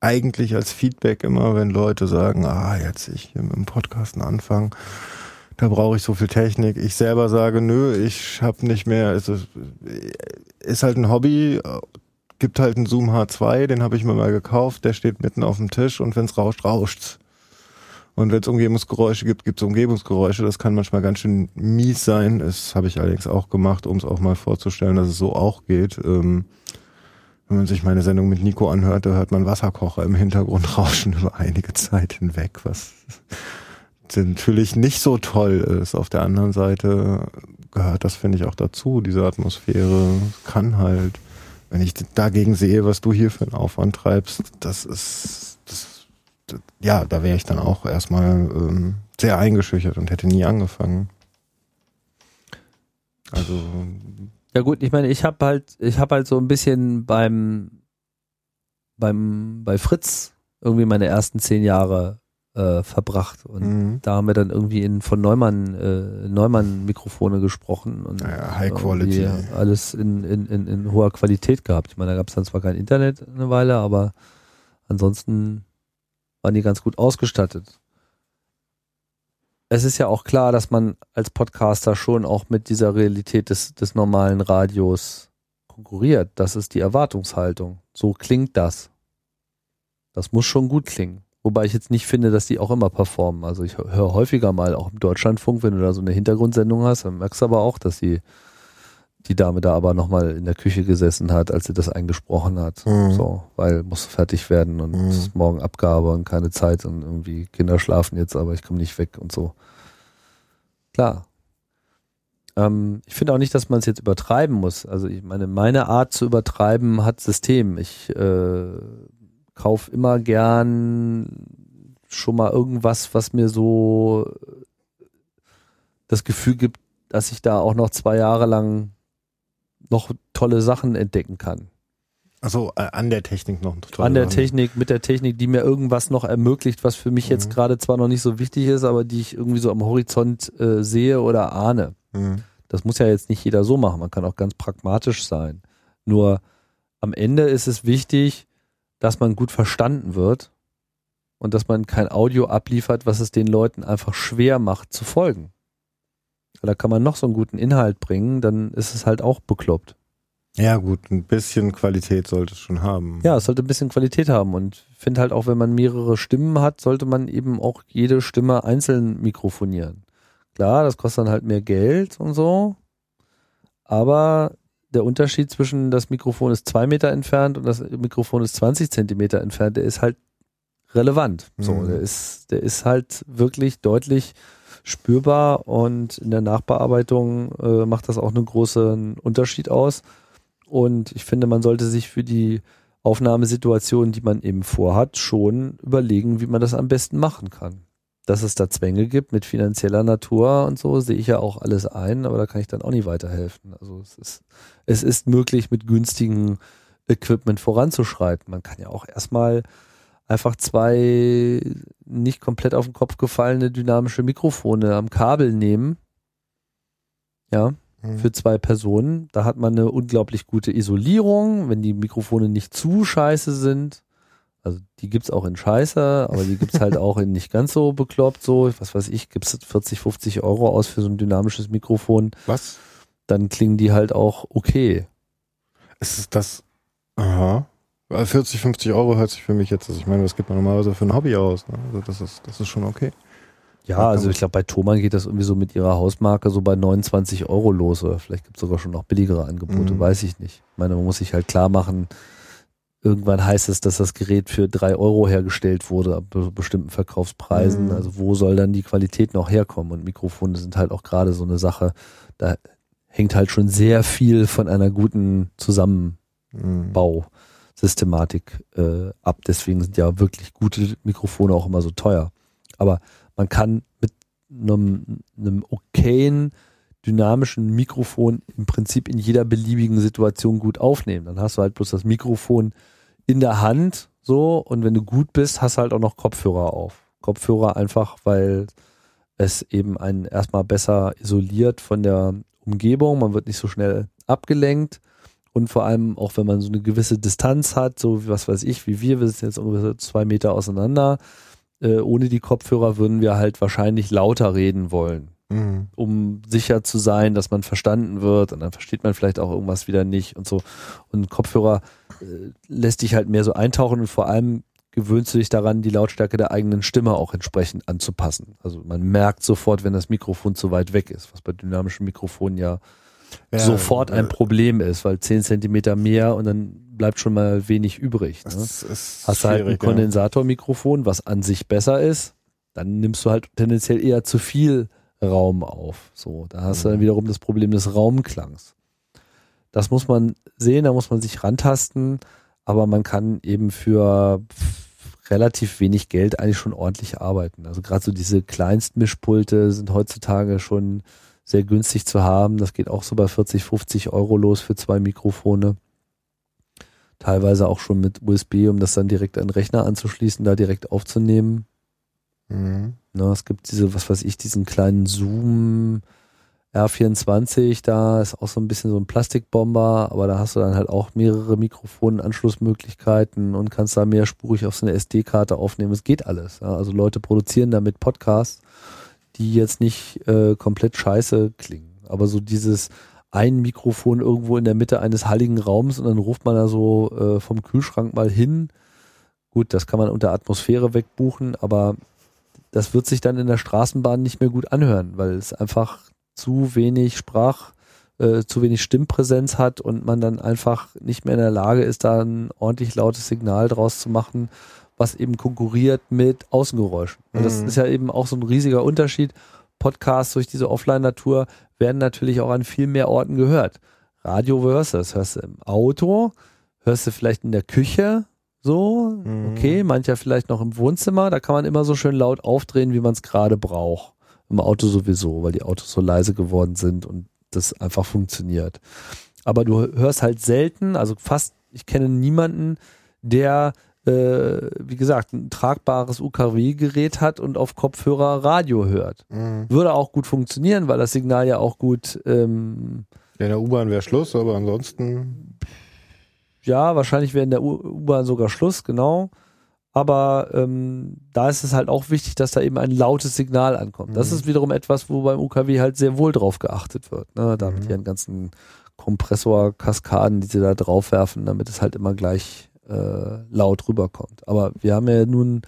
eigentlich als Feedback immer, wenn Leute sagen, ah, jetzt ich hier mit dem Podcasten anfangen, da brauche ich so viel Technik. Ich selber sage, nö, ich habe nicht mehr, es ist, ist halt ein Hobby, gibt halt einen Zoom H2, den habe ich mir mal gekauft, der steht mitten auf dem Tisch und wenn es rauscht, rauscht's. Und wenn es Umgebungsgeräusche gibt, gibt es Umgebungsgeräusche. Das kann manchmal ganz schön mies sein. Das habe ich allerdings auch gemacht, um es auch mal vorzustellen, dass es so auch geht. Ähm, wenn man sich meine Sendung mit Nico anhört, da hört man Wasserkocher im Hintergrund rauschen über einige Zeit hinweg, was natürlich nicht so toll ist. Auf der anderen Seite gehört das, finde ich, auch dazu. Diese Atmosphäre kann halt, wenn ich dagegen sehe, was du hier für einen Aufwand treibst, das ist, ja, da wäre ich dann auch erstmal ähm, sehr eingeschüchtert und hätte nie angefangen. Also, Ja gut, ich meine, ich habe halt, ich habe halt so ein bisschen beim, beim, bei Fritz irgendwie meine ersten zehn Jahre äh, verbracht und mh. da haben wir dann irgendwie in von Neumann äh, Neumann Mikrofone gesprochen und Ja, High Quality. alles in, in, in, in hoher Qualität gehabt. Ich meine, da gab es dann zwar kein Internet eine Weile, aber ansonsten waren die ganz gut ausgestattet. Es ist ja auch klar, dass man als Podcaster schon auch mit dieser Realität des, des normalen Radios konkurriert. Das ist die Erwartungshaltung. So klingt das. Das muss schon gut klingen. Wobei ich jetzt nicht finde, dass die auch immer performen. Also ich höre häufiger mal auch im Deutschlandfunk, wenn du da so eine Hintergrundsendung hast, dann merkst du aber auch, dass die die Dame da aber nochmal in der Küche gesessen hat, als sie das eingesprochen hat. Mhm. So, weil muss fertig werden und Mhm. es ist morgen Abgabe und keine Zeit und irgendwie Kinder schlafen jetzt, aber ich komme nicht weg und so. Klar. Ähm, ich finde auch nicht, dass man es jetzt übertreiben muss. Also ich meine, meine Art zu übertreiben hat System. Ich äh, kauf immer gern schon mal irgendwas, was mir so das Gefühl gibt, dass ich da auch noch zwei Jahre lang noch tolle Sachen entdecken kann. Also äh, an der Technik noch. toll An der dran. Technik, mit der Technik, die mir irgendwas noch ermöglicht, was für mich jetzt Mhm. gerade zwar noch nicht so wichtig ist, aber die ich irgendwie so am Horizont äh, sehe oder ahne. Mhm. Das muss ja jetzt nicht jeder so machen. Man kann auch ganz pragmatisch sein. Nur am Ende ist es wichtig, dass man gut verstanden wird und dass man kein Audio abliefert, was es den Leuten einfach schwer macht zu folgen. Da kann man noch so einen guten Inhalt bringen, dann ist es halt auch bekloppt. Ja gut, ein bisschen Qualität sollte es schon haben. Ja, es sollte ein bisschen Qualität haben und ich finde halt auch, wenn man mehrere Stimmen hat, sollte man eben auch jede Stimme einzeln mikrofonieren. Klar, das kostet dann halt mehr Geld und so, aber der Unterschied zwischen das Mikrofon ist zwei Meter entfernt und das Mikrofon ist 20 Zentimeter entfernt, der ist halt relevant. So, Mhm. der ist, der ist halt wirklich deutlich spürbar und in der Nachbearbeitung äh, macht das auch einen großen Unterschied aus. Und ich finde, man sollte sich für die Aufnahmesituation, die man eben vorhat, schon überlegen, wie man das am besten machen kann. Dass es da Zwänge gibt mit finanzieller Natur und so, sehe ich ja auch alles ein, aber da kann ich dann auch nicht weiterhelfen. Also es ist, es ist möglich, mit günstigem Equipment voranzuschreiten. Man kann ja auch erstmal einfach zwei nicht komplett auf den Kopf gefallene dynamische Mikrofone am Kabel nehmen. Ja, Mhm. für zwei Personen. Da hat man eine unglaublich gute Isolierung, wenn die Mikrofone nicht zu scheiße sind. Also die gibt's auch in scheiße, aber die gibt's halt auch in nicht ganz so bekloppt so. Was weiß ich, gibt's 40, 50 Euro aus für so ein dynamisches Mikrofon. Was? Dann klingen die halt auch okay. Es ist das. Aha. Weil 40, 50 Euro hört sich für mich jetzt. Also ich meine, was gibt man normalerweise für ein Hobby aus? Ne? Also das ist, das ist schon okay. Ja, also ich glaube, bei Thomann geht das irgendwie so mit ihrer Hausmarke so bei 29 Euro los. Oder vielleicht gibt's sogar schon noch billigere Angebote, Mhm. weiß ich nicht. Ich meine, man muss sich halt klar machen, irgendwann heißt es, dass das Gerät für drei Euro hergestellt wurde, ab be- bestimmten Verkaufspreisen. Mhm. Also wo soll dann die Qualität noch herkommen? Und Mikrofone sind halt auch gerade so eine Sache, da hängt halt schon sehr viel von einer guten Zusammenbausystematik Mhm. Äh, ab. Deswegen sind ja wirklich gute Mikrofone auch immer so teuer. Aber man kann mit einem, einem okayen, dynamischen Mikrofon im Prinzip in jeder beliebigen Situation gut aufnehmen. Dann hast du halt bloß das Mikrofon in der Hand so und wenn du gut bist, hast du halt auch noch Kopfhörer auf. Kopfhörer einfach, weil es eben einen erstmal besser isoliert von der Umgebung, man wird nicht so schnell abgelenkt und vor allem auch wenn man so eine gewisse Distanz hat, so wie was weiß ich, wie wir, wir sind jetzt ungefähr zwei Meter auseinander, äh, ohne die Kopfhörer würden wir halt wahrscheinlich lauter reden wollen, Mhm. um sicher zu sein, dass man verstanden wird und dann versteht man vielleicht auch irgendwas wieder nicht und so. Und Kopfhörer äh, lässt dich halt mehr so eintauchen und vor allem gewöhnst du dich daran, die Lautstärke der eigenen Stimme auch entsprechend anzupassen. Also man merkt sofort, wenn das Mikrofon zu weit weg ist, was bei dynamischen Mikrofonen ja, Ja, sofort ein äh, Problem ist, weil 10 Zentimeter mehr und dann bleibt schon mal wenig übrig. Ne? Ist Hast du halt ein. Kondensatormikrofon, was an sich besser ist, dann nimmst du halt tendenziell eher zu viel Raum auf. So, da hast du dann Mhm. wiederum das Problem des Raumklangs. Das muss man sehen, da muss man sich rantasten, aber man kann eben für relativ wenig Geld eigentlich schon ordentlich arbeiten. Also gerade so diese Kleinstmischpulte sind heutzutage schon sehr günstig zu haben. Das geht auch so bei 40, 50 Euro los für zwei Mikrofone teilweise auch schon mit USB, um das dann direkt an den Rechner anzuschließen, da direkt aufzunehmen. Mhm. Ne, es gibt diese, was weiß ich, diesen kleinen Zoom R24, da ist auch so ein bisschen so ein Plastikbomber, aber da hast du dann halt auch mehrere Mikrofonanschlussmöglichkeiten und kannst da mehrspurig auf so eine SD-Karte aufnehmen. Es geht alles. Ja. Also Leute produzieren damit Podcasts, die jetzt nicht äh, komplett scheiße klingen. Aber so dieses ein Mikrofon irgendwo in der Mitte eines halligen Raums und dann ruft man da so äh, vom Kühlschrank mal hin. Gut, das kann man unter Atmosphäre wegbuchen, aber das wird sich dann in der Straßenbahn nicht mehr gut anhören, weil es einfach zu wenig äh, zu wenig Stimmpräsenz hat und man dann einfach nicht mehr in der Lage ist, da ein ordentlich lautes Signal draus zu machen, was eben konkurriert mit Außengeräuschen. Und das Mhm. ist ja eben auch so ein riesiger Unterschied. Podcasts durch diese Offline-Natur werden natürlich auch an viel mehr Orten gehört. Radio hörst du, das hörst du im Auto, hörst du vielleicht in der Küche, so, Mhm. okay, mancher vielleicht noch im Wohnzimmer, da kann man immer so schön laut aufdrehen, wie man es gerade braucht. Im Auto sowieso, weil die Autos so leise geworden sind und das einfach funktioniert. Aber du hörst halt selten, also fast, ich kenne niemanden, der, wie gesagt, ein tragbares UKW-Gerät hat und auf Kopfhörer Radio hört. Mhm. Würde auch gut funktionieren, weil das Signal ja auch gut, ähm, Ja, in der U-Bahn wäre Schluss, aber ansonsten. ja, wahrscheinlich wäre in der U-Bahn sogar Schluss, genau. Aber ähm, da ist es halt auch wichtig, dass da eben ein lautes Signal ankommt. Das Mhm. ist wiederum etwas, wo beim UKW halt sehr wohl drauf geachtet wird. Ne? Da mit Mhm. ihren ganzen Kompressorkaskaden, die sie da draufwerfen, damit es halt immer gleich äh, laut rüberkommt. Aber wir haben ja nun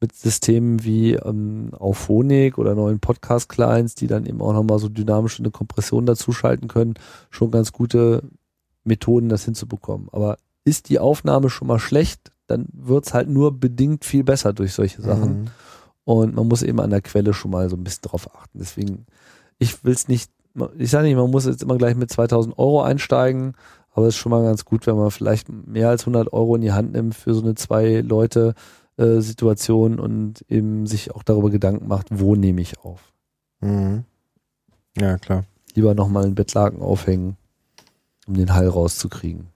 mit Systemen wie ähm, Auphonic oder neuen Podcast-Clients, die dann eben auch nochmal so dynamisch eine Kompression dazuschalten können, schon ganz gute Methoden, das hinzubekommen. Aber ist die Aufnahme schon mal schlecht, dann wird's halt nur bedingt viel besser durch solche Sachen. Mhm. Und man muss eben an der Quelle schon mal so ein bisschen drauf achten. Deswegen, ich will's nicht, ich sage nicht, man muss jetzt immer gleich mit 2000 Euro einsteigen, aber es ist schon mal ganz gut, wenn man vielleicht mehr als 100 Euro in die Hand nimmt für so eine zwei Leute äh, Situation und eben sich auch darüber Gedanken macht, wo nehme ich auf. Mhm. Ja, klar. Lieber nochmal einen Bettlaken aufhängen, um den Hall rauszukriegen.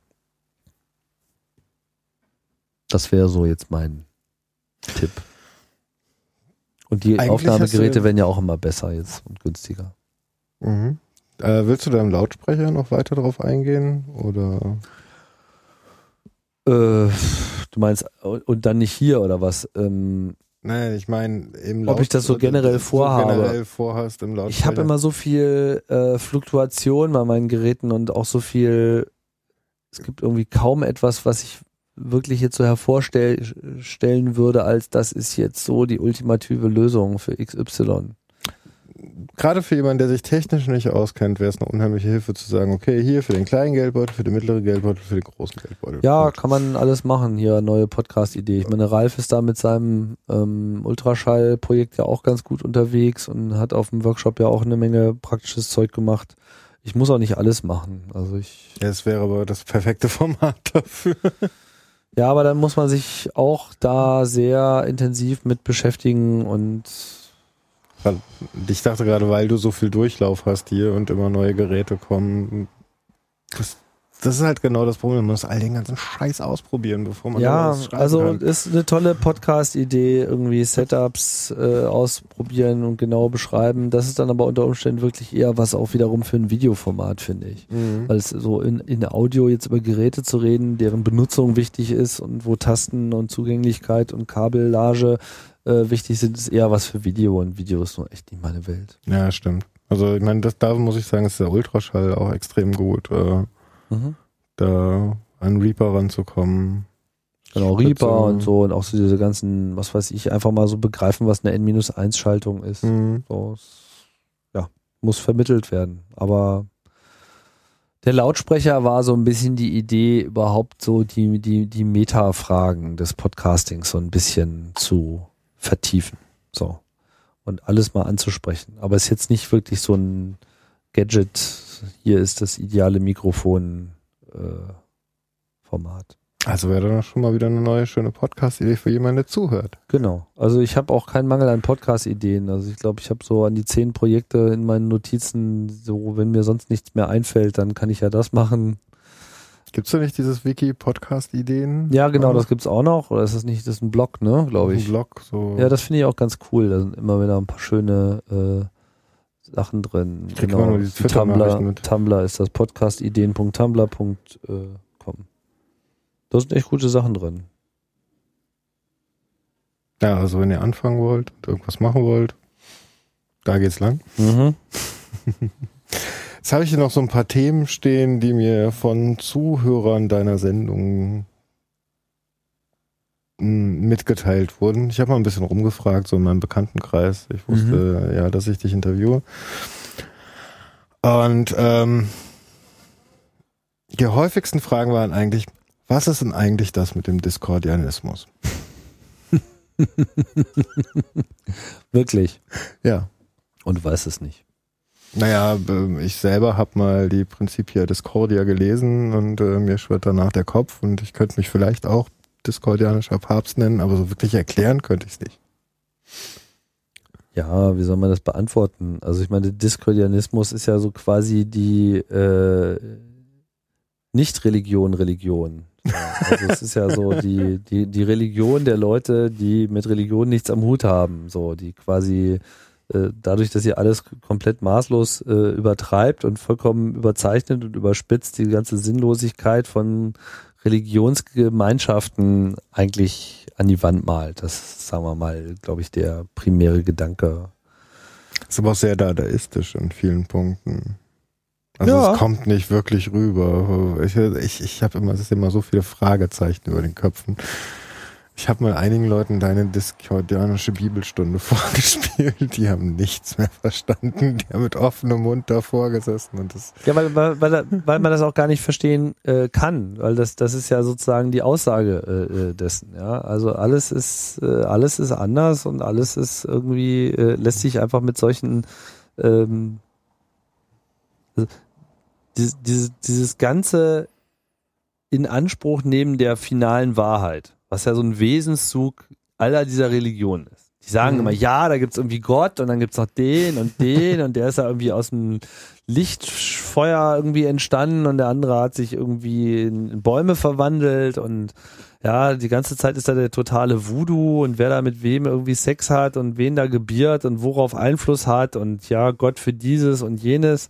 Das wäre so jetzt mein Tipp. Und die Eigentlich Aufnahmegeräte werden ja auch immer besser jetzt und günstiger. Mhm. Äh, willst du da im Lautsprecher noch weiter drauf eingehen? Oder? Äh, du meinst, und dann nicht hier oder was? Ähm, Nein, ich meine, im Ob ich das so generell vorhabe? generell vorhast im Lautsprecher. ich habe immer so viel äh, Fluktuation bei meinen Geräten und auch so viel, es gibt irgendwie kaum etwas, was ich wirklich jetzt so hervorstellen würde, als das ist jetzt so die ultimative Lösung für XY. Gerade für jemanden, der sich technisch nicht auskennt, wäre es eine unheimliche Hilfe zu sagen, okay, hier für den kleinen Geldbeutel, für den mittleren Geldbeutel, für den großen Geldbeutel. Ja, Punkt. kann man alles machen. Hier neue Podcast-Idee. Ich meine, Ralf ist da mit seinem ähm, Ultraschall-Projekt ja auch ganz gut unterwegs und hat auf dem Workshop ja auch eine Menge praktisches Zeug gemacht. Ich muss auch nicht alles machen. Also ich, Ja, es wäre aber das perfekte Format dafür. ja, aber dann muss man sich auch da sehr intensiv mit beschäftigen und Ich dachte gerade, weil du so viel Durchlauf hast hier und immer neue Geräte kommen. Das, das ist halt genau das Problem. Man muss all den ganzen Scheiß ausprobieren, bevor man ja, da was schreiben also kann. ist eine tolle Podcast-Idee, irgendwie Setups äh, ausprobieren und genau beschreiben. Das ist dann aber unter Umständen wirklich eher was auch wiederum für ein Videoformat, finde ich. Mhm. Weil es so in, in Audio jetzt über Geräte zu reden, deren Benutzung wichtig ist und wo Tasten und Zugänglichkeit und Kabellage äh, wichtig sind, ist eher was für Video und Video ist nur echt nicht meine Welt. Ja, stimmt. Also ich meine, das, da muss ich sagen, ist der Ultraschall auch extrem gut, äh, Mhm. da an Reaper ranzukommen. Genau, Spitze. Reaper und so und auch so diese ganzen, was weiß ich, einfach mal so begreifen, was eine N-1-Schaltung ist. Mhm. So, ja, muss vermittelt werden. Aber der Lautsprecher war so ein bisschen die Idee, überhaupt so die, die, die Meta-Fragen des Podcastings so ein bisschen zu vertiefen. So. Und alles mal anzusprechen. Aber es ist jetzt nicht wirklich so ein Gadget, hier ist das ideale Mikrofon äh, Format. Also wäre dann schon mal wieder eine neue, schöne Podcast-Idee für jemanden, der zuhört. Genau. Also ich habe auch keinen Mangel an Podcast-Ideen. Also ich glaube, ich habe so an die zehn Projekte in meinen Notizen, so wenn mir sonst nichts mehr einfällt, dann kann ich ja das machen. Gibt's da nicht dieses Wiki-Podcast-Ideen? Ja, genau, das gibt's auch noch. Oder ist das nicht, das ist ein Blog, ne, glaube Ein ich. Blog, so. Ja, das finde ich auch ganz cool. Da sind immer wieder ein paar schöne äh, Sachen drin. krieg immer nur die Tumblr, mit. Tumblr ist das podcastideen.tumblr.com. Da sind echt gute Sachen drin. ja, also wenn ihr anfangen wollt und irgendwas machen wollt, da geht's lang. Mhm. Jetzt habe ich hier noch so ein paar Themen stehen, die mir von Zuhörern deiner Sendung m, mitgeteilt wurden. Ich habe mal ein bisschen rumgefragt, so in meinem Bekanntenkreis. Ich wusste ja, dass ich dich interviewe. Und ähm, die häufigsten Fragen waren eigentlich, was ist denn eigentlich das mit dem Diskordianismus? Wirklich. Ja. Und du weißt es nicht. Naja, äh, ich selber habe mal die Principia Discordia gelesen und äh, mir schwirrt danach der Kopf und ich könnte mich vielleicht auch diskordianischer Papst nennen, aber so wirklich erklären könnte ich es nicht. Ja, wie soll man das beantworten? Also ich meine, Diskordianismus ist ja so quasi die äh, Nicht-Religion, Religion. Also es ist ja so die, die, die Religion der Leute, die mit Religion nichts am Hut haben, so, die quasi äh, dadurch, dass ihr alles komplett maßlos äh, übertreibt und vollkommen überzeichnet und überspitzt, die ganze Sinnlosigkeit von Religionsgemeinschaften eigentlich an die Wand malt. Das ist, sagen wir mal, glaube ich, der primäre Gedanke. Ist aber auch sehr dadaistisch in vielen Punkten. Also Ja. es kommt nicht wirklich rüber. Ich, ich, ich habe immer, es ist immer so viele Fragezeichen über den Köpfen. Ich habe mal einigen Leuten deine diskordianische Bibelstunde vorgespielt, die haben nichts mehr verstanden. Die haben mit offenem Mund davor gesessen und das Ja, weil, weil, weil, weil man das auch gar nicht verstehen äh, kann, weil das, das ist ja sozusagen die Aussage äh, äh, dessen. Ja, also alles ist äh, alles ist anders und alles ist irgendwie äh, lässt sich einfach mit solchen ähm, also dieses, dieses, dieses ganze in Anspruch nehmen der finalen Wahrheit, was ja so ein Wesenszug aller dieser Religionen ist. Die sagen Mhm. immer, ja, da gibt's irgendwie Gott und dann gibt's noch den und den und der ist ja irgendwie aus dem Lichtfeuer irgendwie entstanden und der andere hat sich irgendwie in Bäume verwandelt und ja, die ganze Zeit ist da der totale Voodoo und wer da mit wem irgendwie Sex hat und wen da gebiert und worauf Einfluss hat und ja, Gott für dieses und jenes.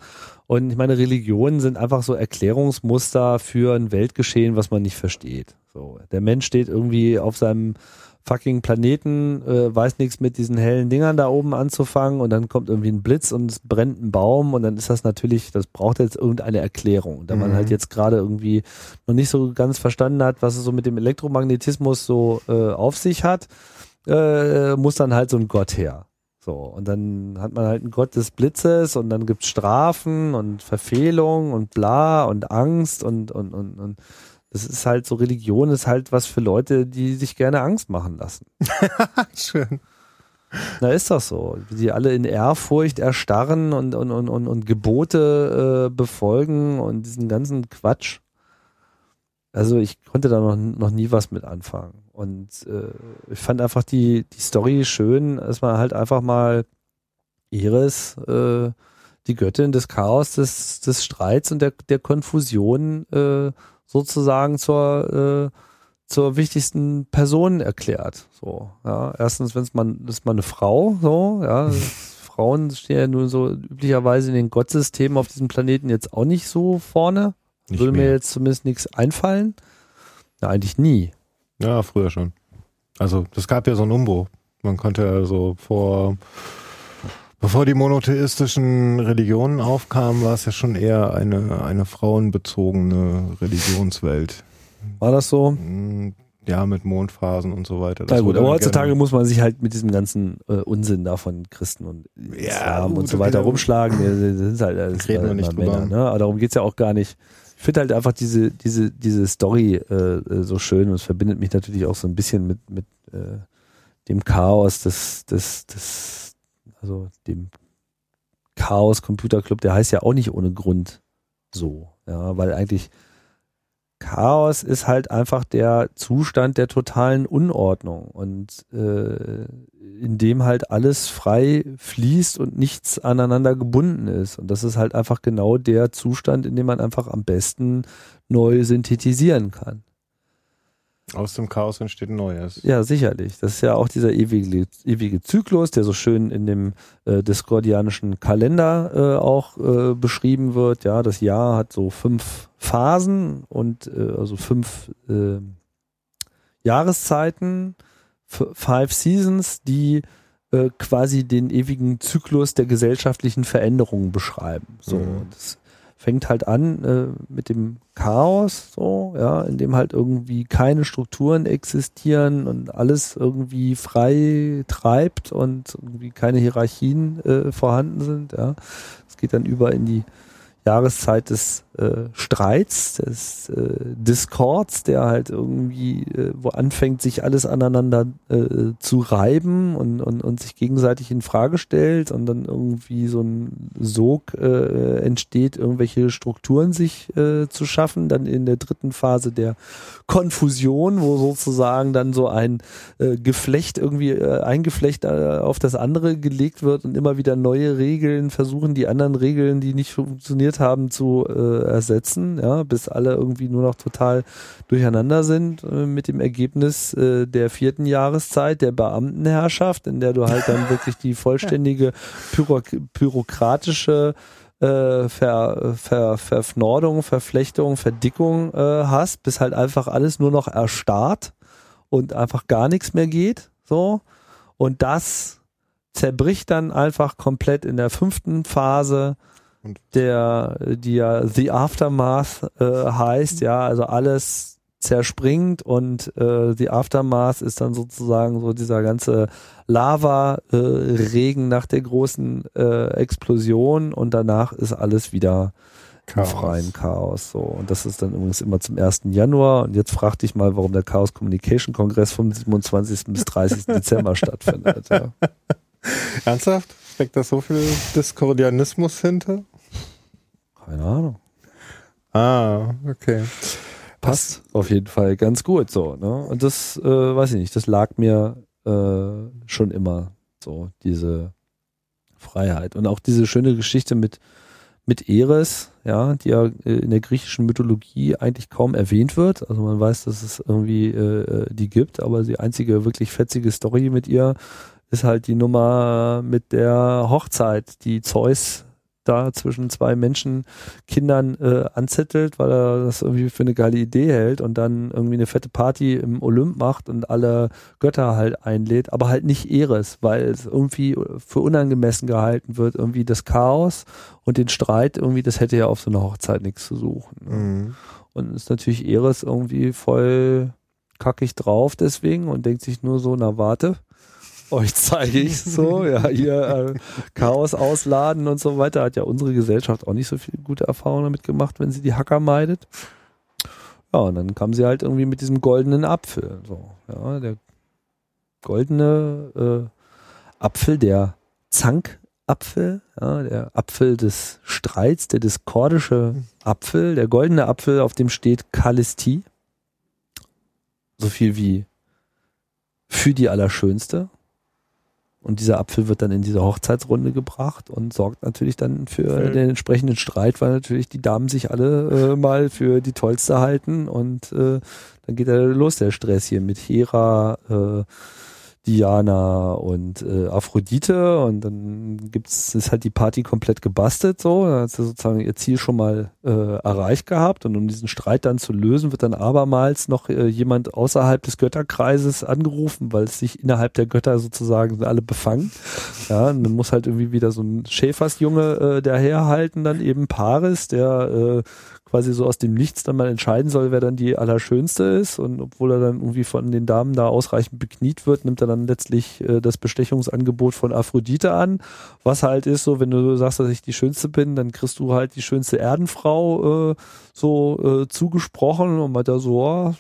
Und ich meine, Religionen sind einfach so Erklärungsmuster für ein Weltgeschehen, was man nicht versteht. So, der Mensch steht irgendwie auf seinem fucking Planeten, äh, weiß nichts mit diesen hellen Dingern da oben anzufangen und dann kommt irgendwie ein Blitz und es brennt ein Baum und dann ist das natürlich, das braucht jetzt irgendeine Erklärung. Da man Mhm. halt jetzt gerade irgendwie noch nicht so ganz verstanden hat, was es so mit dem Elektromagnetismus so äh, auf sich hat, äh, muss dann halt so ein Gott her. So, und dann hat man halt einen Gott des Blitzes und dann gibt's Strafen und Verfehlung und bla und Angst und, und, und, und das ist halt so, Religion ist halt was für Leute, die sich gerne Angst machen lassen. schön. Na, ist das so. Wie die alle in Ehrfurcht erstarren und, und, und, und, und Gebote äh, befolgen und diesen ganzen Quatsch. Also ich konnte da noch, noch nie was mit anfangen. Und äh, ich fand einfach die, die Story schön, dass man halt einfach mal Iris, äh, die Göttin des Chaos, des, des Streits und der, der Konfusion äh, sozusagen zur, äh, zur wichtigsten Person erklärt. So, ja. Erstens, wenn es man, ist man eine Frau, so, ja. Frauen stehen ja nur so üblicherweise in den Gottsystemen auf diesem Planeten jetzt auch nicht so vorne. Nicht Würde mir mehr. jetzt zumindest nichts einfallen. Ja, eigentlich nie. Ja, früher schon. Also es gab ja so einen Umbruch. Man konnte ja so vor, bevor die monotheistischen Religionen aufkamen, war es ja schon eher eine, eine frauenbezogene Religionswelt. War das so? Mm, Ja, mit Mondphasen und so weiter. Na gut, aber heutzutage muss man sich halt mit diesem ganzen äh, Unsinn da von Christen und Islam gut, und so weiter rumschlagen. Ja, Das sind halt alles Reden wir immer nicht Männer. Ne? Aber darum geht's ja auch gar nicht. Ich finde halt einfach diese, diese, diese Story äh, äh, so schön und es verbindet mich natürlich auch so ein bisschen mit, mit äh, dem Chaos des, des, des, also dem Chaos Computer Club, der heißt ja auch nicht ohne Grund so. Ja, weil eigentlich Chaos ist halt einfach der Zustand der totalen Unordnung und äh, in dem halt alles frei fließt und nichts aneinander gebunden ist. Und das ist halt einfach genau der Zustand, in dem man einfach am besten neu synthetisieren kann. Aus dem Chaos entsteht ein Neues. Ja, sicherlich. Das ist ja auch dieser ewige, ewige Zyklus, der so schön in dem äh, diskordianischen Kalender äh, auch äh, beschrieben wird. Ja, das Jahr hat so fünf Phasen und äh, also fünf äh, Jahreszeiten, five Seasons, die äh, quasi den ewigen Zyklus der gesellschaftlichen Veränderungen beschreiben. So, Mhm. das fängt halt an äh, mit dem Chaos, so, ja, in dem halt irgendwie keine Strukturen existieren und alles irgendwie frei treibt und irgendwie keine Hierarchien äh, vorhanden sind, ja. Es geht dann über in die Jahreszeit des äh, Streits, des äh, Discords, der halt irgendwie, äh, wo anfängt, sich alles aneinander äh, zu reiben und, und, und sich gegenseitig in Frage stellt und dann irgendwie so ein Sog äh, entsteht, irgendwelche Strukturen sich äh, zu schaffen. Dann in der dritten Phase der Konfusion, wo sozusagen dann so ein äh, Geflecht irgendwie, äh, ein Geflecht äh, auf das andere gelegt wird und immer wieder neue Regeln versuchen, die anderen Regeln, die nicht funktioniert haben, zu äh, ersetzen, ja, bis alle irgendwie nur noch total durcheinander sind äh, mit dem Ergebnis äh, der vierten Jahreszeit der Beamtenherrschaft, in der du halt dann wirklich die vollständige Büro bürokratische äh, Ver, Ver, Verfnordung, Verflechtung, Verdickung äh, hast, bis halt einfach alles nur noch erstarrt und einfach gar nichts mehr geht. So. Und das zerbricht dann einfach komplett in der fünften Phase, Und- der, die ja The Aftermath äh, heißt, ja, also alles zerspringt und äh, The Aftermath ist dann sozusagen so dieser ganze Lava-Regen nach der großen äh, Explosion und danach ist alles wieder Chaos. freien Chaos. So. Und das ist dann übrigens immer zum 1. Januar. Und jetzt frag dich mal, warum der Chaos Communication Kongress vom 27. bis 30. Dezember stattfindet. Ja. Ernsthaft? Steckt da so viel Diskordianismus hinter? Keine Ahnung. Ah, okay. Passt auf jeden Fall ganz gut so. Ne? Und das, äh, weiß ich nicht, das lag mir äh, schon immer so, diese Freiheit. Und auch diese schöne Geschichte mit, mit Eris, ja, die ja äh, in der griechischen Mythologie eigentlich kaum erwähnt wird. Also man weiß, dass es irgendwie äh, die gibt, aber die einzige wirklich fetzige Story mit ihr ist halt die Nummer mit der Hochzeit, die Zeus da zwischen zwei Menschen, Kindern äh, anzettelt, weil er das irgendwie für eine geile Idee hält und dann irgendwie eine fette Party im Olymp macht und alle Götter halt einlädt, aber halt nicht Eris, weil es irgendwie für unangemessen gehalten wird, irgendwie das Chaos und den Streit, irgendwie, das hätte ja auf so einer Hochzeit nichts zu suchen. ne? Mhm. Und ist natürlich Eris irgendwie voll kackig drauf deswegen und denkt sich nur so, na warte, euch zeige ich so, ja, hier äh, Chaos ausladen und so weiter. Hat ja unsere Gesellschaft auch nicht so viel gute Erfahrungen damit gemacht, wenn sie die Hacker meidet. Ja, und dann kam sie halt irgendwie mit diesem goldenen Apfel. So, ja, der goldene äh, Apfel, der Zankapfel, ja, der Apfel des Streits, der diskordische Apfel, der goldene Apfel, auf dem steht Kalistie. So viel wie für die Allerschönste. Und dieser Apfel wird dann in diese Hochzeitsrunde gebracht und sorgt natürlich dann für Für- den entsprechenden Streit, weil natürlich die Damen sich alle äh, mal für die Tollste halten. Und äh, dann geht er los, der Stress hier mit Hera, äh, Diana und äh, Aphrodite und dann gibt's ist halt die Party komplett gebastelt so, da hat sie sozusagen ihr Ziel schon mal äh, erreicht gehabt und um diesen Streit dann zu lösen, wird dann abermals noch äh, jemand außerhalb des Götterkreises angerufen, weil es sich innerhalb der Götter sozusagen alle befangen. Ja, und dann muss halt irgendwie wieder so ein Schäfersjunge äh, daherhalten, dann eben Paris, der äh, quasi so aus dem Nichts dann mal entscheiden soll, wer dann die Allerschönste ist. Und obwohl er dann irgendwie von den Damen da ausreichend bekniet wird, nimmt er dann letztlich äh, das Bestechungsangebot von Aphrodite an. Was halt ist, so, wenn du sagst, dass ich die Schönste bin, dann kriegst du halt die schönste Erdenfrau äh, so äh, zugesprochen und meint er so, oh,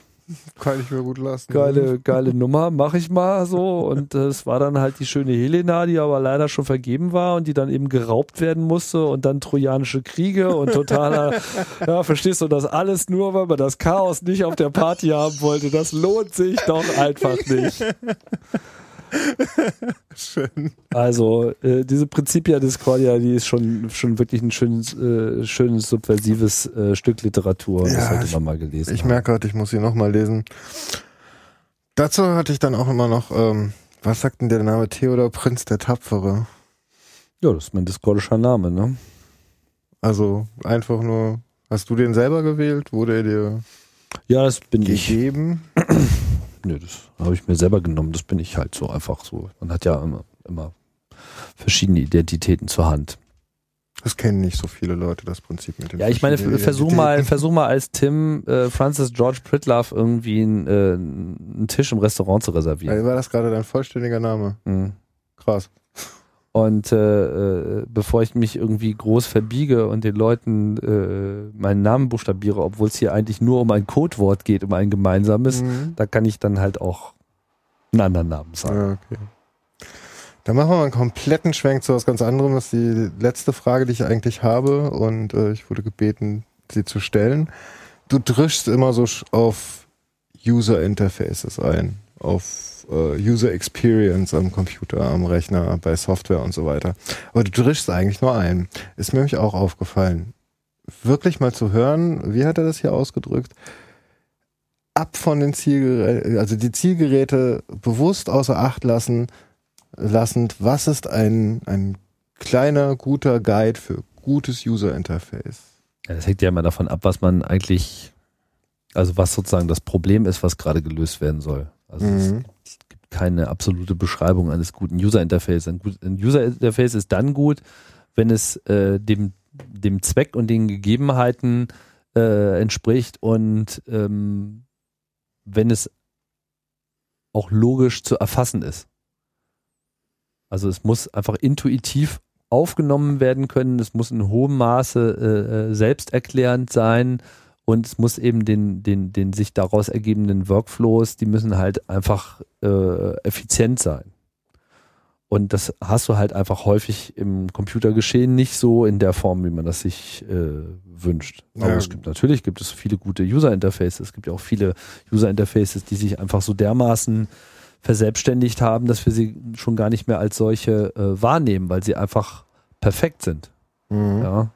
Kann ich mir gut lassen. geile, geile Nummer, mach ich mal so. Und äh, es war dann halt die schöne Helena, die aber leider schon vergeben war und die dann eben geraubt werden musste und dann trojanische Kriege und totaler, ja, verstehst du das alles nur, weil man das Chaos nicht auf der Party haben wollte. Das lohnt sich doch einfach nicht. Schön. Also äh, diese Principia Discordia, die ist schon schon wirklich ein schönes, äh, schönes subversives äh, Stück Literatur. das Ja, sollte ich- man mal gelesen Ich haben. merke gerade, ich muss sie nochmal lesen. Dazu hatte ich dann auch immer noch, ähm, was sagt denn der Name Theodor Prinz der Tapfere? Ja, das ist mein discordischer Name, ne? Also einfach nur, hast du den selber gewählt? Wurde er dir Ja, das bin ich. Nö, das habe ich mir selber genommen. Das bin ich halt so einfach so. Man hat ja immer, immer verschiedene Identitäten zur Hand. Das kennen nicht so viele Leute, das Prinzip mit dem Ja, ich meine, versuch mal, versuch mal als Tim äh, Francis George Pritlove irgendwie einen, äh, einen Tisch im Restaurant zu reservieren. War das gerade dein vollständiger Name? Mhm. Krass. Und äh, äh, bevor ich mich irgendwie groß verbiege und den Leuten äh, meinen Namen buchstabiere, obwohl es hier eigentlich nur um ein Codewort geht, um ein gemeinsames, Mhm. da kann ich dann halt auch einen anderen Namen sagen. Ja, okay. Dann machen wir mal einen kompletten Schwenk zu was ganz anderem. Das ist die letzte Frage, die ich eigentlich habe und äh, ich wurde gebeten, sie zu stellen. Du drischst immer so auf User Interfaces ein, auf User Experience am Computer, am Rechner, bei Software und so weiter. Aber du drischst eigentlich nur ein. Ist mir nämlich auch aufgefallen. Wirklich mal zu hören, wie hat er das hier ausgedrückt? ab von den Zielgeräten, also die Zielgeräte bewusst außer Acht lassen, lassend, was ist ein, ein kleiner, guter Guide für gutes User Interface? Ja, das hängt ja immer davon ab, was man eigentlich, also was sozusagen das Problem ist, was gerade gelöst werden soll. Also es, Mhm. es gibt keine absolute Beschreibung eines guten User Interface. Ein, gut, ein User Interface ist dann gut, wenn es äh, dem, dem Zweck und den Gegebenheiten äh, entspricht und ähm, wenn es auch logisch zu erfassen ist. Also es muss einfach intuitiv aufgenommen werden können, es muss in hohem Maße äh, äh, selbsterklärend sein und es muss eben den, den, den sich daraus ergebenden Workflows, die müssen halt einfach äh, effizient sein. Und das hast du halt einfach häufig im Computergeschehen nicht so in der Form, wie man das sich äh, wünscht. Aber Ja. es gibt natürlich gibt es viele gute User Interfaces. Es gibt ja auch viele User Interfaces, die sich einfach so dermaßen verselbstständigt haben, dass wir sie schon gar nicht mehr als solche äh, wahrnehmen, weil sie einfach perfekt sind. Mhm. Ja.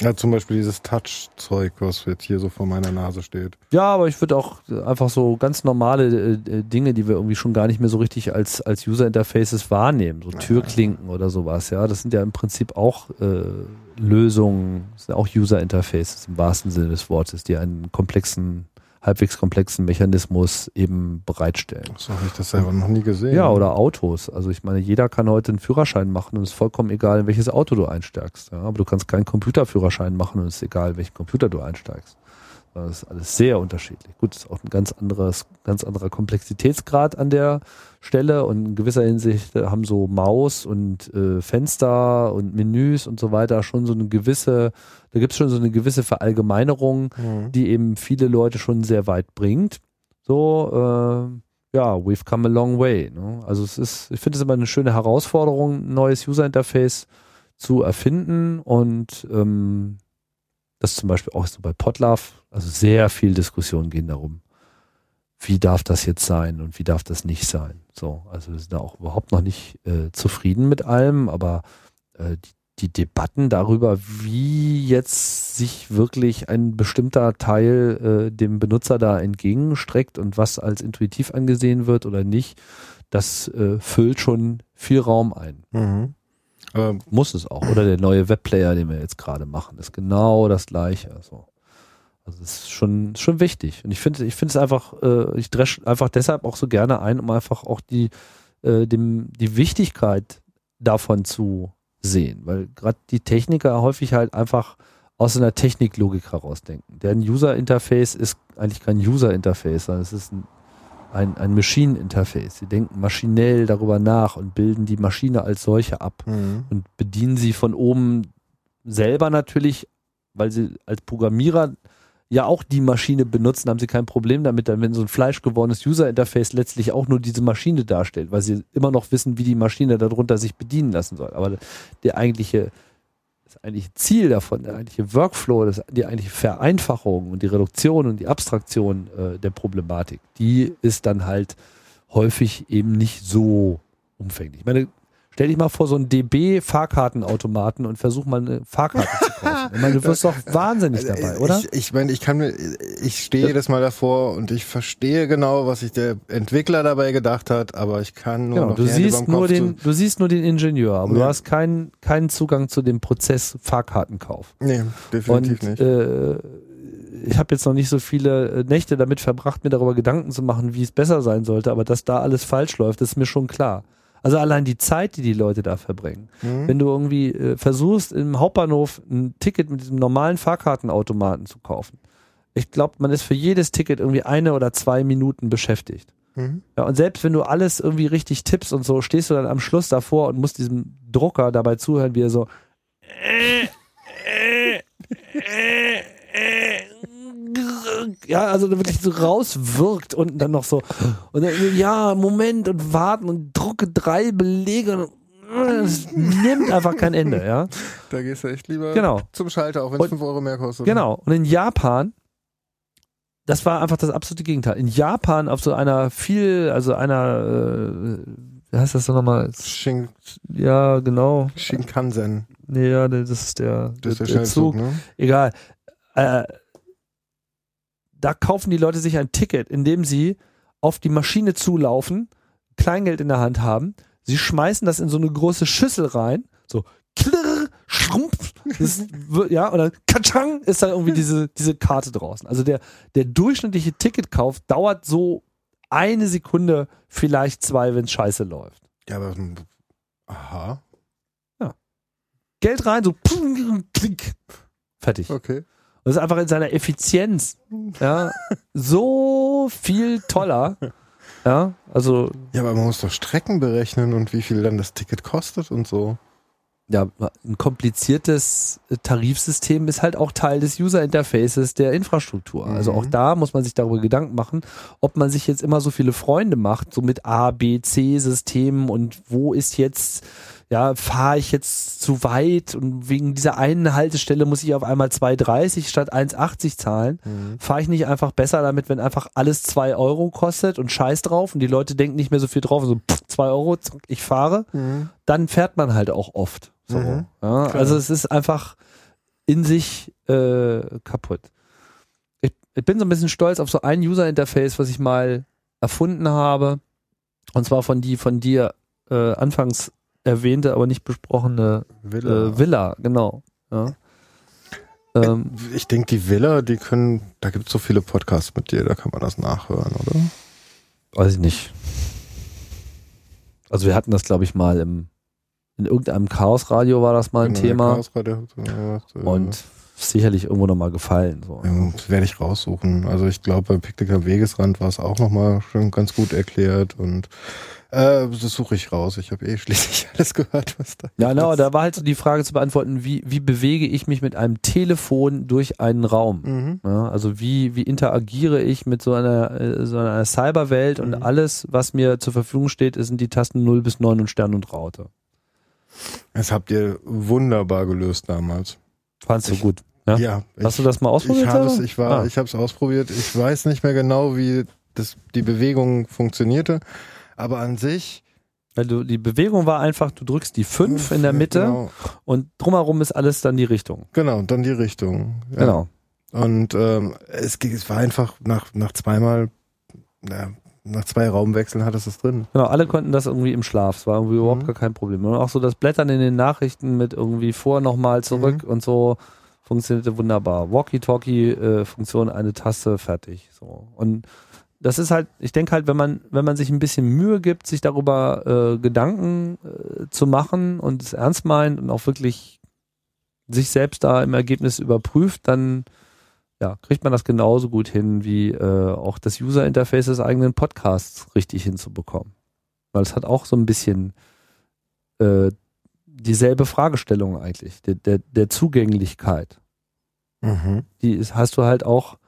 Ja, zum Beispiel dieses Touch-Zeug, was jetzt hier so vor meiner Nase steht. Ja, aber ich würde auch einfach so ganz normale äh, äh, Dinge, die wir irgendwie schon gar nicht mehr so richtig als, als User Interfaces wahrnehmen, so Türklinken oder sowas, ja, das sind ja im Prinzip auch äh, Lösungen, das sind auch User Interfaces im wahrsten Sinne des Wortes, die einen komplexen, halbwegs komplexen Mechanismus eben bereitstellen. So habe ich das selber noch nie gesehen. Ja, oder Autos. Also ich meine, jeder kann heute einen Führerschein machen und es ist vollkommen egal, in welches Auto du einsteigst. Ja, aber du kannst keinen Computerführerschein machen und es ist egal, welchen Computer du einsteigst. Das ist alles sehr unterschiedlich. Gut, ist auch ein ganz anderes, ganz anderer Komplexitätsgrad an der Stelle und in gewisser Hinsicht äh, haben so Maus und äh, Fenster und Menüs und so weiter schon so eine gewisse, da gibt es schon so eine gewisse Verallgemeinerung, Mhm. die eben viele Leute schon sehr weit bringt. So, äh, ja, we've come a long way. Ne? Also es ist, ich finde es immer eine schöne Herausforderung, ein neues User Interface zu erfinden und ähm, das zum Beispiel auch so bei Potlove, also sehr viel Diskussionen gehen darum, wie darf das jetzt sein und wie darf das nicht sein. So, also wir sind da auch überhaupt noch nicht äh, zufrieden mit allem, aber äh, die, die Debatten darüber, wie jetzt sich wirklich ein bestimmter Teil äh, dem Benutzer da entgegenstreckt und was als intuitiv angesehen wird oder nicht, das äh, füllt schon viel Raum ein. Mhm. Aber Muss es auch. Oder der neue Webplayer, den wir jetzt gerade machen, ist genau das gleiche. So. Also es ist schon, schon wichtig. Und ich finde, ich finde es einfach, äh, ich dresch einfach deshalb auch so gerne ein, um einfach auch die, äh, dem, die Wichtigkeit davon zu sehen. Weil gerade die Techniker häufig halt einfach aus einer Techniklogik herausdenken. Deren User-Interface ist eigentlich kein User-Interface, sondern es ist ein, ein, ein Machine-Interface. Sie denken maschinell darüber nach und bilden die Maschine als solche ab mhm. und bedienen sie von oben selber natürlich, weil sie als Programmierer ja auch die Maschine benutzen, haben sie kein Problem damit, dann wenn so ein fleischgewordenes User-Interface letztlich auch nur diese Maschine darstellt, weil sie immer noch wissen, wie die Maschine darunter sich bedienen lassen soll. Aber der eigentliche, das eigentliche Ziel davon, der eigentliche Workflow, das, die eigentliche Vereinfachung und die Reduktion und die Abstraktion äh, der Problematik, die ist dann halt häufig eben nicht so umfänglich. Ich meine, stell dich mal vor so einen DB-Fahrkartenautomaten und versuch mal eine Fahrkarte zu kaufen. Ich meine, du wirst doch wahnsinnig dabei, oder? Also, Ich, ich meine, ich kann mir, ich stehe jedes Mal davor und ich verstehe genau, was sich der Entwickler dabei gedacht hat, aber ich kann nur Genau, du siehst nur den, du siehst nur den Ingenieur, aber du Ja. hast keinen, keinen Zugang zu dem Prozess Fahrkartenkauf. Nee, definitiv Und nicht. äh, ich habe jetzt noch nicht so viele äh, Nächte damit verbracht, mir darüber Gedanken zu machen, wie es besser sein sollte, aber dass da alles falsch läuft, ist mir schon klar. Also allein die Zeit, die die Leute da verbringen. Mhm. Wenn du irgendwie äh, versuchst, im Hauptbahnhof ein Ticket mit diesem normalen Fahrkartenautomaten zu kaufen, ich glaube, man ist für jedes Ticket irgendwie eine oder zwei Minuten beschäftigt. Mhm. Ja, und selbst wenn du alles irgendwie richtig tippst und so, stehst du dann am Schluss davor und musst diesem Drucker dabei zuhören, wie er so ja, also wirklich so rauswirkt und dann noch so und dann, ja, Moment und warten und drucke drei Belege und es nimmt einfach kein Ende, ja. Da gehst du echt lieber Genau. zum Schalter, auch wenn es Und- 5 Euro mehr kostet. Genau. Und in Japan, das war einfach das absolute Gegenteil. In Japan auf so einer viel, also einer, äh, wie heißt das so nochmal? Shin, Ja, genau. Shinkansen, Nee, ja, das ist der, das ist der, der, Zug. ne? Egal. Äh, da kaufen die Leute sich ein Ticket, indem sie auf die Maschine zulaufen, Kleingeld in der Hand haben, sie schmeißen das in so eine große Schüssel rein, so klirr, schrumpf, wird- ja, und dann katschang ist dann irgendwie diese, diese Karte draußen. Also der, der durchschnittliche Ticketkauf dauert so eine Sekunde, vielleicht zwei, wenn es scheiße läuft. Ja, aber, aha, Geld rein, so klick, fertig. okay. Das ist einfach in seiner Effizienz ja, so viel toller. Ja, also Ja, aber man muss doch Strecken berechnen und wie viel dann das Ticket kostet und so. ja, ein kompliziertes Tarifsystem ist halt auch Teil des User Interfaces der Infrastruktur. Also Mhm. auch da muss man sich darüber Gedanken machen, ob man sich jetzt immer so viele Freunde macht, so mit A, B, C Systemen und wo ist jetzt, ja, fahre ich jetzt zu weit und wegen dieser einen Haltestelle muss ich auf einmal 2,30 statt 1,80 zahlen. Fahre ich nicht einfach besser damit, wenn einfach alles 2 Euro kostet und scheiß drauf und die Leute denken nicht mehr so viel drauf, so 2 Euro, ich fahre, dann fährt man halt auch oft. So. Mhm. Ja, also es ist einfach in sich äh, kaputt. Ich, ich bin so ein bisschen stolz auf so ein User-Interface, was ich mal erfunden habe. Und zwar von die von dir äh, anfangs erwähnte, aber nicht besprochene Villa. äh, Villa, genau. Ja. Ähm, ich denke, die Villa, die können, da gibt es so viele Podcasts mit dir, da kann man das nachhören, oder? weiß ich nicht. Also wir hatten das, glaube ich, mal im in irgendeinem Chaosradio war das mal ein Genau, Thema Chaosradio äh, und sicherlich irgendwo nochmal gefallen. So. Ja, das werde ich raussuchen. Also ich glaube, bei Picknick am Wegesrand war es auch nochmal schon ganz gut erklärt und äh, das suche ich raus. Ich habe eh schließlich alles gehört, was da Ja, genau, da war halt so die Frage zu beantworten, wie, wie bewege ich mich mit einem Telefon durch einen Raum? Mhm. Ja, also wie, wie interagiere ich mit so einer, äh, so einer Cyberwelt und Mhm. alles, was mir zur Verfügung steht, sind die Tasten 0 bis 9 und Stern und Raute. Das habt ihr wunderbar gelöst damals. Fandst du Ich- gut? Ja? Ja. Hast du das mal ausprobiert? Ich habe es, ich war, Ah. ich habe es ausprobiert. Ich weiß nicht mehr genau, wie das, die Bewegung funktionierte, aber an sich du, die Bewegung war einfach, du drückst die 5 in der Mitte Genau, und drumherum ist alles dann die Richtung. genau dann die Richtung. Ja. Genau. Und ähm, es, ging- es war einfach nach, nach zweimal, na, nach zwei Raumwechseln hat es es drin. Genau, alle konnten das irgendwie im Schlaf. Es war irgendwie überhaupt Mhm. gar kein Problem. Und auch so das Blättern in den Nachrichten mit irgendwie vor nochmal zurück Mhm. und so funktionierte wunderbar. Walkie-Talkie-Funktion, eine Taste, fertig. So. Und das ist halt, ich denke halt, wenn man, wenn man sich ein bisschen Mühe gibt, sich darüber äh, Gedanken äh, zu machen und es ernst meint und auch wirklich sich selbst da im Ergebnis überprüft, dann ja, kriegt man das genauso gut hin, wie äh, auch das User-Interface des eigenen Podcasts richtig hinzubekommen. Weil es hat auch so ein bisschen äh, dieselbe Fragestellung eigentlich, der, der, der Zugänglichkeit. Mhm. Die ist, hast du halt auch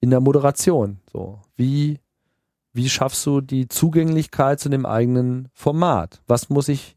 in der Moderation. So, wie, wie schaffst du die Zugänglichkeit zu dem eigenen Format? Was muss ich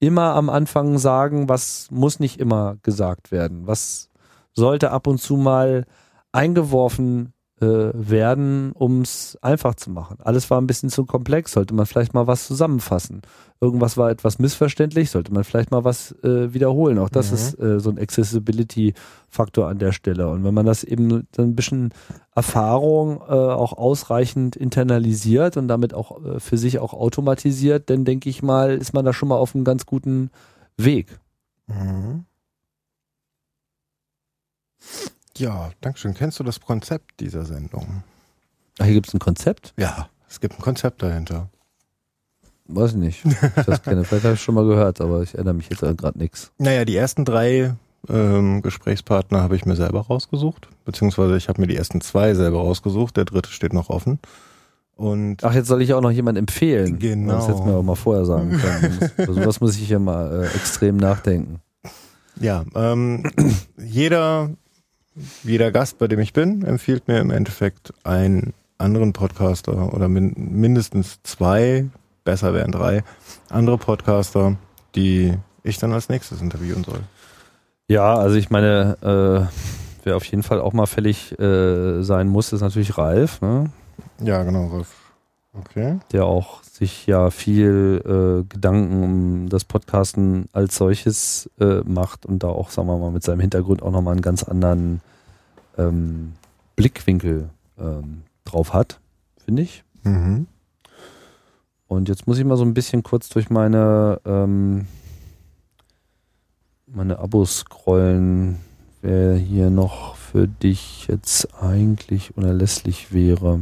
immer am Anfang sagen? Was muss nicht immer gesagt werden? Was sollte ab und zu mal eingeworfen werden, um es einfach zu machen? Alles war ein bisschen zu komplex. Sollte man vielleicht mal was zusammenfassen? Irgendwas war etwas missverständlich. Sollte man vielleicht mal was äh, wiederholen? Auch das Mhm. ist äh, so ein Accessibility-Faktor an der Stelle. Und wenn man das eben so ein bisschen Erfahrung äh, auch ausreichend internalisiert und damit auch äh, für sich auch automatisiert, dann denke ich mal, ist man da schon mal auf einem ganz guten Weg. Mhm. Ja, Dankeschön. Kennst du das Konzept dieser Sendung? Ach, hier gibt es ein Konzept? Ja, es gibt ein Konzept dahinter. Weiß ich nicht. Ich das kenne. Vielleicht habe ich schon mal gehört, aber ich erinnere mich jetzt gerade nichts. Naja, die ersten drei ähm, Gesprächspartner habe ich mir selber rausgesucht, beziehungsweise ich habe mir die ersten zwei selber rausgesucht, der dritte steht noch offen. Und Ach, jetzt soll ich auch noch jemand empfehlen. Genau. Das hättest du mir auch mal vorher sagen können. Also sowas muss ich hier mal äh, extrem nachdenken. ja, ähm, jeder, jeder Gast, bei dem ich bin, empfiehlt mir im Endeffekt einen anderen Podcaster oder min mindestens zwei, besser wären drei, andere Podcaster, die ich dann als nächstes interviewen soll. Ja, also ich meine, äh, wer auf jeden Fall auch mal fällig äh, sein muss, ist natürlich Ralf, ne? Ja, genau, Rolf. Okay. der auch sich ja viel äh, Gedanken um das Podcasten als solches äh, macht und da auch, sagen wir mal, mit seinem Hintergrund auch nochmal einen ganz anderen ähm, Blickwinkel ähm, drauf hat, finde ich. Mhm. Und jetzt muss ich mal so ein bisschen kurz durch meine, ähm, meine Abos scrollen, wer hier noch für dich jetzt eigentlich unerlässlich wäre.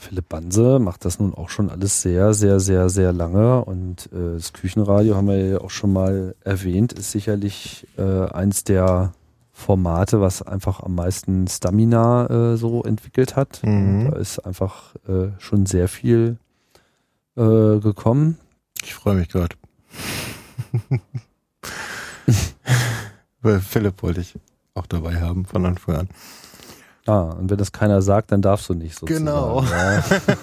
Philipp Banse macht das nun auch schon alles sehr, sehr, sehr, sehr lange und äh, das Küchenradio haben wir ja auch schon mal erwähnt, ist sicherlich äh, eins der Formate, was einfach am meisten Stamina äh, so entwickelt hat. Mhm. Da ist einfach äh, schon sehr viel äh, gekommen. Ich freue mich gerade. Philipp wollte ich auch dabei haben von Anfang an. Ah, und wenn das keiner sagt, dann darfst du nicht sozusagen. Genau. Ja.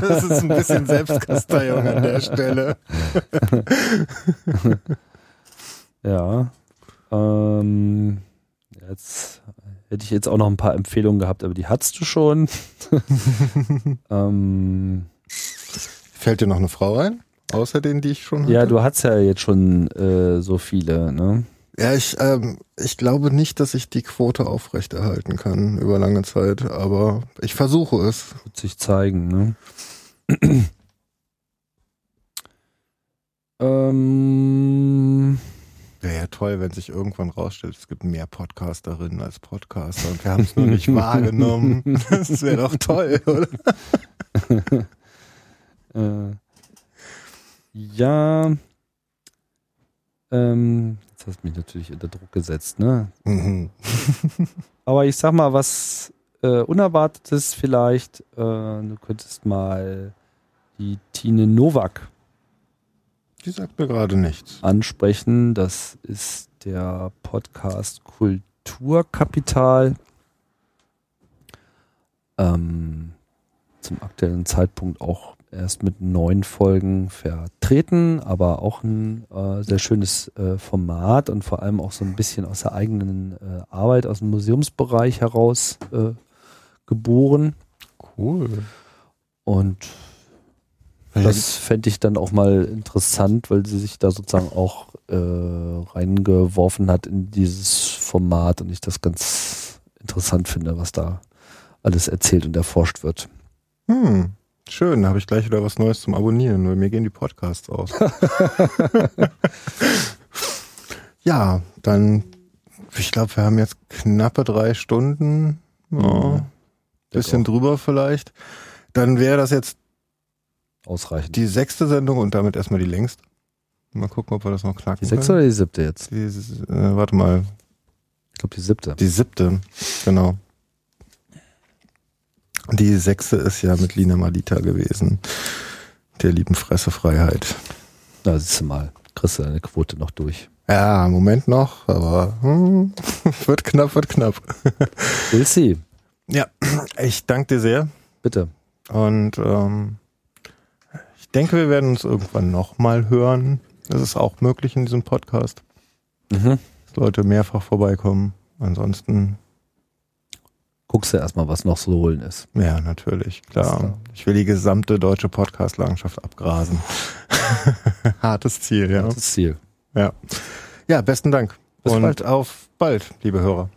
das ist ein bisschen Selbstkasteiung an der Stelle. Ja. Ähm, jetzt hätte ich jetzt auch noch ein paar Empfehlungen gehabt, aber die hattest du schon. ähm, Fällt dir noch eine Frau ein? Außer denen, die ich schon hatte? ja, du hast ja jetzt schon äh, so viele, ne? Ja, ich, ähm, ich glaube nicht, dass ich die Quote aufrechterhalten kann über lange Zeit, aber ich versuche es. Wird sich zeigen, ne? ähm, Wäre ja toll, wenn sich irgendwann rausstellt, es gibt mehr Podcasterinnen als Podcaster und wir haben es nur nicht wahrgenommen. Das wäre doch toll, oder? äh, ja. Ähm, jetzt hast du mich natürlich unter Druck gesetzt, ne? Mhm. Aber ich sag mal, was äh, Unerwartetes vielleicht. Äh, du könntest mal die Tine Nowak Die sagt mir gerade nichts. ansprechen. Das ist der Podcast Kulturkapital. Ähm, zum aktuellen Zeitpunkt auch erst mit neun Folgen vertreten, aber auch ein äh, sehr schönes äh, Format und vor allem auch so ein bisschen aus der eigenen äh, Arbeit, aus dem Museumsbereich heraus äh, geboren. Cool. Und das fände ich dann auch mal interessant, weil sie sich da sozusagen auch äh, reingeworfen hat in dieses Format und ich das ganz interessant finde, was da alles erzählt und erforscht wird. Hm, schön, da habe ich gleich wieder was Neues zum Abonnieren, weil mir gehen die Podcasts aus. ja, dann, ich glaube, wir haben jetzt knappe drei Stunden. Ja, bisschen drüber vielleicht. Dann wäre das jetzt Ausreichend. die sechste Sendung und damit erstmal die längste. Mal gucken, ob wir das noch knacken Die sechste können. oder die siebte jetzt? Die, äh, warte mal, Ich glaube die siebte. die siebte, genau. Die sechste ist ja mit Lina Malita gewesen. Der lieben Fressefreiheit. Na, siehst du mal. Kriegst du deine Quote noch durch. Ja, Moment noch, aber hm, wird knapp, wird knapp. We'll see. Ja, ich danke dir sehr Bitte. und ähm, ich denke, wir werden uns irgendwann nochmal hören. Das ist auch möglich in diesem Podcast, Mhm. dass Leute mehrfach vorbeikommen. Ansonsten, Guckst du erstmal, was noch zu holen ist. ja, natürlich, klar. Ich will die gesamte deutsche Podcast-Landschaft abgrasen. Hartes Ziel, ja. Das Ziel. Ja, ja besten Dank. Bis und bald. auf bald, liebe Hörer.